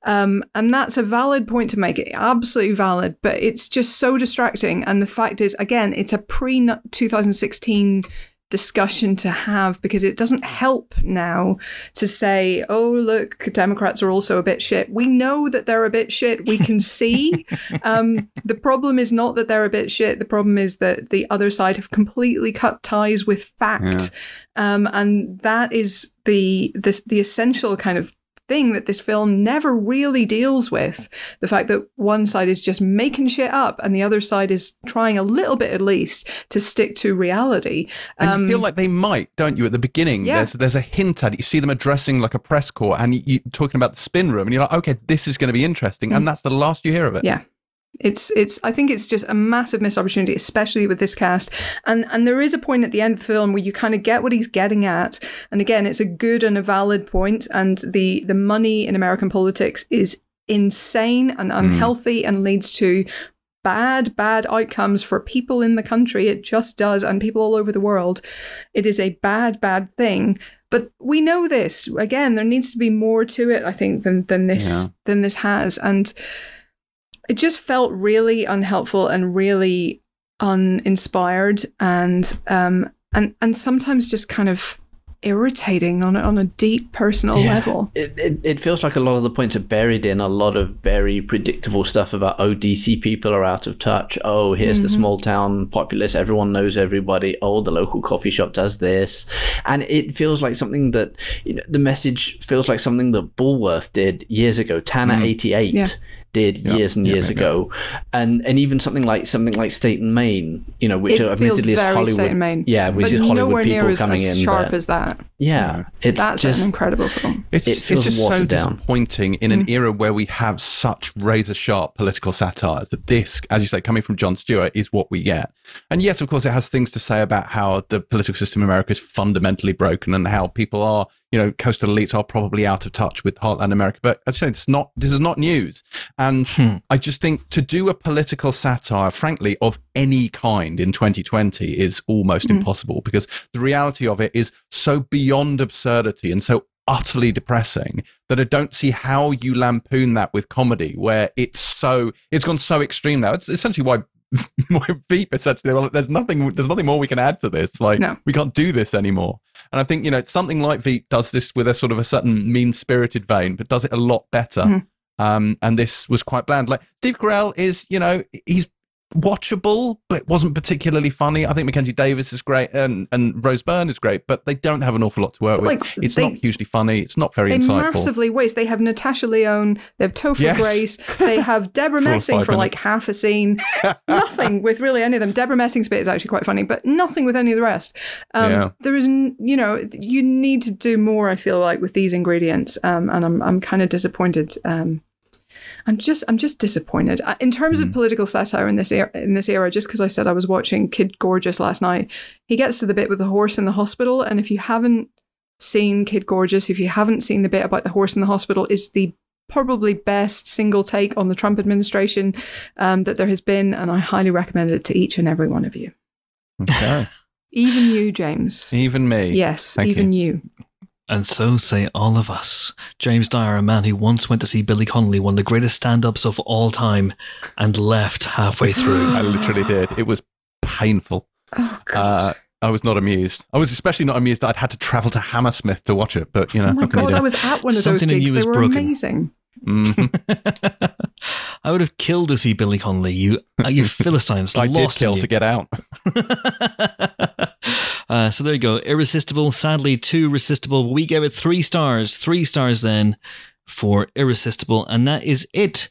Um, and that's a valid point to make, absolutely valid, but it's just so distracting. And the fact is, again, it's a pre 2016 discussion to have because it doesn't help now to say, oh, look, Democrats are also a bit shit. We know that they're a bit shit. We can see. um, the problem is not that they're a bit shit. The problem is that the other side have completely cut ties with fact. Yeah. Um, and that is the, the the essential kind of thing that this film never really deals with. The fact that one side is just making shit up and the other side is trying a little bit at least to stick to reality. And um, you feel um, like they might, don't you? At the beginning, yeah. there's there's a hint at it. You see them addressing like a press corps and you, are talking about the spin room and you're like, okay, this is going to be interesting. And that's the last you hear of it. Yeah. It's it's I think it's just a massive missed opportunity, especially with this cast. And and there is a point at the end of the film where you kind of get what he's getting at. And again, it's a good and a valid point. And the the money in American politics is insane and hmm. unhealthy mm. and leads to bad, bad outcomes for people in the country. It just does, and people all over the world. It is a bad, bad thing. But we know this. Again, there needs to be more to it, I think, than than this yeah. than this has. And it just felt really unhelpful and really uninspired and um and and sometimes just kind of irritating on a, on a deep personal yeah. level. It, it, it feels like a lot of the points are buried in a lot of very predictable stuff about oh DC people are out of touch. Oh, here's mm-hmm. the small town populace. Everyone knows everybody. Oh, the local coffee shop does this, and it feels like something that you know the message feels like something that Bulworth did years ago. Tanner mm. eighty eight. Yeah did yep. years and years yep, ago, yep. and and even something like something like State and Maine, you know, which it admittedly is Hollywood, State and Maine. yeah, which but is Hollywood people coming as in. Sharp as that. Yeah, it's that's just, an incredible film. It's, it it's just so down. disappointing in an mm. era where we have such razor sharp political satires that this, as you say, coming from Jon Stewart, is what we get. And yes, of course, it has things to say about how the political system in America is fundamentally broken and how people are you know, coastal elites are probably out of touch with Heartland America. But as I say, it's not. This is not news, and hmm. I just think to do a political satire, frankly, of any kind in 2020 is almost mm. impossible because the reality of it is so beyond absurdity and so utterly depressing that I don't see how you lampoon that with comedy, where it's so it's gone so extreme now. It's essentially why my Veep essentially. Well, there's nothing. There's nothing more we can add to this. Like No. we can't do this anymore. And I think you know something like Veep does this with a sort of a certain mean spirited vein, but does it a lot better. Mhm. Um, and this was quite bland. Like Steve Carell is, you know, he's watchable, but wasn't particularly funny. I think Mackenzie Davis is great, and and Rose Byrne is great, but they don't have an awful lot to work But, with. it's they- not hugely funny. It's not very They insightful. massively waste. They have Natasha Lyonne, they have Topher Yes. Grace, they have Debra Messing for like half a scene. nothing with really any of them. Debra Messing's bit is actually quite funny, but nothing with any of the rest. Um, Yeah. There is, you know, you need to do more. I feel like with these ingredients, um, and I'm I'm kind of disappointed. Um, I'm just I'm just disappointed Uh, in terms Hmm. of political satire in this era. In this era, just because I said I was watching Kid Gorgeous last night, he gets to the bit with the horse in the hospital, and if you haven't seen Kid Gorgeous, if you haven't seen the bit about the horse in the hospital, is the probably best single take on the Trump administration um, that there has been, and I highly recommend it to each and every one of you, Okay. even you, James. Even me. Yes, Thank even you. And so say all of us. James Dyer, a man who once went to see Billy Connolly, one of the greatest stand ups of all time, and left halfway through. I literally did. It was painful. Oh God. Uh, I was not amused. I was especially not amused that I'd had to travel to Hammersmith to watch it. But you know, oh my what can you God. I was at one of those Something in gigs. They were broken. amazing. Mhm. I would have killed to see Billy Connolly. You, uh, you Philistines, I did lost in kill you. to get out. uh, so there you go. Irresistible. Sadly, too resistible. We gave it three stars. Three stars then for Irresistible. And that is it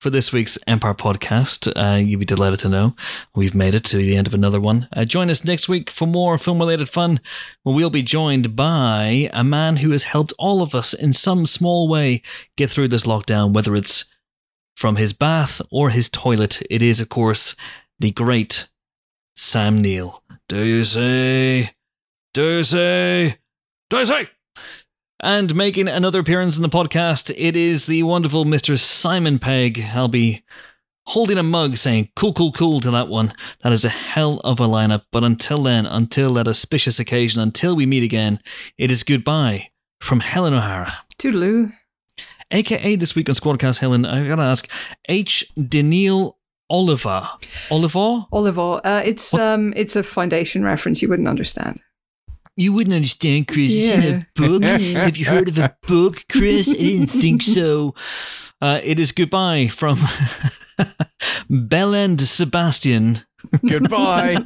for this week's Empire podcast. Uh, you'd be delighted to know we've made it to the end of another one. Uh, join us next week for more film related fun. Where we'll be joined by a man who has helped all of us in some small way get through this lockdown, whether it's from his bath or his toilet. It is, of course, the great Sam Neill. Do you say? Do you say? Do you say? And making another appearance in the podcast, it is the wonderful Mr. Simon Pegg. I'll be holding a mug saying cool, cool, cool to that one. That is a hell of a lineup. But until then, until that auspicious occasion, until we meet again, it is goodbye from Helen O'Hara. Toodaloo. AKA this week on Squadcast Helen, I gotta ask, H. Daneel Oliver. Oliver? Oliver. Uh, it's um, it's a foundation reference. You wouldn't understand. You wouldn't understand, Chris. It's in a book. Have you heard of a book, Chris? I didn't think so. Uh, it is goodbye from Bellend Sebastian. Goodbye.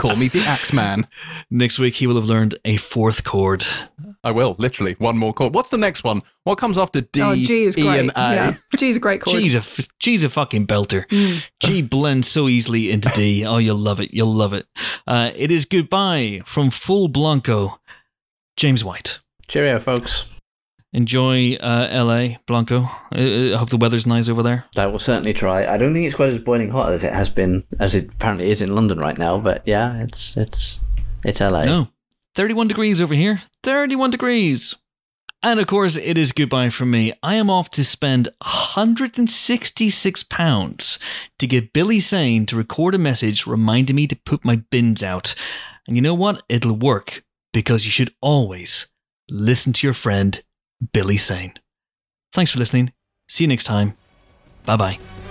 Call me the Axeman. Next week, he will have learned a fourth chord. I will literally one more chord. What's the next one? What comes after D, oh, G is E, great. and A? Yeah, G is a great chord. G's a, f- G's a fucking belter. Mm. G blends so easily into D. Oh, you'll love it. You'll love it. Uh, it is goodbye from Full Blanco, James White. Cheerio, folks. Enjoy uh, LA, Blanco. Uh, I hope the weather's nice over there. I will certainly try. I don't think it's quite as boiling hot as it has been, as it apparently is in London right now. But yeah, it's it's it's LA. No. 31 degrees over here. 31 degrees. And of course, it is goodbye from me. I am off to spend £166 to get Billy Zane to record a message reminding me to put my bins out. And you know what? It'll work because you should always listen to your friend, Billy Zane. Thanks for listening. See you next time. Bye bye.